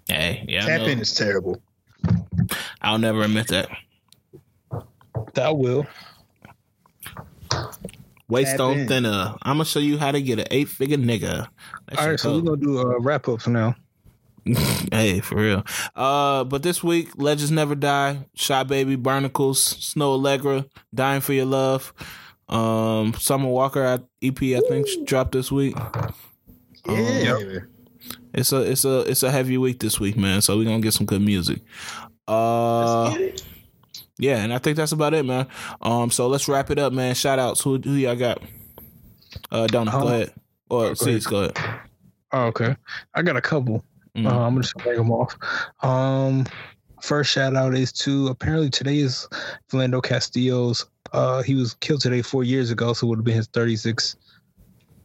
Hey, yeah, I, tap in is terrible. I'll never admit that. That will. Waist on in. thinner. I'm gonna show you how to get an eight figure nigga. That All shit so we're gonna do a wrap up for now. hey, for real. Uh, but this week, Legends Never Die, Shy Baby, Barnacles, Snoh Aalegra, Dying for Your Love. Um, Summer Walker I- EP, I think, dropped this week. Yeah, It's a it's a it's a heavy week this week, man. So we're gonna get some good music. Uh, Let's get it. Yeah, and I think that's about it, man. Um, so let's wrap it up, man. Shout outs. Who who y'all got? Uh, Donna, go Um, ahead. Or go Cease, go ahead. Oh, okay. I got a couple. Mhm. Uh, I'm just gonna break them off. Um, first shout out is to apparently today is Philando Castile's. Uh, he was killed today four years ago, so it would have been his 36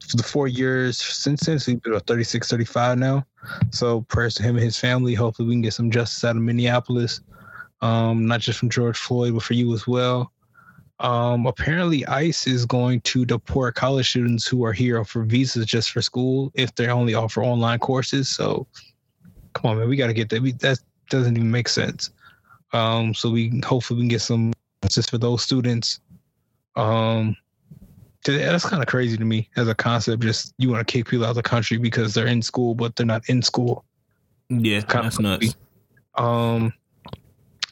for the four years since since he's been 36, 35 now. So prayers to him and his family. Hopefully we can get some justice out of Minneapolis. Um, not just from George Floyd, but for you as well. Um, apparently ICE is going to deport college students who are here for visas just for school if they only offer online courses. So come on, man, we got to get that. We, that doesn't even make sense. Um, so we hopefully we can get some justice for those students. Um, that's kind of crazy to me as a concept. Just you want to kick people out of the country because they're in school, but they're not in school. Yeah, that's nuts. creepy. Um,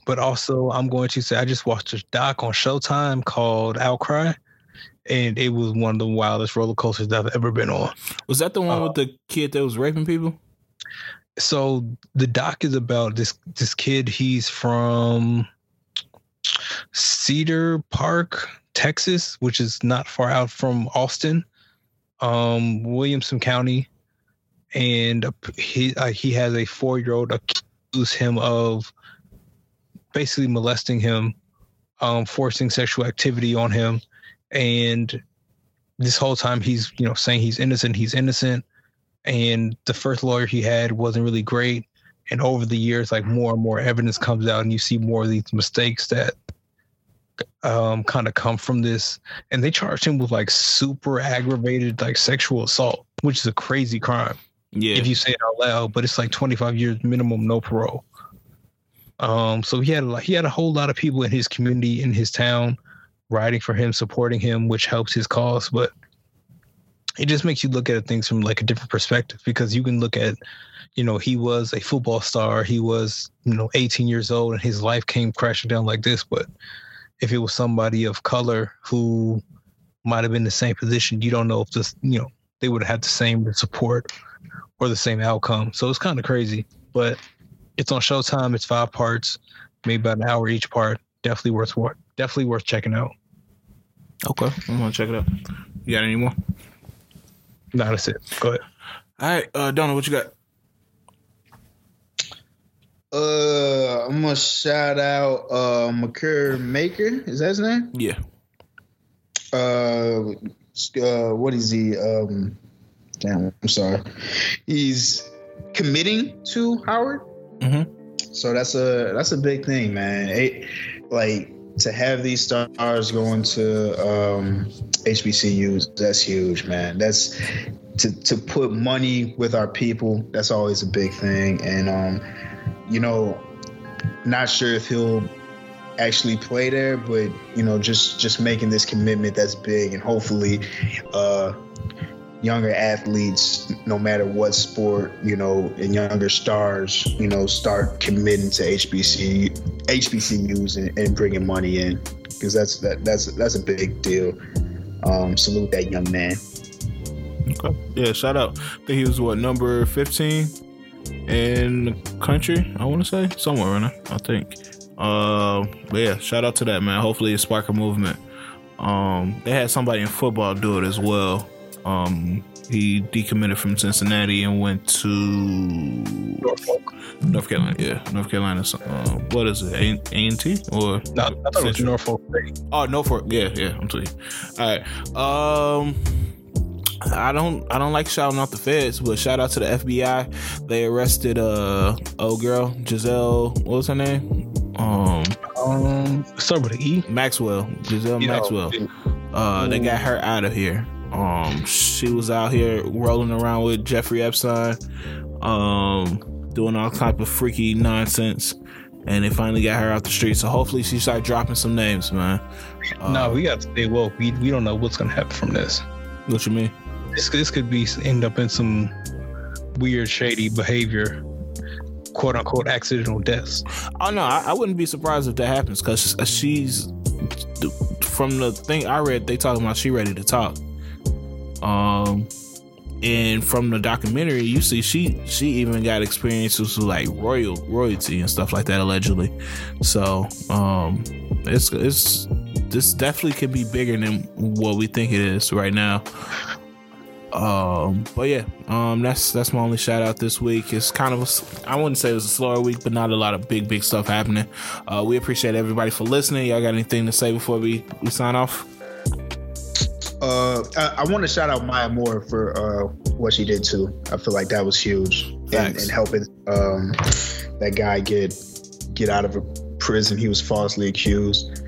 but also I'm going to say I just watched a doc on Showtime called Outcry, and it was one of the wildest roller coasters that I've ever been on. Was that the one Uh, with the kid that was raping people? so the doc is about this this kid he's from cedar park texas which is not far out from austin um williamson county and he uh, he has a four year old accuse him of basically molesting him um forcing sexual activity on him. And this whole time he's you know saying he's innocent he's innocent. And the first lawyer he had wasn't really great. And over the years like more and more evidence comes out and you see more of these mistakes that um kind of come from this. And they charged him with like super aggravated like sexual assault which is a crazy crime Yeah. if you say it out loud. But it's like 25 years minimum no parole um so he had a he had a whole lot of people in his community in his town riding for him supporting him which helps his cause but it just makes you look at things from like a different perspective because you can look at you know he was a football star he was you know 18 years old and his life came crashing down like this but if it was somebody of color who might have been the same position you don't know if this you know they would have had the same support or the same outcome. So it's kind of crazy but it's on showtime it's five parts maybe about an hour each part definitely worth definitely worth checking out okay, I'm gonna check it out. You got any more? no that's it go ahead All right, uh, Donna, what you got? Uh, I'm gonna shout out uh Makur Maker. Is that his name? Yeah. Uh, uh, what is he? Um, damn, I'm sorry. He's committing to Howard. Mhm. So that's a that's a big thing, man. It, like to have these stars going to um, HBCUs, that's huge, man. That's to to put money with our people. That's always a big thing, and um, you know, not sure if he'll actually play there, but you know, just just making this commitment that's big, and hopefully, uh, younger athletes, no matter what sport, you know, and younger stars, you know, start committing to HBC HBCUs and, and bringing money in because that's that that's that's a big deal. Um, salute that young man. Okay. Yeah, shout out. I think he was what number fifteen in the country. I want to say somewhere. I think. Uh, yeah, shout out to that man. Hopefully, it spark a movement. Um, they had somebody in football do it as well. Um, he decommitted from Cincinnati and went to Norfolk. North Carolina. Yeah, North Carolina. Uh, what is it? A and T or No, I thought it was Central? Norfolk Oh, Norfolk. Yeah, yeah. I'm tweeting. All right. Um, I don't. I don't like shouting out the feds, but shout out to the FBI. They arrested uh old girl Giselle. What was her name? Um, Um, start with an E. Maxwell. Giselle Maxwell. Uh, they got her out of here. Um, she was out here rolling around with Jeffrey Epstein, um, doing all type of freaky nonsense, and they finally got her out the street. So hopefully she start dropping some names, man. Uh, no, we got to stay woke. We we don't know what's gonna happen from this. what you mean? This this could be end up in some weird, shady behavior, quote unquote, accidental deaths. Oh no, I, I wouldn't be surprised if that happens because she's from the thing I read. They talking about she ready to talk. Um, and from the documentary, you see she she even got experiences with like royal royalty and stuff like that allegedly. So um, it's it's this definitely could be bigger than what we think it is right now. Um, but yeah, um, that's that's my only shout out this week. It's kind of a I wouldn't say it was a slower week, but not a lot of big big stuff happening. Uh, we appreciate everybody for listening. Y'all got anything to say before we we sign off? Uh, I, I want to shout out Maya Moore for uh, what she did too. I feel like that was huge and, Facts. in helping um, that guy get get out of a prison. He was falsely accused,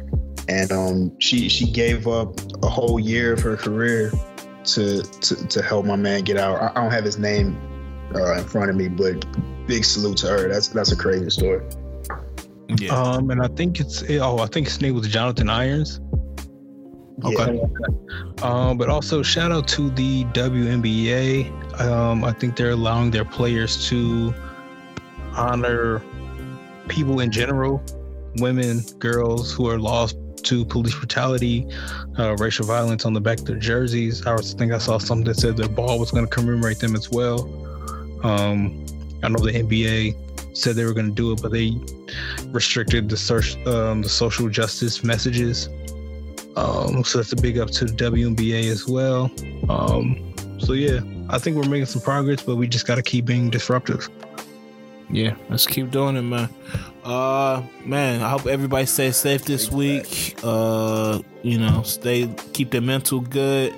and um, she she gave up a whole year of her career to to, to help my man get out. I, I don't have his name uh, in front of me, but big salute to her. That's that's a crazy story. Yeah, Um, and I think it's oh, I think his name was Jonathan Irons. Okay. Um, but also shout out to the WNBA. Um, I think they're allowing their players to honor people in general, women, girls who are lost to police brutality, uh, racial violence on the back of their jerseys. I was, think I saw something that said their ball was going to commemorate them as well. Um, I know the NBA said they were going to do it, but they restricted the search, um, the social justice messages. Um, so that's a big up to the WNBA as well. Um, so yeah, I think we're making some progress, but we just got to keep being disruptive. yeah. Let's keep doing it, man. Uh, man, I hope everybody stays safe this week. Uh, you know, stay keep their mental good.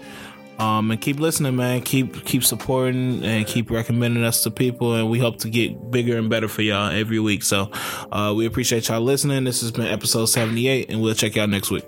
Um, and keep listening, man. Keep keep supporting and keep recommending us to people, and we hope to get bigger and better for y'all every week. So, uh, we appreciate y'all listening. This has been episode seventy eight, and we'll check y'all next week.